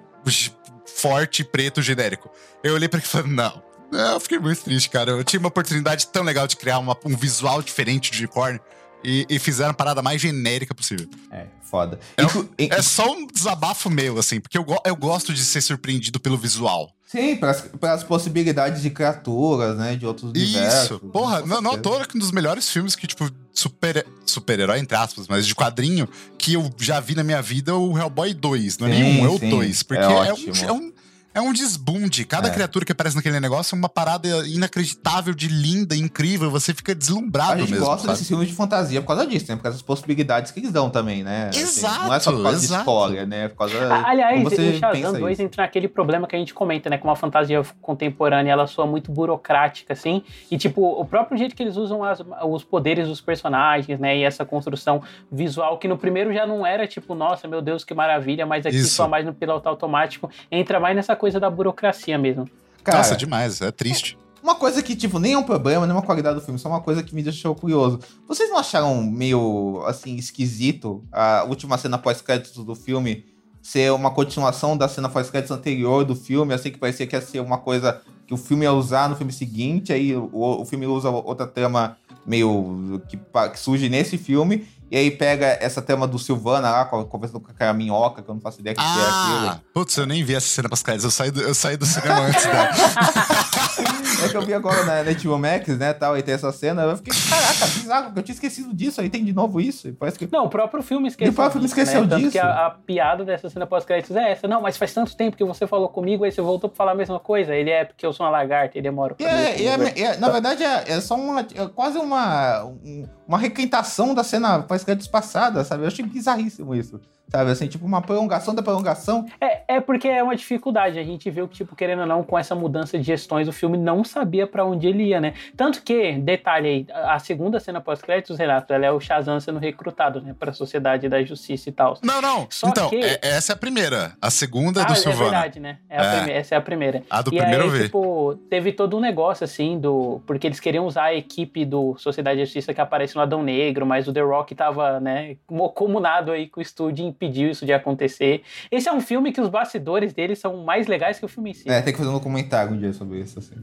forte, preto, genérico. Eu olhei pra ele e falei, não. Eu fiquei muito triste, cara. Eu tinha uma oportunidade tão legal de criar uma, um visual diferente de unicórnio. E, e, fizeram a parada mais genérica possível. É, foda. É, é só um desabafo meu, assim, porque eu, eu gosto de ser surpreendido pelo visual. Sim, pelas possibilidades de criaturas, né? De outros universos. Isso. Porra, não, não toa que um dos melhores filmes que, tipo, super, super-herói, entre aspas, mas de quadrinho, que eu já vi na minha vida é o Hellboy 2. Não é nenhum, é o 2. Porque é, é, um, é um é um desbunde. Cada é. criatura que aparece naquele negócio é uma parada inacreditável, de linda, incrível. Você fica deslumbrado mesmo. A gente mesmo, gosta desses filmes de fantasia por causa disso, né? Por causa das possibilidades que eles dão também, né? Exato. Assim, não é só por causa exato. de história, né? Por causa Aliás, você o Shazam 2 entra naquele problema que a gente comenta, né? Com uma fantasia contemporânea, ela soa muito burocrática, assim. E, tipo, o próprio jeito que eles usam as, os poderes dos personagens, né? E essa construção visual, que no primeiro já não era, tipo, nossa, meu Deus, que maravilha, mas aqui Isso. só mais no piloto automático. Entra mais nessa coisa da burocracia mesmo. Cara, Nossa, demais, é triste. Uma coisa que, tipo, nem é um problema, nem é uma qualidade do filme, só uma coisa que me deixou curioso. Vocês não acharam meio, assim, esquisito a última cena pós-créditos do filme ser uma continuação da cena pós-créditos anterior do filme, assim, que parecia que ia ser uma coisa que o filme ia usar no filme seguinte, aí o, o filme usa outra trama meio que, que surge nesse filme, e aí pega essa tema do Silvana lá, conversando com aquela minhoca, que eu não faço ideia do que, ah, é aquilo. Putz, eu nem vi essa cena pras eu saí do, eu saí do cinema antes dela. é que eu vi agora na, HBO Max, né, tal, e tem essa cena, eu fiquei, caraca, bizarro, eu tinha esquecido disso, aí tem de novo isso, parece que... Não, o próprio filme esqueceu O próprio filme esqueceu né? disso. Tanto que a, a, piada dessa cena pós-créditos é essa, não, mas faz tanto tempo que você falou comigo, aí você voltou pra falar a mesma coisa, ele é porque eu sou uma lagarta, ele demora. É, é, é, é, na verdade, é, é só uma, é quase uma... Um, uma requentação da cena pós-créditos passada, sabe? Eu achei bizarríssimo isso. Sabe, assim, tipo uma prolongação da prolongação. É, é porque é uma dificuldade. A gente viu que, tipo, querendo ou não, com essa mudança de gestões, o filme não sabia para onde ele ia, né? Tanto que, detalhe aí, a segunda cena pós-créditos, Renato, ela é o Shazam sendo recrutado, né, pra Sociedade da Justiça e tal. Não, não. Só então, que... é, essa é a primeira. A segunda é do ah, Silvana. É verdade, né? É é. Prime... Essa é a primeira. A do e primeiro aí, eu vi. tipo, teve todo um negócio, assim, do... Porque eles queriam usar a equipe do Sociedade da Justiça que aparece no Adão Negro, mas o The Rock tava, né, comunado aí com o estúdio impediu isso de acontecer. Esse é um filme que os bastidores dele são mais legais que o filme em si. É, tem que fazer um documentário um dia sobre isso. Assim.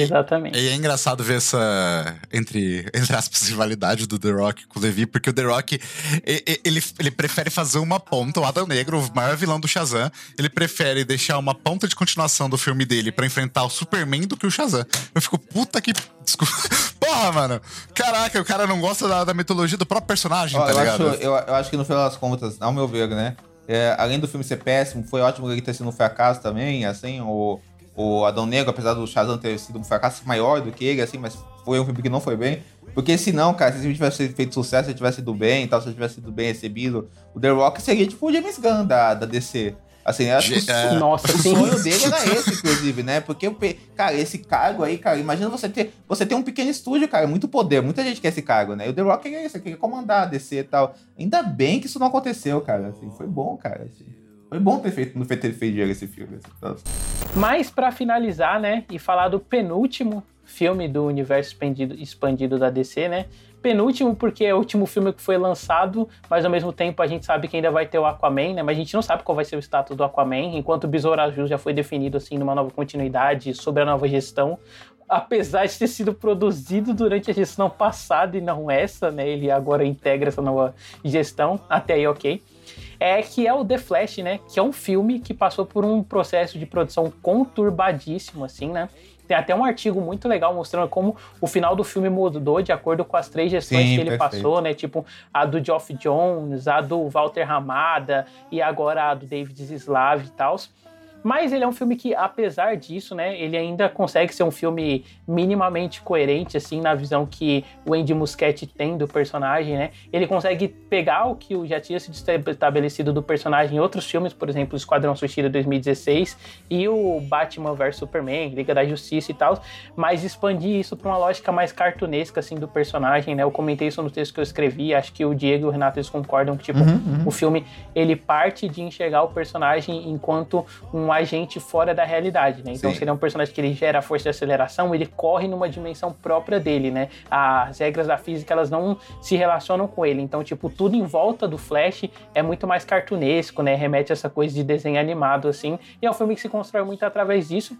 Exatamente. E, é engraçado ver essa, entre, entre aspas, rivalidade do The Rock com o Levi, porque o The Rock, ele, ele prefere fazer uma ponta, o Adam Negro, o maior vilão do Shazam, ele prefere deixar uma ponta de continuação do filme dele para enfrentar o Superman do que o Shazam. Eu fico, puta que... Desculpa. Porra, mano. Caraca, o cara não gosta da, da mitologia do próprio personagem, Ó, tá eu ligado? Acho, eu, eu acho que no final das contas, ao meu ver, né, é, além do filme ser péssimo, foi ótimo ele ter sido um fracasso também, assim, o, o Adão Negro, apesar do Shazam ter sido um fracasso maior do que ele, assim, mas foi um filme que não foi bem. Porque se não, cara, se o filme tivesse feito sucesso, se tivesse ido bem e tal, se tivesse sido bem recebido, o The Rock seria tipo o James Gunn da, da DC. Assim, acho que o, é. Nossa, o sonho dele era esse, inclusive, né? Porque, cara, esse cargo aí, cara, imagina você ter, você ter um pequeno estúdio, cara, muito poder, muita gente quer esse cargo, né? E o The Rock é isso, quer comandar a DC e tal. Ainda bem que isso não aconteceu, cara, assim, foi bom, cara, assim. Foi bom ter feito, ter feito esse filme. Assim, Mas, para finalizar, né, e falar do penúltimo filme do universo expandido, expandido da DC, né? penúltimo porque é o último filme que foi lançado, mas ao mesmo tempo a gente sabe que ainda vai ter o Aquaman, né? Mas a gente não sabe qual vai ser o status do Aquaman, enquanto o Besouro Azul já foi definido assim numa nova continuidade sobre a nova gestão. apesar de ter sido produzido durante a gestão passada e não essa, né? Ele agora integra essa nova gestão, até aí ok. É que é o The Flash, né? Que é um filme que passou por um processo de produção conturbadíssimo, assim, né? Tem até um artigo muito legal mostrando como o final do filme mudou de acordo com as três gestões Sim, que ele perfeito. passou, né? Tipo, a do Geoff Jones, a do Walter Ramada e agora a do David Zaslav e tal. Mas ele é um filme que, apesar disso, né, ele ainda consegue ser um filme minimamente coerente, assim, na visão que o Andy Muschietti tem do personagem, né? Ele consegue pegar o que já tinha sido estabelecido do personagem em outros filmes, por exemplo, o Esquadrão Suicida 2016 e o Batman vs Superman, Liga da Justiça e tal, mas expandir isso para uma lógica mais cartunesca, assim, do personagem, né? Eu comentei isso no texto que eu escrevi, acho que o Diego e o Renato eles concordam que, tipo, Uhum, uhum. o filme ele parte de enxergar o personagem enquanto um agente fora da realidade, né? Então, Sim. se ele é um personagem que ele gera força de aceleração, ele corre numa dimensão própria dele, né? As regras da física, elas não se relacionam com ele. Então, tipo, tudo em volta do Flash é muito mais cartunesco, né? Remete a essa coisa de desenho animado, assim. E é um filme que se constrói muito através disso.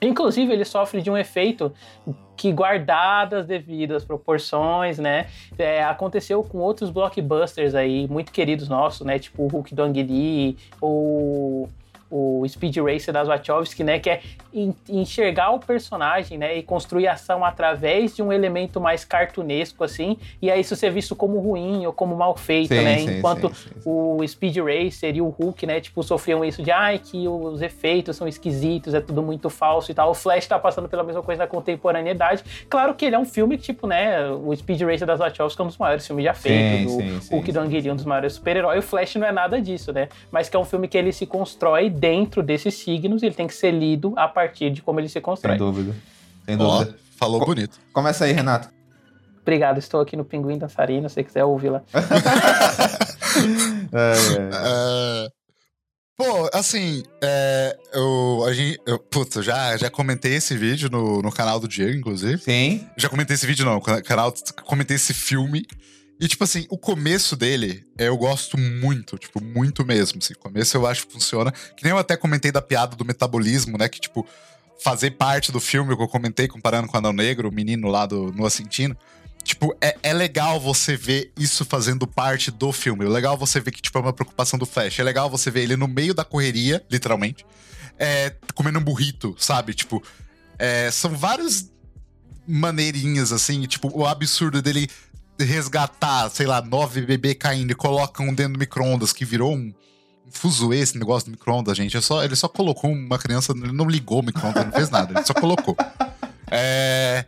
Inclusive, ele sofre de um efeito que, guardadas as devidas proporções, né, é, aconteceu com outros blockbusters aí, muito queridos nossos, né, tipo o Hulk do Ang Lee, ou o Speed Racer das Wachowski, né, que é en- enxergar o personagem, né, e construir ação através de um elemento mais cartunesco, assim, e aí isso ser visto como ruim ou como mal feito, Sim, né, sim, enquanto sim, o Speed Racer e o Hulk, né, tipo, sofriam isso de, ai, que os efeitos são esquisitos, é tudo muito falso e tal. O Flash tá passando pela mesma coisa na contemporaneidade. Claro que ele é um filme que, tipo, né, o Speed Racer das Wachowski é um dos maiores filmes já feitos, o Hulk do Lee, um dos maiores super-heróis. O Flash não é nada disso, né, mas que é um filme que ele se constrói dentro desses signos, ele tem que ser lido a partir de como ele se Sem constrói. dúvida. Sem dúvida. falou Co- bonito. Começa aí, Renato. Obrigado, estou aqui no Pinguim Dançarino, se você quiser ouvir lá. É, é. É, Pô, assim, é, eu, a gente, eu, putz, eu já, já comentei esse vídeo no, no canal do Diego, inclusive. Sim. Já comentei esse vídeo, não, canal, comentei esse filme. E, tipo assim, o começo dele, é, eu gosto muito, tipo, muito mesmo. Assim, o começo eu acho que funciona. Que nem eu até comentei da piada do metabolismo, né? Que, tipo, fazer parte do filme, que eu comentei comparando com o Anão Negro, o menino lá do Noah Centino. Tipo, é, é legal você ver isso fazendo parte do filme. É legal você ver que, tipo, é uma preocupação do Flash. É legal você ver ele no meio da correria, literalmente, é, comendo um burrito, sabe? Tipo, é, são várias maneirinhas, assim, tipo, o absurdo dele resgatar, sei lá, nove bebê caindo e coloca um dentro do micro-ondas que virou um, fuzuê esse negócio do micro-ondas, gente. É só, ele só colocou uma criança, ele não ligou o micro-ondas, não fez nada, ele só colocou. É.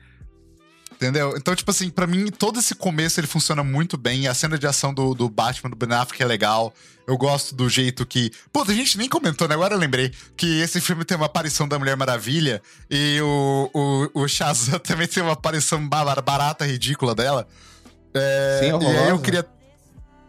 Entendeu? Então, tipo assim, pra mim, todo esse começo ele funciona muito bem. A cena de ação do, do Batman, do Ben Affleck é legal. Eu gosto do jeito que. Pô, a gente nem comentou, né? Agora eu lembrei que esse filme tem uma aparição da Mulher Maravilha e o, o, o Shazam também tem uma aparição ba- barata, ridícula dela. É, Sim, e aí eu horrorosa. queria.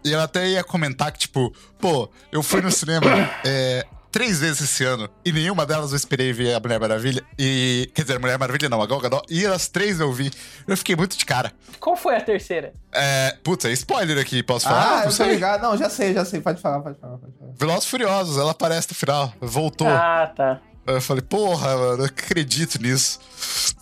E eu até ia comentar que, tipo, pô, eu fui no cinema é, três vezes esse ano e nenhuma delas eu esperei ver a Mulher Maravilha. E. Quer dizer, a Mulher Maravilha não, a Gal Gadot. E as três eu vi. Eu fiquei muito de cara. Qual foi a terceira? É, putz, é spoiler aqui, posso falar? Ah, não eu tô sei. ligado. Não, já sei, já sei. Pode falar, pode falar, pode falar. Velozes Furiosos, ela aparece no final. Voltou. Ah, tá. Eu falei, porra, mano, eu não acredito nisso.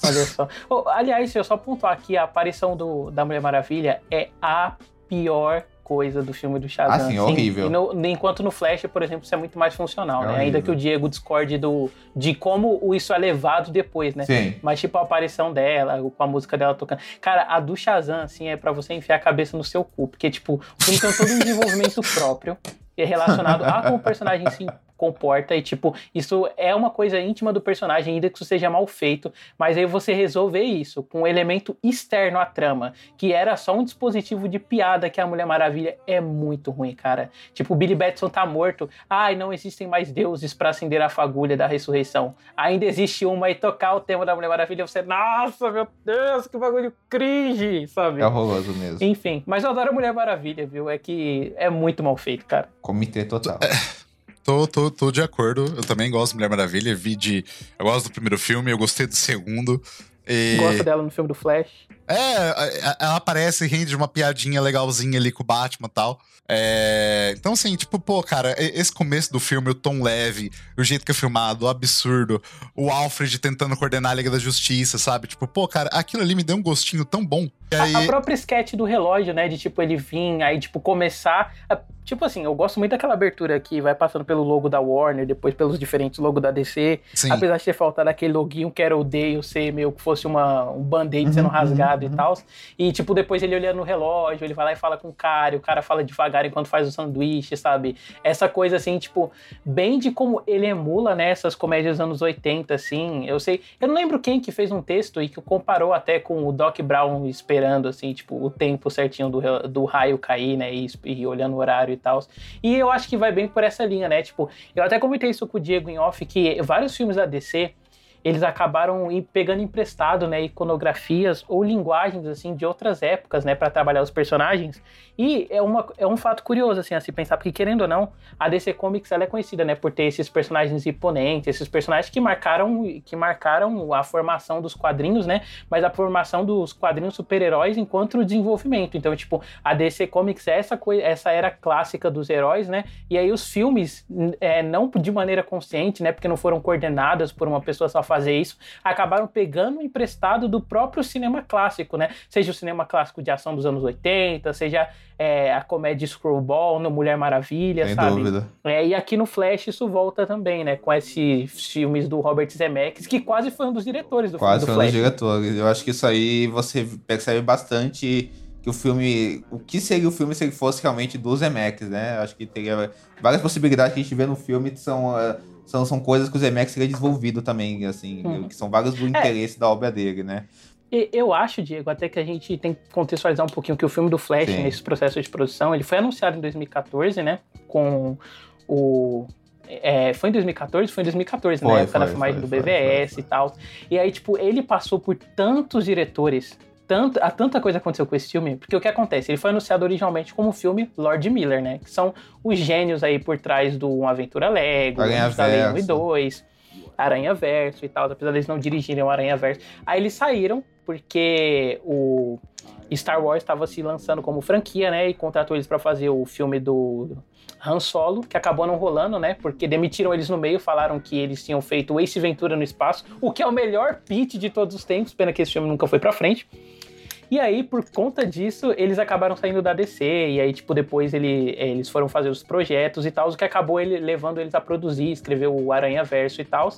Olha só. Oh, aliás, eu só pontuar aqui, a aparição do, da Mulher Maravilha é a pior coisa do filme do Shazam. Ah, sim, horrível. E no- enquanto no Flash, por exemplo, isso é muito mais funcional, É né? horrível. Ainda que o Diego discorde do, de como isso é levado depois, né? Sim. Mas, tipo, a aparição dela, com a música dela tocando. Cara, a do Shazam, assim, é pra você enfiar a cabeça no seu cu. Porque, tipo, o filme tem todo um desenvolvimento próprio, é relacionado a como o personagem se comporta. E, tipo, isso é uma coisa íntima do personagem, ainda que isso seja mal feito. Mas aí você resolver isso com um elemento externo à trama, que era só um dispositivo de piada que a Mulher Maravilha, é muito ruim, cara. Tipo, o Billy Batson tá morto. Ai, não existem mais deuses pra acender a fagulha da ressurreição. Ainda existe uma e tocar o tema da Mulher Maravilha, você, nossa, meu Deus, que bagulho cringe, sabe? É horroroso mesmo. Enfim, mas eu adoro a Mulher Maravilha, viu? É que é muito mal feito, cara. Comitê total. Tô, tô, tô de acordo. Eu também gosto de Mulher Maravilha. Vi de. Eu gosto do primeiro filme, eu gostei do segundo. E... Gosto dela no filme do Flash. É, ela aparece e rende uma piadinha legalzinha ali com o Batman e tal. É, então, assim, tipo, pô, cara, esse começo do filme, o tom leve, o jeito que é filmado, o absurdo, o Alfred tentando coordenar a Liga da Justiça, sabe? Tipo, pô, cara, aquilo ali me deu um gostinho tão bom. Aí... A, a própria sketch do relógio, né? De tipo, ele vir, aí, tipo, começar. A, tipo assim, eu gosto muito daquela abertura que vai passando pelo logo da Warner, depois pelos diferentes logos da DC. Sim. Apesar de ter faltado aquele loguinho que era o Dale ser meio que fosse uma, um band-aid uhum, sendo rasgado uhum, e tal. E, tipo, depois ele olhando no relógio, ele vai lá e fala com o cara, e o cara fala devagar enquanto faz o sanduíche, sabe? Essa coisa, assim, tipo, bem de como ele emula, né, essas comédias dos anos 80, assim. Eu sei. Eu não lembro quem que fez um texto e que comparou até com o Doc Brown esperando, assim, tipo, o tempo certinho do, do raio cair, né? E, e olhando o horário e tal. E eu acho que vai bem por essa linha, né? Tipo, eu até comentei isso com o Diego em off, que vários filmes da DC eles acabaram pegando emprestado, né, iconografias ou linguagens assim de outras épocas, né, para trabalhar os personagens. E é, uma, é um fato curioso assim a se pensar, porque querendo ou não, a DC Comics ela é conhecida, né, por ter esses personagens imponentes, esses personagens que marcaram que marcaram a formação dos quadrinhos, né, mas a formação dos quadrinhos super-heróis enquanto o desenvolvimento. Então, tipo, a DC Comics é essa essa era clássica dos heróis, né? E aí os filmes é, não de maneira consciente, né, porque não foram coordenadas por uma pessoa só fazer isso, acabaram pegando emprestado do próprio cinema clássico, né? Seja o cinema clássico de ação dos anos 80, seja é, a comédia Screwball no Mulher Maravilha, Sem sabe? dúvida. É, e aqui no Flash isso volta também, né? Com esses filmes do Robert Zemeckis, que quase foi um dos diretores do quase filme do Flash. Quase foi um dos diretores. Eu acho que isso aí você percebe bastante que o filme. O que seria o filme se ele fosse realmente do Zemeckis, né? Eu acho que teria várias possibilidades que a gente vê no filme que são. Uh, são, são coisas que o Zemeckis teria desenvolvido também, assim, uhum. que são vários do é. interesse é. da obra dele, né? Eu acho, Diego, até que a gente tem que contextualizar um pouquinho que o filme do Flash, Sim. nesse processo de produção, ele foi anunciado em 2014, né? Com o. É, foi em 2014? Foi em 2014, foi, na época foi, da filmagem foi, do BVS e tal. E aí, tipo, ele passou por tantos diretores tanto, a tanta coisa aconteceu com esse filme, porque o que acontece? Ele foi anunciado originalmente como o filme Lord Miller, né? Que são os gênios aí por trás do Uma Aventura Lego, Aranha Verso. 1 e 2, Aranha Verso e tal, apesar deles não dirigirem o Aranha Verso. Aí eles saíram porque o Star Wars estava se lançando como franquia, né? E contratou eles para fazer o filme do Han Solo, que acabou não rolando, né? Porque demitiram eles no meio, falaram que eles tinham feito Ace Ventura no espaço, o que é o melhor pitch de todos os tempos, pena que esse filme nunca foi para frente. E aí, por conta disso, eles acabaram saindo da DC. E aí, tipo, depois ele, eles foram fazer os projetos e tal, o que acabou ele levando eles a produzir, escrever o Aranha Verso e tal.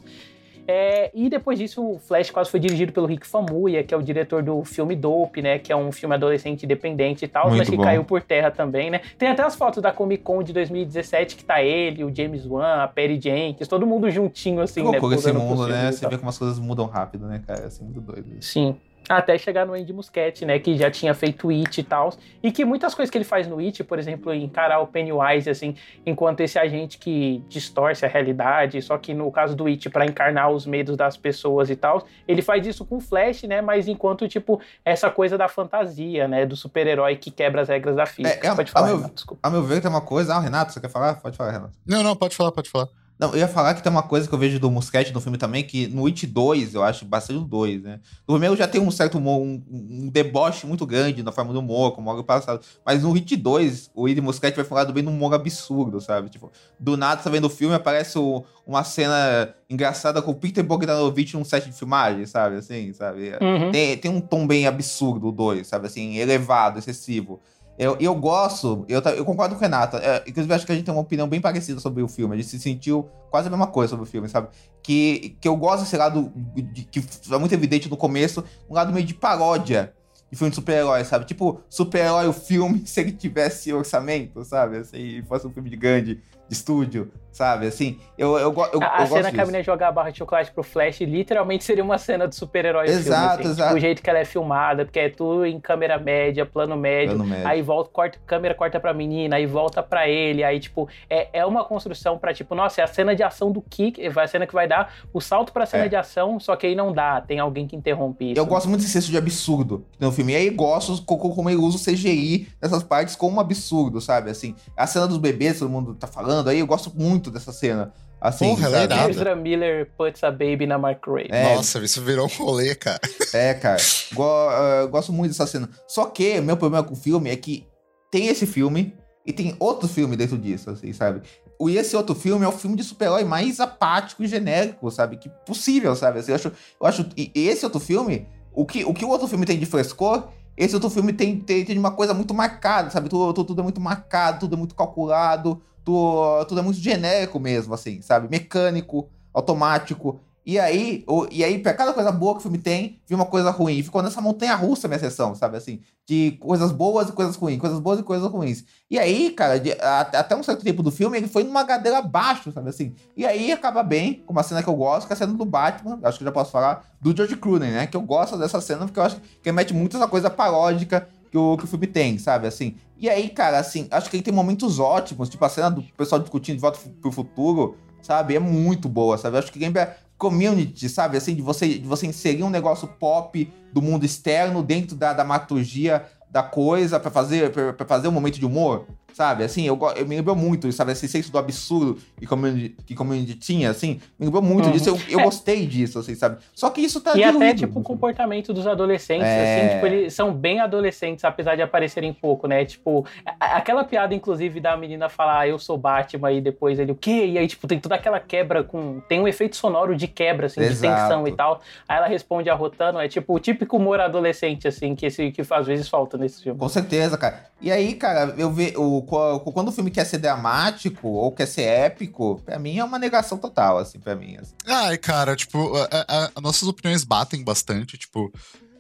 É, e depois disso, o Flash quase foi dirigido pelo Rick Famuyiwa, que é o diretor do filme Dope, né? Que é um filme adolescente independente e tal, mas que bom. caiu por terra também, né? Tem até as fotos da Comic Con de 2017 que tá ele, o James Wan, a Perry Jenkins, todo mundo juntinho, assim, que né? esse mundo, né? Você vê como as coisas mudam rápido, né, cara? É assim, muito doido. Sim. Até chegar no Andy Muschietti, né, que já tinha feito It e tal, e que muitas coisas que ele faz no It, por exemplo, encarar o Pennywise, assim, enquanto esse agente que distorce a realidade, só que no caso do It, para encarnar os medos das pessoas e tal, ele faz isso com Flash, né, mas enquanto, tipo, essa coisa da fantasia, né, do super-herói que quebra as regras da física. É, é, pode falar, a meu, Renato, desculpa. A meu ver, tem uma coisa... Ah, Renato, você quer falar? Pode falar, Renato. Não, não, pode falar, pode falar. Não, eu ia falar que tem uma coisa que eu vejo do Muschietti no filme também, que no It 2, eu acho bastante o 2, né? No primeiro já tem um certo humor, um, um, deboche muito grande na forma do humor, como o passado. Mas no It 2, o It Muschietti vai falar do bem num humor absurdo, sabe? Tipo, do nada, você tá vendo o filme, aparece o, uma cena engraçada com o Peter Bogdanovich num set de filmagem, sabe? Assim, sabe? Uhum. Tem, tem um tom bem absurdo o 2, sabe? Assim, elevado, excessivo. Eu, eu gosto, eu, eu concordo com o Renato. É, inclusive, acho que a gente tem uma opinião bem parecida sobre o filme. A gente se sentiu quase a mesma coisa sobre o filme, sabe? Que, que eu gosto desse lado, de, que é muito evidente no começo, um lado meio de paródia de filme de super-herói, sabe? Tipo, super-herói o filme se ele tivesse orçamento, sabe? Assim, fosse um filme de grande, de estúdio sabe? Assim, eu, eu, eu, a, eu cena que a menina joga a barra de chocolate pro Flash literalmente seria uma cena de super-herói Exato, filme, assim. exato. Tipo, o jeito que ela é filmada, porque é tudo em câmera média, plano médio, plano médio. aí volta, corta, câmera corta pra menina, aí volta pra ele, aí, tipo, é, é uma construção pra, tipo, nossa, é a cena de ação do Kick, vai a cena que vai dar o salto pra cena é. de ação, só que aí não dá, tem alguém que interrompe isso. Eu gosto muito desse senso de absurdo no filme. E aí gosto como ele usa o CGI nessas partes como um absurdo, sabe? Assim, a cena dos bebês, todo mundo tá falando aí, eu gosto muito dessa cena. Assim, Porra, ela é irada. Ezra Miller puts a baby na Mark Ray. É. Nossa, isso virou um rolê, cara. É, cara. Go- eh, gosto muito dessa cena. Só que meu problema com o filme é que tem esse filme e tem outro filme dentro disso, assim, sabe? O- E esse outro filme é o filme de super-herói mais apático e genérico, sabe? Que possível, sabe? Assim, eu acho, eu acho. E e esse outro filme, o que, o que o outro filme tem de frescor, esse outro filme tem, tem, tem uma coisa muito marcada, sabe? Tudo, tudo, tudo é muito marcado, tudo é muito calculado, tudo, tudo é muito genérico mesmo, assim, sabe? Mecânico, automático. E aí, e aí, pra cada coisa boa que o filme tem, vem uma coisa ruim. E ficou nessa montanha russa minha sessão, sabe? Assim, de coisas boas e coisas ruins, coisas boas e coisas ruins. E aí, cara, de- a- até um certo tempo do filme, ele foi numa gadeira abaixo, sabe assim? E aí acaba bem, com uma cena que eu gosto, que é a cena do Batman, acho que eu já posso falar, do George Clooney, né? Que eu gosto dessa cena, porque eu acho que mete muito essa coisa paródica que o, que o filme tem, sabe? Assim. E aí, cara, assim, acho que ele tem momentos ótimos, tipo a cena do pessoal discutindo de volta pro futuro, sabe? É muito boa, sabe? Acho que lembra community, sabe? Assim, de você, de você inserir um negócio pop do mundo externo dentro da dramaturgia da coisa pra fazer, pra fazer um momento de humor, sabe? Assim, eu, eu me lembro muito, sabe? Esse senso do absurdo que community, que community tinha, assim, me lembrou muito Uhum. disso. Eu, eu É. gostei disso, assim, sabe? Só que isso tá E até, diluído. tipo, o comportamento dos adolescentes, É. assim, tipo, eles são bem adolescentes, apesar de aparecerem pouco, né? Tipo, aquela piada, inclusive, da menina falar, ah, eu sou Batman, e depois ele, o quê? E aí, tipo, tem toda aquela quebra com. Tem um efeito sonoro de quebra, assim, de Exato. tensão e tal. Aí ela responde arrotando, é tipo o típico humor adolescente, assim, que, esse, que às vezes falta nesse filme. Com certeza, cara. E aí, cara, eu vejo. Quando o filme quer ser dramático ou quer ser épico, pra mim é uma negação total, assim, pra mim. assim. Ai, cara, tipo, a- a- nossas opiniões batem bastante. Tipo,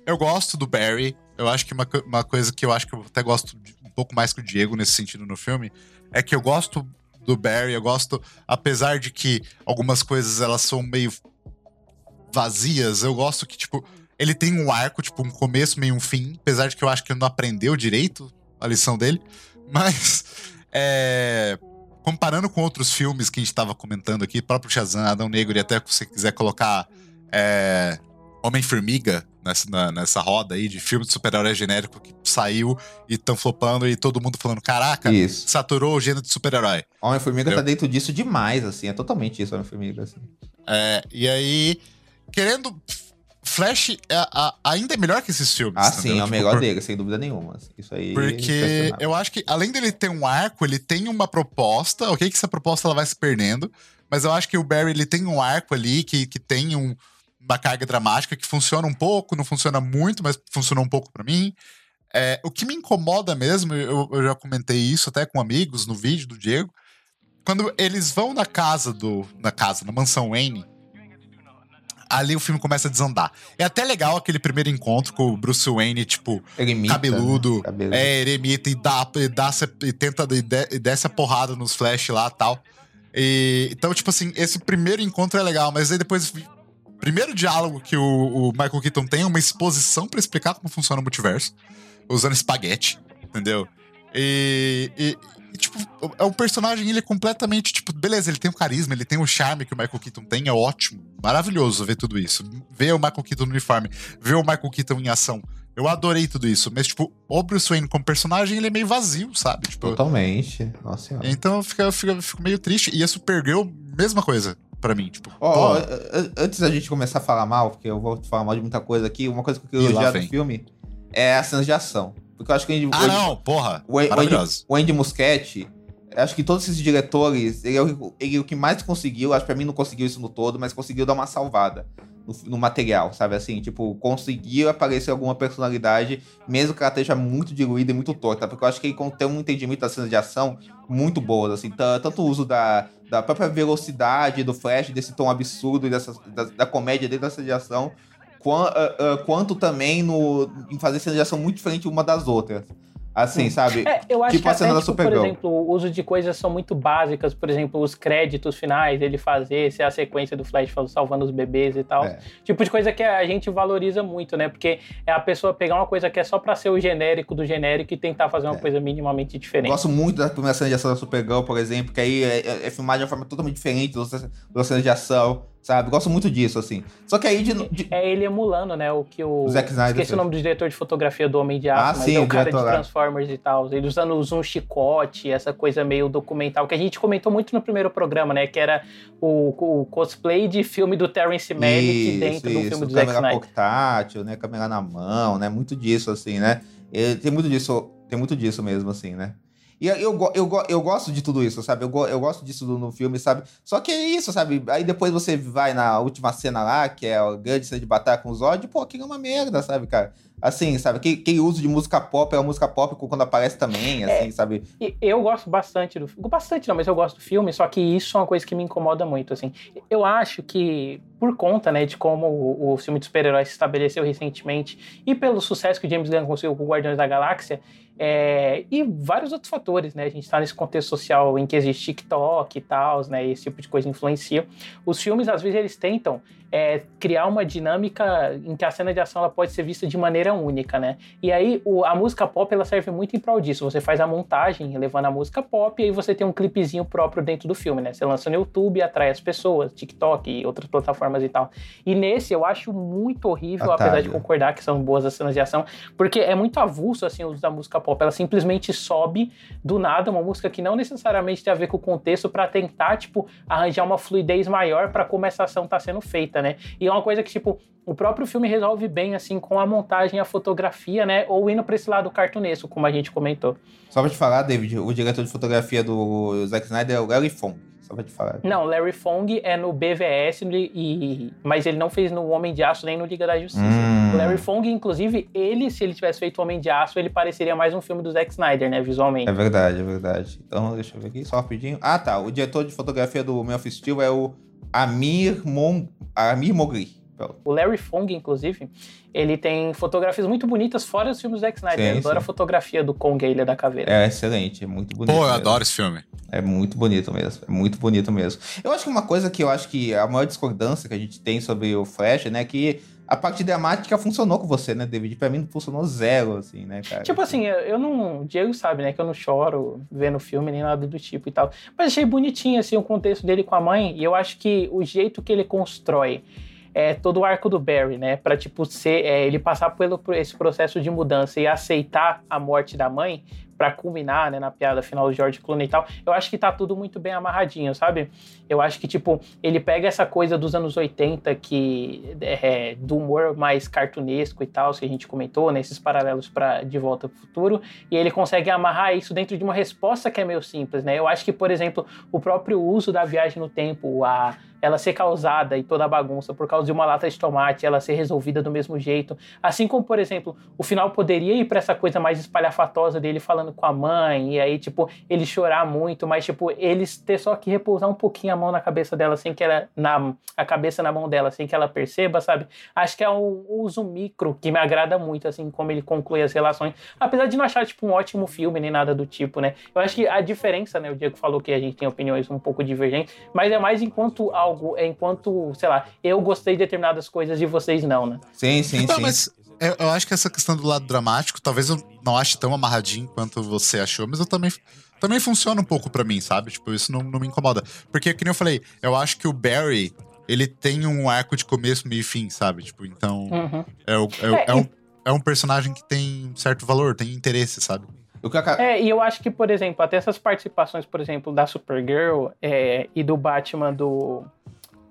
eu gosto do Barry. Eu acho que uma, uma coisa que eu acho que eu até gosto de- um pouco mais que o Diego nesse sentido no filme é que eu gosto do Barry. Eu gosto, apesar de que algumas coisas elas são meio vazias, eu gosto que, tipo, ele tem um arco, tipo, um começo, meio um fim. Apesar de que eu acho que ele não aprendeu direito a lição dele. Mas, é comparando com outros filmes que a gente tava comentando aqui, próprio Shazam, Adão Negro, e até se você quiser colocar é, Homem-Formiga nessa, nessa roda aí de filme de super-herói genérico que saiu e tão flopando e todo mundo falando: caraca, Isso. saturou o gênero de super-herói. Homem-Formiga tá dentro disso demais, assim. É totalmente isso, Homem-Formiga, assim. É, e aí, querendo. Flash é a- ainda é melhor que esses filmes. Ah, sim, entendeu? é o Tipo, melhor por- dele, sem dúvida nenhuma. Isso aí. é Porque impressionante. eu acho que, além dele ter um arco, ele tem uma proposta. Ok, que essa proposta ela vai se perdendo. Mas eu acho que o Barry ele tem um arco ali que, que tem um- uma carga dramática que funciona um pouco, não funciona muito, mas funcionou um pouco pra mim. É, o que me incomoda mesmo, eu, eu já comentei isso até com amigos no vídeo do Diego. Quando eles vão na casa do. Na casa, na mansão Wayne, ali o filme começa a desandar. É até legal aquele primeiro encontro com o Bruce Wayne, tipo, Ele imita, cabeludo, né? Cabeludo. é, eremita e dá, e dá e tenta e, de, e desce a porrada nos flash lá e tal. E, então, tipo assim, esse primeiro encontro é legal, mas aí depois. Primeiro diálogo que o, o Michael Keaton tem é uma exposição pra explicar como funciona o multiverso, usando espaguete, entendeu? E, e- e, tipo, o- é um personagem, ele é completamente, tipo, beleza, ele tem o carisma, ele tem o charme que o Michael Keaton tem, é ótimo, maravilhoso ver tudo isso. Ver o Michael Keaton no uniforme, ver o Michael Keaton em ação. Eu adorei tudo isso, mas, tipo, o Bruce Wayne como personagem, ele é meio vazio, sabe? Tipo, Totalmente. Nossa senhora. então eu fico, eu fico- eu fico meio triste. E a Supergirl, mesma coisa pra mim, tipo, Ó, a- a- antes da gente começar a falar mal, porque eu vou falar mal de muita coisa aqui, uma coisa que eu elogiar do filme é as cenas de ação. Porque eu acho que o Andy, Ah, não, porra. o, Andy- Maravilhoso. o Andy Muschietti, acho que todos esses diretores, ele é o, ele é o que mais conseguiu, acho que pra mim não conseguiu isso no todo, mas conseguiu dar uma salvada no, no material, sabe assim? Tipo, conseguiu aparecer alguma personalidade, mesmo que ela esteja muito diluída e muito torta, porque eu acho que ele tem um entendimento das cenas de ação muito boas, assim, ta- tanto o uso da, da própria velocidade do Flash, desse tom absurdo e dessa, da, da comédia dentro da cena de ação, quanto também no, em fazer cenas de ação muito diferente uma das outras. Assim, sabe? É, eu acho Tipo que a cena da tipo, por Supergirl. exemplo, o uso de coisas são muito básicas, por exemplo, os créditos finais, ele fazer, ser a sequência do Flash salvando os bebês e tal. É. Tipo de coisa que a gente valoriza muito, né? Porque é a pessoa pegar uma coisa que é só pra ser o genérico do genérico e tentar fazer uma É. coisa minimamente diferente. Gosto muito da primeira cena de ação da Supergirl, por exemplo, que aí é, é, é filmada de uma forma totalmente diferente das cenas de ação. Sabe? Gosto muito disso, assim. Só que aí de. de... É ele emulando, né? O que o. O Zack Snyder Esqueci fez. o nome do diretor de fotografia do Homem de Aço, Ah, mas sim, é o o cara de diretor lá. Transformers e tal. Ele usando um chicote, essa coisa meio documental, que a gente comentou muito no primeiro programa, né? Que era o, o cosplay de filme do Terrence Malick dentro do filme do Zack Snyder. portátil, né? Câmera na mão, né? Muito disso, assim, né? Ele- tem muito disso, tem muito disso mesmo, assim, né? E eu, eu, eu, eu gosto de tudo isso, sabe? Eu, eu gosto disso no filme, sabe? Só que é isso, sabe? Aí depois você vai na última cena lá, que é a grande cena de batalha com o Zod, pô, aquilo é uma merda, sabe, cara? Assim, sabe? Aquele, aquele uso de música pop é uma música pop quando aparece também, assim, sabe? E eu gosto bastante do filme. Bastante não, mas eu gosto do filme, só que isso é uma coisa que me incomoda muito, assim. Eu acho que, por conta, né, de como o, o filme de super-heróis se estabeleceu recentemente e pelo sucesso que o James Gunn conseguiu com o Guardiões da Galáxia, é, e vários outros fatores, né? A gente tá nesse contexto social em que existe TikTok e tal, né? Esse tipo de coisa influencia. Os filmes, às vezes, eles tentam é, criar uma dinâmica em que a cena de ação ela pode ser vista de maneira única, né? E aí o- a música pop ela serve muito em prol disso. Você faz a montagem levando a música pop e aí você tem um clipezinho próprio dentro do filme, né? Você lança no YouTube, atrai as pessoas, TikTok e outras plataformas e tal. E nesse eu acho muito horrível, Atalho. apesar de concordar que são boas as cenas de ação, porque é muito avulso assim o uso da música pop. Ela simplesmente sobe do nada uma música que não necessariamente tem a ver com o contexto pra tentar tipo arranjar uma fluidez maior pra como essa ação tá sendo feita, né? E é uma coisa que tipo o próprio filme resolve bem, assim, com a montagem, a fotografia, né? Ou indo pra esse lado cartunesco, como a gente comentou. Só pra te falar, David, o diretor de fotografia do Zack Snyder é o Larry Fong. Só pra te falar. Não, Larry Fong é no BVS, e, mas ele não fez no Homem de Aço nem no Liga da Justiça. Hum. O Larry Fong, inclusive, ele, se ele tivesse feito Homem de Aço, ele pareceria mais um filme do Zack Snyder, né? Visualmente. É verdade, é verdade. Então, deixa eu ver aqui, só rapidinho. Ah, tá. O diretor de fotografia do Man of Steel é o Amir, Mon... Amir Mogri. O Larry Fong, inclusive, ele tem fotografias muito bonitas fora dos filmes do Zack Snyder. Sim, Ele adora a sim. fotografia do Kong, a Ilha da Caveira. É excelente, é muito bonito. Pô, eu mesmo. adoro esse filme. É muito bonito mesmo, é muito bonito mesmo. Eu acho que uma coisa que eu acho que a maior discordância que a gente tem sobre o Flash, né, que a parte dramática funcionou com você, né, David? Pra mim funcionou zero, assim, né, cara? Tipo assim, eu, não. O Diego sabe, né? Que eu não choro vendo filme nem nada do tipo e tal. Mas achei bonitinho, assim, o contexto dele com a mãe. E eu acho que o jeito que ele constrói é todo o arco do Barry, né? Pra, tipo, ser. é, ele passar pelo esse processo de mudança e aceitar a morte da mãe. Pra culminar, né, na piada final do George Clooney e tal, eu acho que tá tudo muito bem amarradinho, sabe? Eu acho que, tipo, ele pega essa coisa dos anos 80 que é, do humor mais cartunesco e tal, que a gente comentou, né, esses paralelos para De Volta pro Futuro, e ele consegue amarrar isso dentro de uma resposta que é meio simples, né? Eu acho que, por exemplo, o próprio uso da viagem no tempo, a ela ser causada e toda a bagunça por causa de uma lata de tomate, ela ser resolvida do mesmo jeito. Assim como, por exemplo, o final poderia ir para essa coisa mais espalhafatosa dele falando com a mãe, e aí, tipo, ele chorar muito, mas, tipo, eles ter só que repousar um pouquinho a mão na cabeça dela, sem que ela. Na, a cabeça na mão dela, sem que ela perceba, sabe? Acho que é um uso micro que me agrada muito, assim, como ele conclui as relações. Apesar de não achar, tipo, um ótimo filme, nem nada do tipo, né? Eu acho que a diferença, né? O Diego falou que a gente tem opiniões um pouco divergentes, mas é mais enquanto algo, é enquanto, sei lá, eu gostei de determinadas coisas e vocês não, né? Sim, sim, Não, sim. mas eu, eu acho que essa questão do lado dramático, talvez eu não ache tão amarradinho quanto você achou, mas eu também. Também funciona um pouco pra mim, sabe? Tipo, isso não, não me incomoda. Porque, que nem eu falei, eu acho que o Barry, ele tem um arco de começo, meio e fim, sabe? Tipo, então. Uhum. É, é É, é um, é um personagem que tem um certo valor, tem interesse, sabe? É, e eu acho que, por exemplo, até essas participações, por exemplo, da Supergirl é, e do Batman do.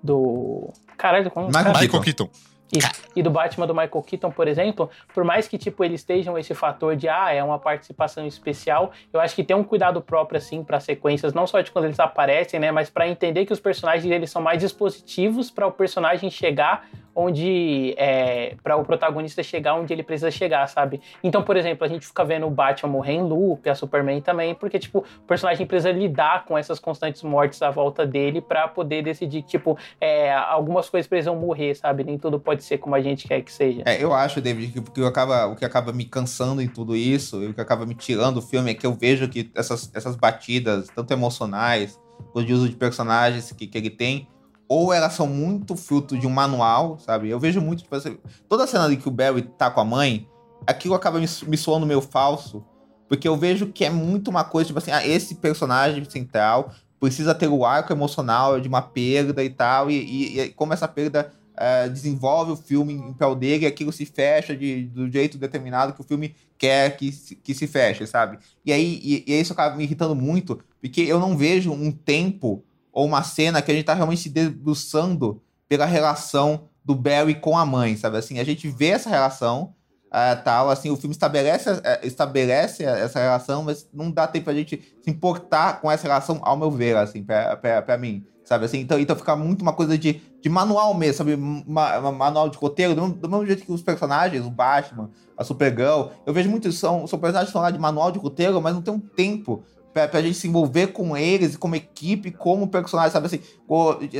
Do. Caralho, como. Michael cara, Michael Keaton. Isso. E do Batman do Michael Keaton, por exemplo, por mais que tipo eles estejam esse fator de ah, é uma participação especial, eu acho que tem um cuidado próprio assim para sequências, não só de quando eles aparecem, né, mas para entender que os personagens eles são mais dispositivos para o personagem chegar onde é, para o protagonista chegar onde ele precisa chegar, sabe? Então, por exemplo, a gente fica vendo o Batman morrer em loop, a Superman também, porque tipo, o personagem precisa lidar com essas constantes mortes à volta dele para poder decidir, tipo, é, algumas coisas precisam morrer, sabe? Nem tudo pode ser como a gente quer que seja. É, eu acho, David, que o que, acaba, o que acaba me cansando em tudo isso, e o que acaba me tirando do filme é que eu vejo que essas, essas batidas, tanto emocionais, quanto de uso de personagens que, que ele tem, ou elas são muito fruto de um manual, sabe? Eu vejo muito, tipo assim, toda a cena ali que o Barry tá com a mãe, aquilo acaba me, me soando meio falso, porque eu vejo que é muito uma coisa, tipo assim, ah, esse personagem central precisa ter o arco emocional de uma perda e tal, e, e, e como essa perda uh, desenvolve o filme em prol dele, aquilo se fecha de, do jeito determinado que o filme quer que, que se feche, sabe? E aí e, e isso acaba me irritando muito, porque eu não vejo um tempo ou uma cena que a gente tá realmente se debruçando pela relação do Barry com a mãe, sabe? Assim, a gente vê essa relação, uh, tal, assim, o filme estabelece, uh, estabelece essa relação, mas não dá tempo pra gente se importar com essa relação, ao meu ver, assim, pra, pra, pra mim, sabe? Assim, então, então fica muito uma coisa de, de manual mesmo, sabe? Ma, manual de roteiro, do, do, mesmo jeito que os personagens, o Batman, a Supergirl, eu vejo muito, são, são personagens que estão lá de manual de roteiro, mas não tem um tempo pra, pra gente se envolver com eles, como equipe, como personagem, sabe assim?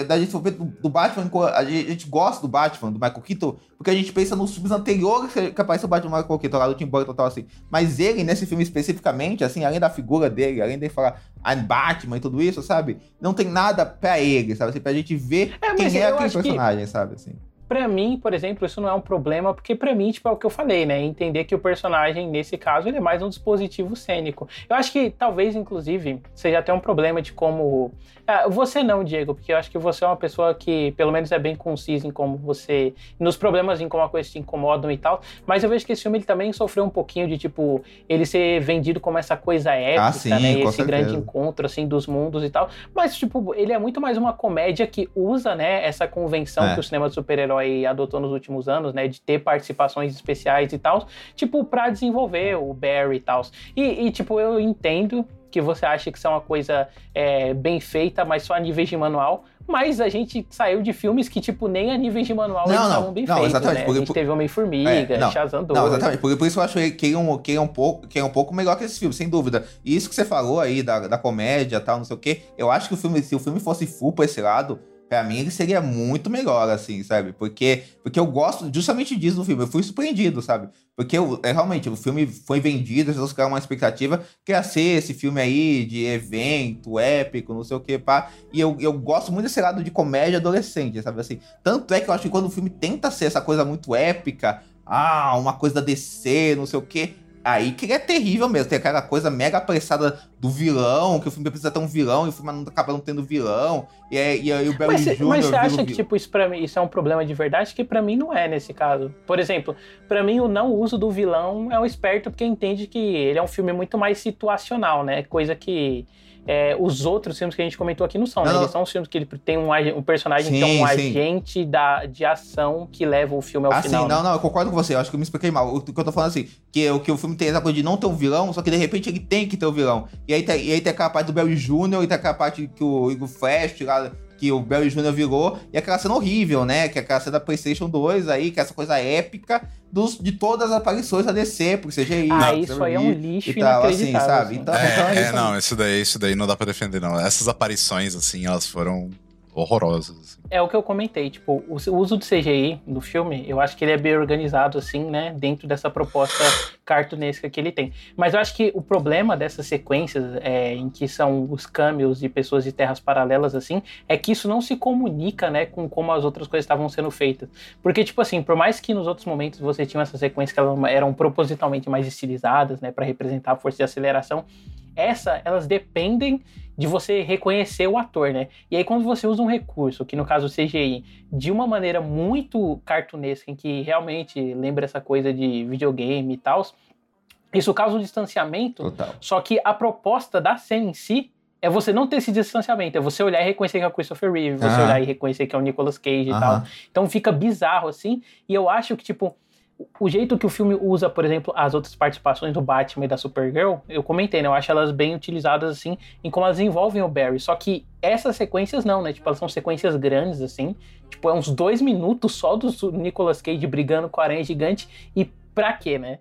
Da gente se envolver do, do Batman, a gente, a gente, gosta do Batman, do Michael Keaton, porque a gente pensa nos filmes anteriores que apareceu o Batman Michael Keaton, lá do Tim Burton e tal, assim. Mas ele, nesse filme especificamente, assim, além da figura dele, além de falar I'm Batman e tudo isso, sabe? Não tem nada pra ele, sabe? Assim, pra gente ver é, quem é aquele personagem, que... sabe? Assim. Pra mim, por exemplo, isso não é um problema, porque pra mim, tipo, é o que eu falei, né? Entender que o personagem, nesse caso, ele é mais um dispositivo cênico. Eu acho que talvez, inclusive, seja até um problema de como. Ah, você não, Diego, porque eu acho que você é uma pessoa que, pelo menos, é bem concisa em como você. nos problemas em como a coisa te incomodam e tal. Mas eu vejo que esse filme ele também sofreu um pouquinho de, tipo, ele ser vendido como essa coisa épica, ah, sim, né? Esse certeza. grande encontro, assim, dos mundos e tal. Mas, tipo, ele é muito mais uma comédia que usa, né, essa convenção é. que o cinema de super-herói herói adotou nos últimos anos, né? De ter participações especiais e tal, tipo, pra desenvolver o Barry e tal. E, e, tipo, eu entendo que você acha que isso é uma coisa é, bem feita, mas só a nível de manual. Mas a gente saiu de filmes que, tipo, nem a nível de manual não, eles estavam bem não, feitos, exatamente, né? Porque, a gente teve Homem-Formiga, é, não, Shazam 2. Não, exatamente. Por, por isso eu acho que é, um, que, é um pouco, que é um pouco melhor que esse filme, sem dúvida. E isso que você falou aí, da, da comédia e tal, não sei o quê, eu acho que o filme, se o filme fosse full pra esse lado, Pra mim, ele seria muito melhor, assim, sabe? Porque, porque eu gosto justamente disso no filme. Eu fui surpreendido, sabe? Porque eu, é, realmente, o filme foi vendido, as pessoas criaram uma expectativa que ia ser esse filme aí de evento, épico, não sei o que, pá. E eu, eu gosto muito desse lado de comédia adolescente, sabe? Assim, tanto é que eu acho que quando o filme tenta ser essa coisa muito épica, ah, uma coisa da DC, não sei o que Aí que é terrível mesmo. Tem aquela coisa mega apressada do vilão, que o filme precisa ter um vilão e o filme não acaba não tendo vilão. E aí, e aí o Barry Jr. Mas você acha que, tipo, isso, pra mim, isso é um problema de verdade? Que para mim não é nesse caso. Por exemplo, para mim o não uso do vilão é um esperto porque entende que ele é um filme muito mais situacional, né? Coisa que é, os outros filmes que a gente comentou aqui não são, né? não, né? Eles são os filmes que ele tem um, um personagem sim, que é um sim. agente da, de ação que leva o filme ao ah, final. Sim, não, né? não, eu concordo com você. Eu acho que eu me expliquei mal. O que eu tô falando assim, que, o, que o filme tem essa coisa de não ter um vilão, só que de repente ele tem que ter um vilão. E aí, tem, e aí tem aquela parte do Barry Jr., e tem aquela parte que o Igor Flash lá que o Barry Jr. virou, e aquela cena horrível, né? Que é aquela cena da PlayStation 2 aí, que é essa coisa épica dos, de todas as aparições da DC, por CGI. Ah, isso aí é um lixo e tal, assim, sabe? Então, é, então é, é não, isso daí, isso daí não dá pra defender, não. Essas aparições, assim, elas foram horrorosas. Assim. É o que eu comentei, tipo, o uso do CGI no filme, eu acho que ele é bem organizado, assim, né, dentro dessa proposta cartunesca que ele tem. Mas eu acho que o problema dessas sequências, é, em que são os cameos de pessoas de terras paralelas, assim, é que isso não se comunica, né, com como as outras coisas estavam sendo feitas. Porque, tipo assim, por mais que nos outros momentos você tinha essas sequências que elas eram propositalmente mais estilizadas, né, para representar a força de aceleração, essa, elas dependem de você reconhecer o ator, né? E aí quando você usa um recurso, que no caso o CGI, de uma maneira muito cartunesca, em que realmente lembra essa coisa de videogame e tal, isso causa um distanciamento. Total. Só que a proposta da cena em si é você não ter esse distanciamento, é você olhar e reconhecer que é o Christopher Reeve, você olhar e reconhecer que é o Nicolas Cage e tal. Então fica bizarro assim, e eu acho que tipo o jeito que o filme usa, por exemplo, as outras participações do Batman e da Supergirl, eu comentei, né? Eu acho elas bem utilizadas, assim, em como elas envolvem o Barry. Só que essas sequências não, né? Tipo, elas são sequências grandes, assim. Tipo, é uns dois minutos só do Nicolas Cage brigando com a aranha gigante. E pra quê, né?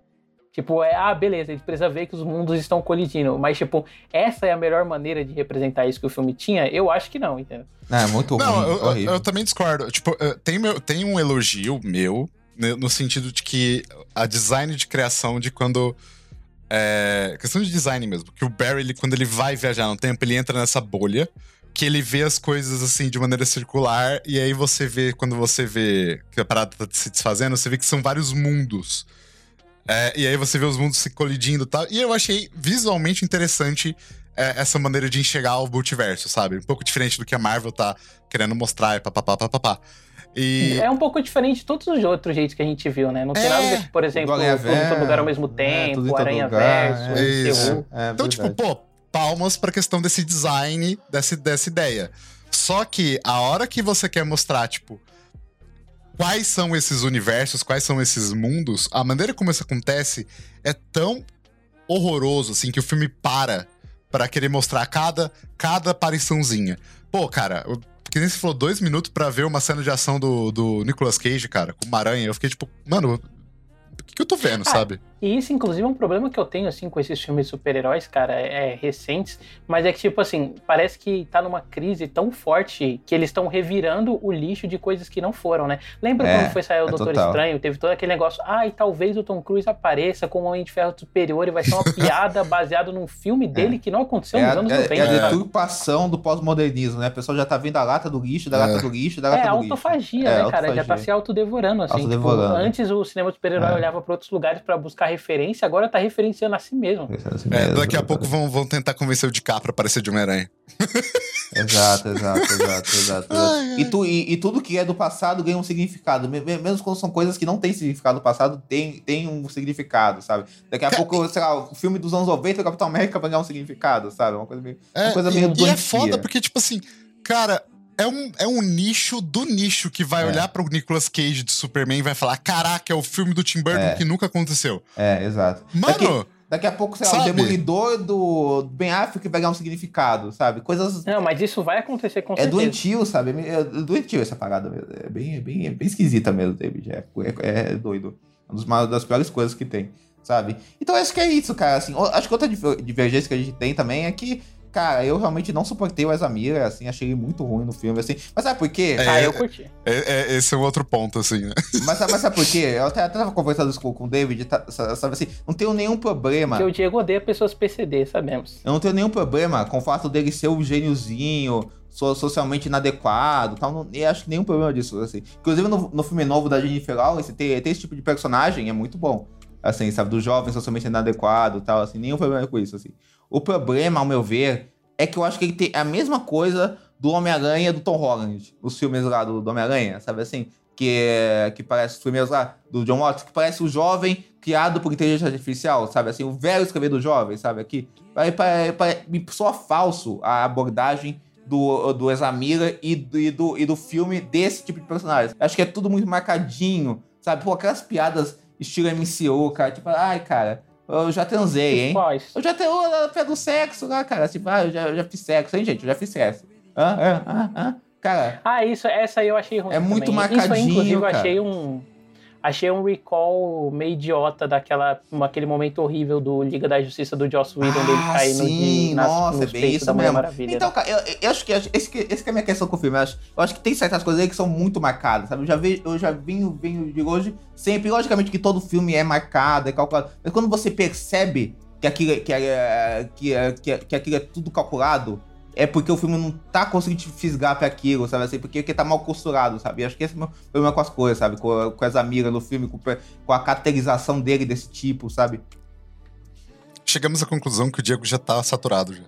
Tipo, é, ah, beleza, ele precisa ver que os mundos estão colidindo. Mas, tipo, essa é a melhor maneira de representar isso que o filme tinha? Eu acho que não, entendeu? É, muito não, ruim, eu, eu, também discordo. Tipo, eh, tem, meu, tem um elogio meu no sentido de que a design de criação de quando. É, questão de design mesmo. Que o Barry, ele, quando ele vai viajar no tempo, ele entra nessa bolha. Que ele vê as coisas assim de maneira circular. E aí você vê, quando você vê que a parada tá se desfazendo, você vê que são vários mundos. É, e aí você vê os mundos se colidindo e tal. E eu achei visualmente interessante é, essa maneira de enxergar o multiverso, sabe? Um pouco diferente do que a Marvel tá querendo mostrar e papapá, papapá. E... É um pouco diferente de todos os outros jeitos que a gente viu, né? Não tem É, nada a ver, por exemplo, tudo em todo lugar ao mesmo Verso, tempo, todo Aranha lugar, Verso, é. Isso. MCU. É, Então, tipo, pô, palmas pra questão desse design, dessa, dessa ideia. Só que a hora que você quer mostrar, tipo, quais são esses universos, quais são esses mundos, a maneira como isso acontece é tão horroroso, assim, que o filme para pra querer mostrar cada, cada apariçãozinha. Pô, cara, eu- que nem você falou, dois minutos pra ver uma cena de ação do, do Nicolas Cage, cara, com uma aranha. Eu fiquei tipo, mano, o que, que eu tô vendo, Ah, sabe? E isso, inclusive, é um problema que eu tenho, assim, com esses filmes de super-heróis, cara, é, recentes. Mas é que, tipo assim, parece que tá numa crise tão forte que eles estão revirando o lixo de coisas que não foram, né? Lembra É, quando foi sair o é Doutor total. Estranho? Teve todo aquele negócio, ah, e talvez o Tom Cruise apareça como Homem de Ferro Superior e vai ser uma piada baseada num filme dele que não aconteceu É nos a, anos é- 90. é a sabe? deturpação do pós-modernismo, né? A pessoa já tá vendo a lata do lixo, da É. lata do lixo, da É, lata do lixo. autofagia, É, né, cara? Já tá autofagia. se autodevorando, assim. tipo, Autodevorando. antes o cinema de super-herói É. olhava pra outros lugares pra buscar referência, agora tá referenciando a si mesmo. Assim É, mesmo, daqui a exato. pouco vão, vão tentar convencer o DiCaprio pra aparecer de Homem-Aranha. Exato, exato, exato, exato. Ai. E, tu, e, e tudo que é do passado ganha um significado. Me- me- Mesmo quando são coisas que não têm significado do passado, tem, tem um significado, sabe? Daqui a pouco, sei lá, o filme dos anos 90, o Capitão América vai ganhar um significado, sabe? Uma coisa meio. É, Uma coisa e, meio e é doentia. foda porque, tipo assim, cara, é um, é um nicho do nicho que vai É. olhar pro Nicolas Cage de Superman e vai falar: caraca, é o filme do Tim Burton É. que nunca aconteceu. É, exato. Mano, Daqui, daqui a pouco, sei lá, o? Demolidor do Ben Affleck vai ganhar um significado, sabe? Coisas. Não, mas isso vai acontecer com É certeza. doentio, sabe? É é doentio essa parada mesmo. É bem, é bem, é bem esquisita mesmo, David. É, é, é doido. Uma das, uma das piores coisas que tem, sabe? Então acho que é isso, cara. Assim, o- acho que outra diver- divergência que a gente tem também é que, cara, eu realmente não suportei o Ezamira, assim, achei ele muito ruim no filme, assim. Mas sabe por quê? É. Ah, eu curti. é- é- esse é um outro ponto, assim, né? Mas, sabe- mas sabe por quê? Eu até, até tava conversando com, com o David, tá- sabe assim, não tenho nenhum problema. Porque o Diego odeia pessoas PCD, sabemos. Eu não tenho nenhum problema com o fato dele ser um gêniozinho, so- socialmente inadequado tal. Não, eu acho que nenhum problema disso, assim. Inclusive, no, no filme novo da Jennifer Lawrence, ter, ter esse tipo de personagem é muito bom. Assim, sabe? Do jovem socialmente inadequado tal, assim. Nenhum problema com isso, assim. O problema, ao meu ver, é que eu acho que ele tem a mesma coisa do Homem-Aranha do Tom Holland. Os filmes lá do, do Homem-Aranha, sabe assim? Que, que parece os primeiros lá, do John Watts, que parece o jovem criado por inteligência artificial, sabe? Assim, o velho escrever do jovem, sabe? Aqui. Pare- Me soa falso a abordagem do, do Examira e do, e, do, e do filme desse tipo de personagem. Acho que é tudo muito marcadinho, sabe? Pô, aquelas piadas estilo MCU, cara. Tipo, ai, cara, eu já transei, hein? Quais? Eu já tenho a pé do sexo lá, cara. Tipo, ah, eu já, eu já fiz sexo, hein, gente? Eu já fiz sexo. Hã? Hã? Hã? Hã? Cara, Ah, isso, essa aí eu achei ruim. É muito também. Isso aí, marcadinho, inclusive, eu cara. achei um. Achei um recall meio idiota daquela, aquele momento horrível do Liga da Justiça do Joss Whedon dele Ah, caindo sim, de, nas, nossa, nos é bem isso da Mulher mesmo. Maravilha. Então, né? cara, eu, eu acho que esse, que esse que é a minha questão com o filme. Eu acho, eu acho que tem certas coisas aí que são muito marcadas, sabe? Eu já, vejo, eu já venho, venho de hoje sempre. Logicamente que todo filme é marcado, é calculado. Mas quando você percebe que aquilo, que, é, que, é- que, é- que aquilo é tudo calculado, é porque o filme não tá conseguindo te fisgar pra aquilo, sabe? Assim, porque, porque tá mal costurado, sabe? Eu acho que esse é o meu problema com as coisas, sabe? Com, com as amigas no filme, com, com a caracterização dele desse tipo, sabe? Chegamos à conclusão que o Diego já tá saturado já.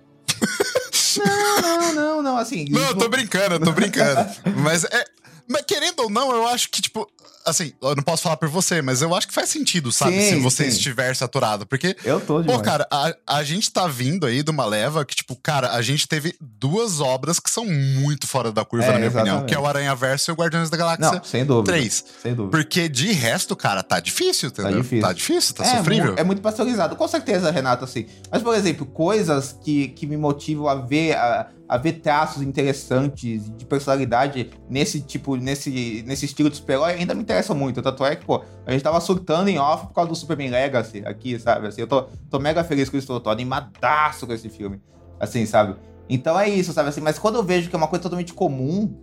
Não, não, não, não, assim. Não, eu tô brincando, eu tô brincando. mas é. Mas querendo ou não, eu acho que, tipo. Assim, eu não posso falar por você, mas eu acho que faz sentido, sabe? Sim, se você sim. estiver saturado. Porque Eu tô Pô, demais. cara, a, a gente tá vindo aí de uma leva que, tipo, cara, a gente teve duas obras que são muito fora da curva, É, na minha opinião, exatamente. que é o Aranha Verso e o Guardiões da Galáxia Não, sem dúvida. 3. Sem dúvida. Porque de resto, cara, tá difícil, entendeu? difícil. Tá difícil, tá é, sofrível. É muito pasteurizado. Com certeza, Renato, assim. Mas, por exemplo, coisas que, que me motivam a ver, a, a ver traços interessantes de personalidade nesse tipo, nesse, nesse estilo de super-herói ainda me interessam muito. Tanto é que, pô, a gente tava surtando em off por causa do Superman Legacy aqui, sabe? Assim, eu tô, tô mega feliz com isso, tô, tô animadaço com esse filme. Assim, sabe? Então é isso, sabe? Assim, mas quando eu vejo que é uma coisa totalmente comum,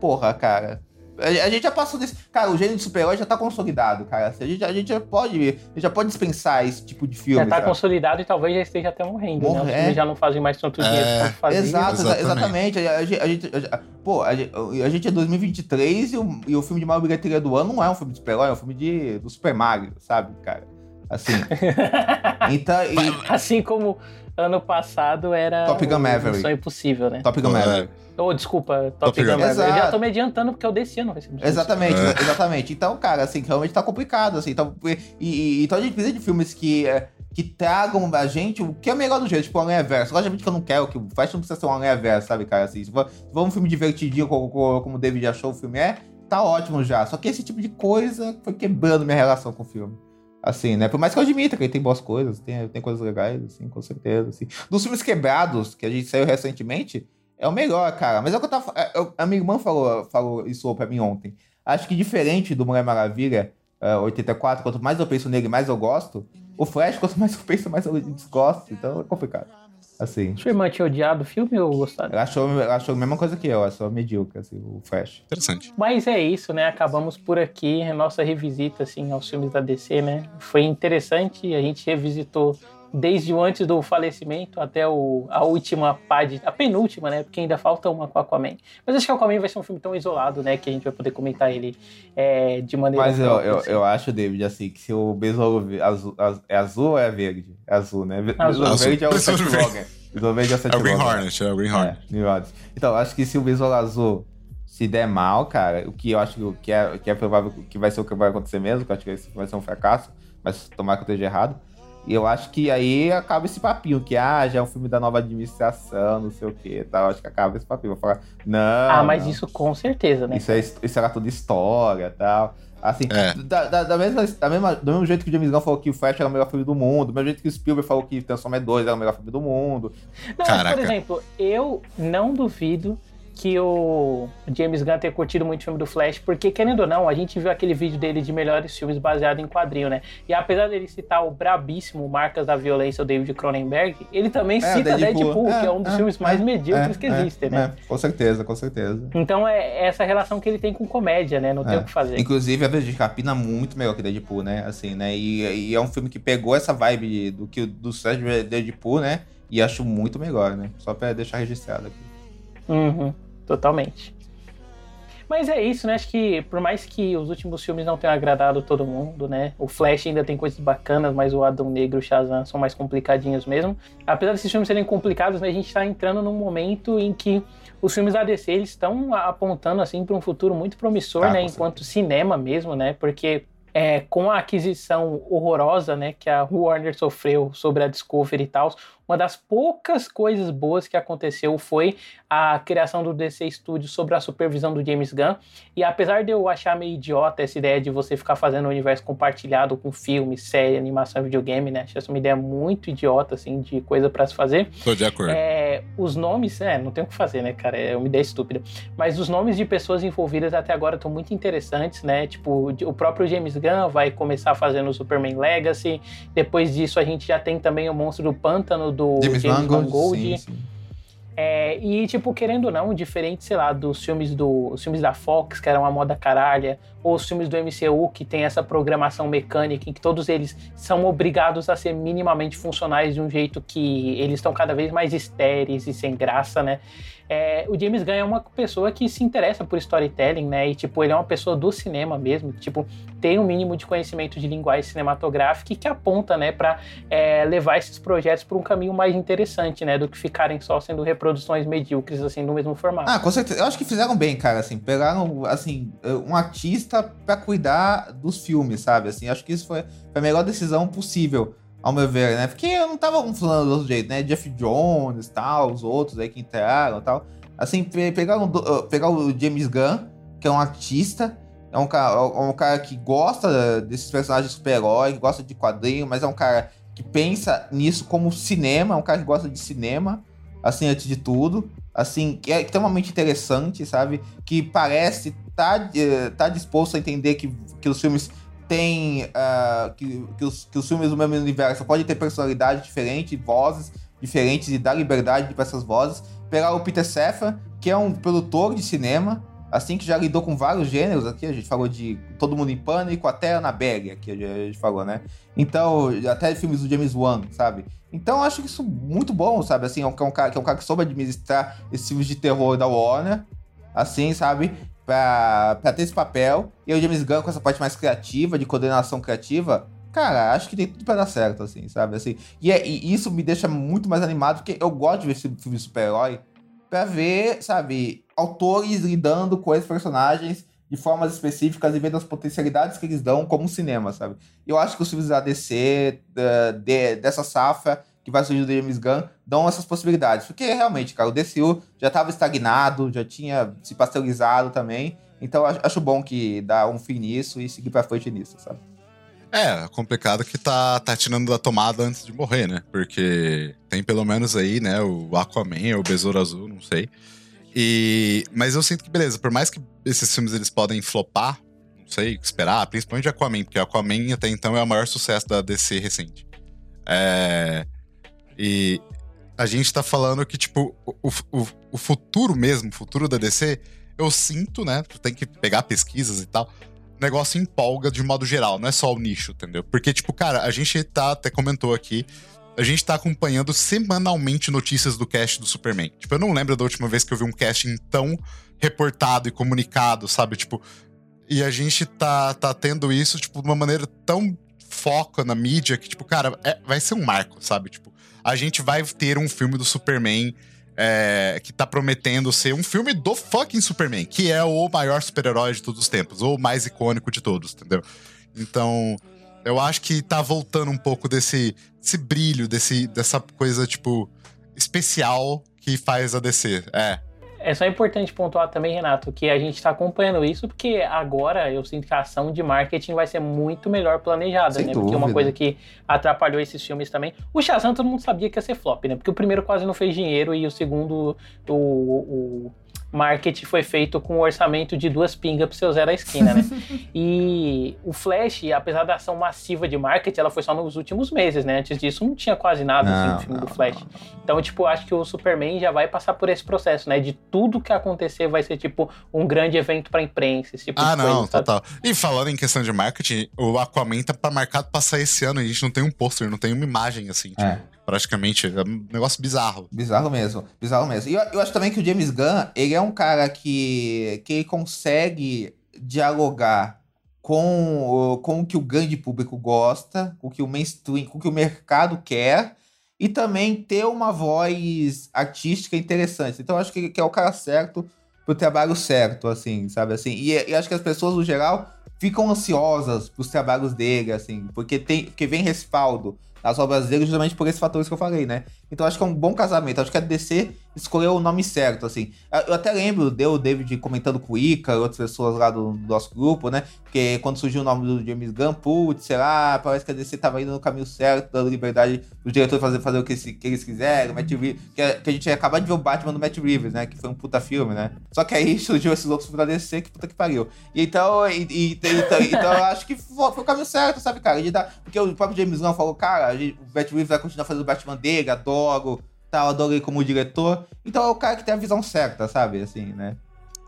porra, cara. A, gente já passou desse. Cara, o gênero de super-herói já tá consolidado, cara. Assim, a, gente, a gente já pode. A gente já pode dispensar esse tipo de filme. Já tá sabe? consolidado e talvez já esteja até morrendo, né? Morre- Os é. filmes já não fazem mais tanto dinheiro É, quanto faziam. Exato, exa- Exatamente. exatamente. A, gente- a gente, a- pô, a gente, a gente é 2023 e o, e o filme de maior bilheteria do ano não é um filme de super-herói, é um filme de, do Super Mario, sabe, cara? Assim. Então, e- assim como ano passado era Top Gun Maverick. Sonho Impossível, né? Top Gun Maverick. Oh, desculpa, Top, Top Gun Gun. Maverick. Eu já tô me adiantando porque é o desse ano vai ser Exatamente, É. exatamente. Então, cara, assim, realmente tá complicado, assim. Então, e, e- então a gente precisa de filmes que, é, que tragam a gente o que é o melhor do jeito, tipo o Aranha Verso. Logicamente que eu não quero que o Flash não precisa ser um Aranha Verso, sabe, cara? Assim, se for, se for um filme divertidinho, como, como, como o David achou o filme é, tá ótimo já. Só que esse tipo de coisa foi quebrando minha relação com o filme. Assim, né? Por mais que eu admita que ele tem boas coisas, tem, tem coisas legais, assim, com certeza. Assim. Dos filmes quebrados, que a gente saiu recentemente, é o melhor, cara. Mas é o que eu tava. é, eu- a minha irmã falou, falou isso pra mim ontem. Acho que diferente do Mulher Maravilha é, 84, quanto mais eu penso nele, mais eu gosto. O Flash, quanto mais eu penso, mais eu desgosto. Então é complicado. Assim. Sua irmã tinha odiado o filme ou gostado? Ela achou, ela achou a mesma coisa que eu, ela achou medíocre, assim, o Flash. Interessante. Mas é isso, né? Acabamos por aqui a nossa revisita assim aos filmes da DC, né? Foi interessante, a gente revisitou desde o antes do falecimento até o, a última página, a penúltima, né? Porque ainda falta uma com Aquaman. Mas acho que Aquaman vai ser um filme tão isolado, né? Que a gente vai poder comentar ele é, de maneira. Mas eu, eu, eu acho, David, assim, que se o besouro azul, az- é azul ou é verde? É azul, né? Azul. Besouro Azul. verde é o Seth verde. Rogen. Besouro verde é o Seth É o Green Rogen. Hornet, é o Green Hornet. É, New Orleans. Então, acho que se o Besouro Azul se der mal, cara, o que eu acho que é, que é provável que vai ser o que vai acontecer mesmo, que eu acho que vai ser um fracasso, mas tomara que eu esteja errado. E eu acho que aí acaba esse papinho, que ah, já é um filme da nova administração, não sei o que tal. Acho que acaba esse papinho. Vou falar, não. Ah, mas não. isso com certeza, né? Isso, é, isso era tudo história tal. Assim, É. da, da, da mesma, da mesma, do mesmo jeito que o James Gunn falou que o Flash era o melhor filme do mundo, do mesmo jeito que o Spielberg falou que Transformers 2 era o melhor filme do mundo. Não, mas, Caraca. por exemplo, eu não duvido que o James Gunn tenha curtido muito o filme do Flash, porque, querendo ou não, a gente viu aquele vídeo dele de melhores filmes baseado em quadrinho, né? E apesar dele citar o brabíssimo Marcas da Violência, o David Cronenberg, ele também É, cita Deadpool. Deadpool, É, que é um dos é, filmes mais é, medíocres é, que é, existem, né? é, com certeza, com certeza. Então é essa relação que ele tem com comédia, né? Não tem É. o que fazer. Inclusive, a Virgem Capina é muito melhor que Deadpool, né? Assim, né? E, e é um filme que pegou essa vibe do que do Sérgio Deadpool, né? E acho muito melhor, né? Só pra deixar registrado aqui. Uhum, totalmente. Mas é isso, né? Acho que por mais que os últimos filmes não tenham agradado todo mundo, né? O Flash ainda tem coisas bacanas, mas o Adão Negro e o Shazam são mais complicadinhos mesmo. Apesar desses filmes serem complicados, né, a gente tá entrando num momento em que os filmes da DC eles estão apontando assim para um futuro muito promissor, Ah, né? Enquanto cinema mesmo, né? Porque é, com a aquisição horrorosa, né, que a Warner sofreu sobre a Discovery e tal, uma das poucas coisas boas que aconteceu foi a criação do DC Studios sob a supervisão do James Gunn. E apesar de eu achar meio idiota essa ideia de você ficar fazendo um universo compartilhado com filme, série, animação, videogame, né? Acho essa uma ideia muito idiota, assim, de coisa para se fazer. Tô de acordo. É, os nomes, é, não tem o que fazer, né, cara? É uma ideia estúpida. Mas os nomes de pessoas envolvidas até agora estão muito interessantes, né? Tipo, o próprio James Gunn vai começar fazendo o Superman Legacy. Depois disso, a gente já tem também o Monstro do Pântano do James, James, Mangold. É, e, tipo, querendo ou não, diferente, sei lá, dos filmes do filmes da Fox, que eram uma moda caralha, os filmes do MCU, que tem essa programação mecânica, em que todos eles são obrigados a ser minimamente funcionais de um jeito que eles estão cada vez mais estéreis e sem graça, né? É, o James Gunn é uma pessoa que se interessa por storytelling, né? E, tipo, ele é uma pessoa do cinema mesmo, tipo, tem um mínimo de conhecimento de linguagem cinematográfica e que aponta, né, pra é, levar esses projetos para um caminho mais interessante, né? Do que ficarem só sendo reproduções medíocres, assim, no mesmo formato. Ah, com certeza. Eu acho que fizeram bem, cara, assim, pegaram, assim, um artista pra cuidar dos filmes, sabe? Assim, acho que isso foi, a melhor decisão possível, ao meu ver, né? Porque eu não tava falando do outro jeito, né? Jeff Jones, tal, os outros aí que entraram tal. Assim, pe- pegaram, do- uh, pegar o James Gunn, que é um artista, é um cara, é um cara que gosta desses personagens super-herói, que gosta de quadrinho, mas é um cara que pensa nisso como cinema, é um cara que gosta de cinema, assim, antes de tudo assim, que é extremamente interessante, sabe? Que parece tá, eh, tá disposto a entender que, que os filmes têm. ah, que, que, os, que os filmes do mesmo universo podem ter personalidade diferente, vozes diferentes e dar liberdade para essas vozes. Pegar o Peter Safran, que é um produtor de cinema, assim, que já lidou com vários gêneros aqui, a gente falou de Todo Mundo em Pânico até Annabelle, aqui a gente falou, né? Então, até filmes do James Wan, sabe? Então, acho isso muito bom, sabe? Assim, é é um cara, que é um cara que soube administrar esses filmes de terror da Warner, assim, sabe? Pra, ter esse papel. E o James Gunn com essa parte mais criativa, de coordenação criativa, cara, acho que tem tudo pra dar certo, assim, sabe? Assim, e, é, e isso me deixa muito mais animado, porque eu gosto de ver esse filme super-herói pra ver, sabe, autores lidando com esses personagens de formas específicas e vendo as potencialidades que eles dão como cinema, sabe? Eu acho que os filmes da DC, de, dessa safra que vai surgir do James Gunn, dão essas possibilidades. Porque realmente, cara, o DCU já estava estagnado, já tinha se pasteurizado também. Então acho bom que dá um fim nisso e seguir pra frente nisso, sabe? É, complicado que tá, tá tirando da tomada antes de morrer, né? Porque tem pelo menos aí, né, o Aquaman, o Besouro Azul, não sei. E, mas eu sinto que, beleza, por mais que esses filmes eles podem flopar, não sei, esperar, principalmente Aquaman, porque Aquaman até então é o maior sucesso da DC recente. É, e a gente tá falando que, tipo, o, o, o futuro mesmo, o futuro da DC, eu sinto, né? Tem que pegar pesquisas e tal. O negócio empolga de modo geral, não é só o nicho, entendeu? Porque, tipo, cara, a gente tá, até comentou aqui, a gente tá acompanhando semanalmente notícias do cast do Superman. Tipo, eu não lembro da última vez que eu vi um casting tão reportado e comunicado, sabe? Tipo, e a gente tá, tá tendo isso, tipo, de uma maneira tão foca na mídia que, tipo, cara, é, vai ser um marco, sabe? Tipo, a gente vai ter um filme do Superman é, que tá prometendo ser um filme do fucking Superman, que é o maior super-herói de todos os tempos, ou o mais icônico de todos, entendeu? Então, eu acho que tá voltando um pouco desse, desse brilho, desse, dessa coisa, tipo, especial que faz a DC. É, é só importante pontuar também, Renato, que a gente está acompanhando isso porque agora eu sinto que a ação de marketing vai ser muito melhor planejada, Sem né? Dúvida. Porque uma coisa que atrapalhou esses filmes também. O Shazam todo mundo sabia que ia ser flop, né? Porque o primeiro quase não fez dinheiro e o segundo, o, o marketing foi feito com um orçamento de duas pingas pro seu zero à esquina, né? e o Flash, apesar da ação massiva de marketing, ela foi só nos últimos meses, né? Antes disso não tinha quase nada assim, no filme não, do Flash. Não, não. Então, tipo, acho que o Superman já vai passar por esse processo, né? De tudo que acontecer vai ser, tipo, um grande evento pra imprensa, esse tipo ah, de coisa, não, total. E falando em questão de marketing, o Aquaman tá marcado pra sair esse ano e a gente não tem um pôster, não tem uma imagem, assim, tipo... É praticamente. É um negócio bizarro. Bizarro mesmo. Bizarro mesmo. E eu, eu acho também que o James Gunn, ele é um cara que, que consegue dialogar com, com o que o grande público gosta, com o que o mainstream, com o que o mercado quer, e também ter uma voz artística interessante. Então acho que, que é o cara certo pro trabalho certo, assim, sabe? Assim, e, e acho que as pessoas, no geral, ficam ansiosas pros trabalhos dele, assim, porque tem porque vem respaldo as obras dele justamente por esses fatores que eu falei, né? Então acho que é um bom casamento. Acho que a DC escolheu o nome certo, assim. Eu até lembro, deu o David comentando com o Ica e outras pessoas lá do, do, nosso grupo, né? Porque quando surgiu o nome do James Gunn, putz, será? Parece que a DC tava indo no caminho certo, dando liberdade do diretor fazer, fazer o que, que eles quiserem, Matt Reeves, que, que, a gente ia acabar de ver o Batman do Matt Reeves, né? Que foi um puta filme, né? Só que aí surgiu esses outros filmes da DC, que puta que pariu. Então, e, e, então, então eu acho que foi, foi, o caminho certo, sabe, cara? Dar, porque o próprio James Gunn falou, cara, o Matt Reeves vai continuar fazendo o Batman dele, adoro tal, adoro ele como diretor. Então é o cara que tem a visão certa, sabe? Assim, né?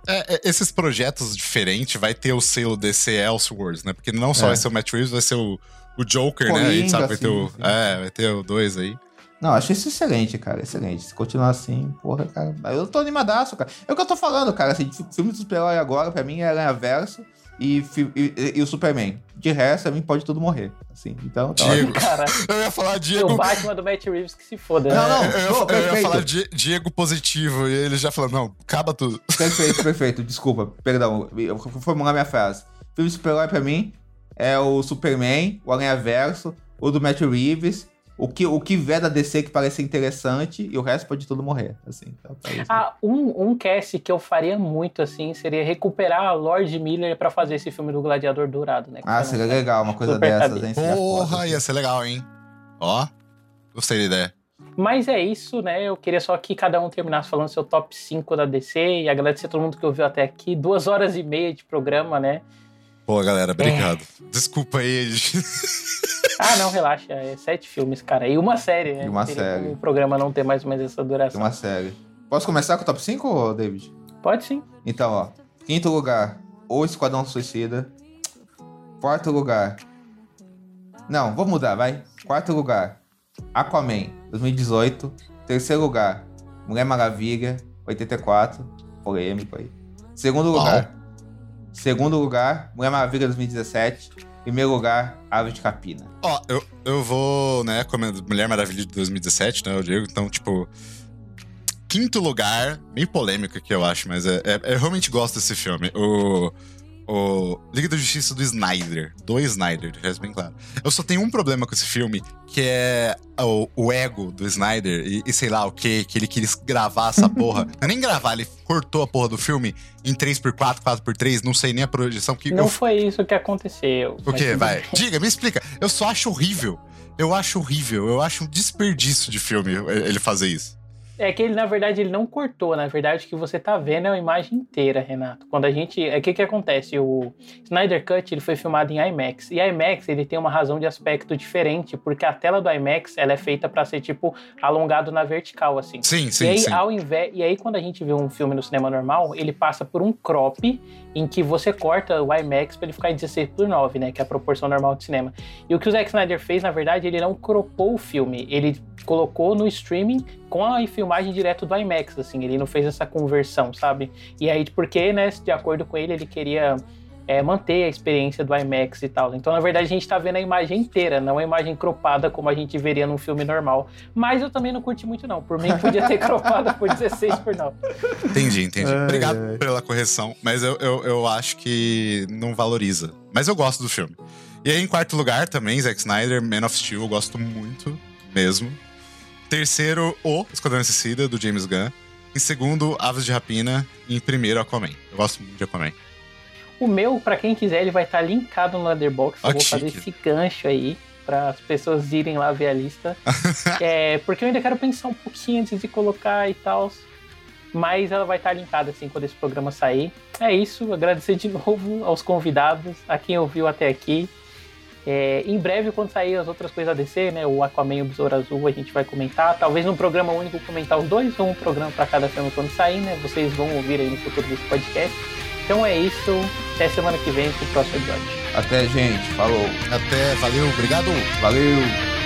É, é, esses projetos diferentes vai ter o selo DC Elseworlds, né? Porque não só é. vai ser o Matt Reeves, vai ser o, o Joker, Coringa, né? A gente sabe, vai ter o. É, vai ter o dois aí. Não, achei isso excelente, cara. Excelente. Se continuar assim, porra, cara. Eu tô animadaço, cara. É o que eu tô falando, cara. Assim, filme do super-herói agora, pra mim, é Aranha Verso e, e, e, o Superman. De resto, a mim pode tudo morrer. Assim, então. Tá Diego. Eu ia falar Diego. O Batman do Matt Reeves que se foda. Não, não. Eu, eu, eu ia falar Diego positivo e ele já falou: não, acaba tudo. Perfeito, perfeito. Desculpa, perdão. Eu vou formular minha frase. Filme super-herói pra mim é o Superman, o Aranha Verso, o do Matt Reeves o que, o que vier da DC que parece interessante e o resto pode tudo morrer, assim. Então, tá ah, um, um cast que eu faria muito, assim, seria recuperar a Lord Miller para fazer esse filme do Gladiador Dourado, né? Ah, seria legal, uma coisa dessas, hein? Porra, ia ser legal, hein? Ó, gostei da ideia. Mas é isso, né? Eu queria só que cada um terminasse falando seu top 5 da DC e agradecer a todo mundo que ouviu até aqui. Duas horas e meia de programa, né? Pô, galera, obrigado. É. Desculpa aí. Ah, não, relaxa. É sete filmes, cara. E uma série, né? E uma série. O programa não ter mais ou menos essa duração. E uma série. Posso começar com o top 5, David? Pode sim. Então, ó. Quinto lugar, O Esquadrão Suicida. Quarto lugar. Não, vou mudar, vai. Quarto lugar, Aquaman, 2018. Terceiro lugar, Mulher Maravilha, 84. Polêmico aí. Segundo lugar. Segundo lugar, Mulher Maravilha 2017. primeiro lugar, Ave de Capina. Ó, eu, eu vou, né, como Mulher Maravilha de 2017, né, eu digo, então, tipo... Quinto lugar, meio polêmico aqui, eu acho, mas é, é, eu realmente gosto desse filme. O o Liga da Justiça do Snyder, do Snyder, de bem claro. Eu só tenho um problema com esse filme, que é o, o ego do Snyder e, e, sei lá o que, que ele quis gravar essa porra. Não nem gravar, ele cortou a porra do filme em 3x4, 4x3, não sei nem a projeção que. Não eu... foi isso que aconteceu. O que? Vai. Diga, me explica. Eu só acho horrível. Eu acho horrível. Eu acho um desperdício de filme ele fazer isso. É que ele, na verdade, ele não cortou. Na verdade, o que você tá vendo é a imagem inteira, Renato. Quando a gente. O é, que que acontece? O Snyder Cut ele foi filmado em IMAX. E IMAX ele tem uma razão de aspecto diferente, porque a tela do IMAX ela é feita para ser, tipo, alongado na vertical, assim. Sim, sim. E aí, sim. Ao invés, e aí, quando a gente vê um filme no cinema normal, ele passa por um crop em que você corta o IMAX para ele ficar em 16 por 9, né? Que é a proporção normal de cinema. E o que o Zack Snyder fez, na verdade, ele não cropou o filme. Ele colocou no streaming com a filmagem direto do IMAX, assim, ele não fez essa conversão, sabe? E aí, porque, né, de acordo com ele, ele queria é, manter a experiência do IMAX e tal. Então, na verdade, a gente tá vendo a imagem inteira, não a imagem cropada como a gente veria num filme normal. Mas eu também não curti muito, não. Por mim, podia ter cropada por 16 por 9. Entendi, entendi. Obrigado pela correção, mas eu, eu, eu acho que não valoriza. Mas eu gosto do filme. E aí, em quarto lugar, também, Zack Snyder, Man of Steel, eu gosto muito mesmo. Terceiro, O Esquadrão Suicida, do James Gunn. Em segundo, Aves de Rapina. E em primeiro, Aquaman. Eu gosto muito de Aquaman. O meu, para quem quiser, ele vai estar tá linkado no Letterboxd. eu vou fazer esse gancho aí para as pessoas irem lá ver a lista. é, porque eu ainda quero pensar um pouquinho antes de colocar e tal. Mas ela vai estar tá linkada assim quando esse programa sair. É isso, agradecer de novo aos convidados, a quem ouviu até aqui. É, em breve, quando sair as outras coisas da DC, né, o Aquaman e o Besouro Azul, a gente vai comentar. Talvez num programa único comentar os dois, ou um programa para cada filme quando sair, né? Vocês vão ouvir aí no futuro desse podcast. Então é isso. Até semana que vem com o próximo episódio. Até, gente. Falou. Até. Valeu. Obrigado. Valeu.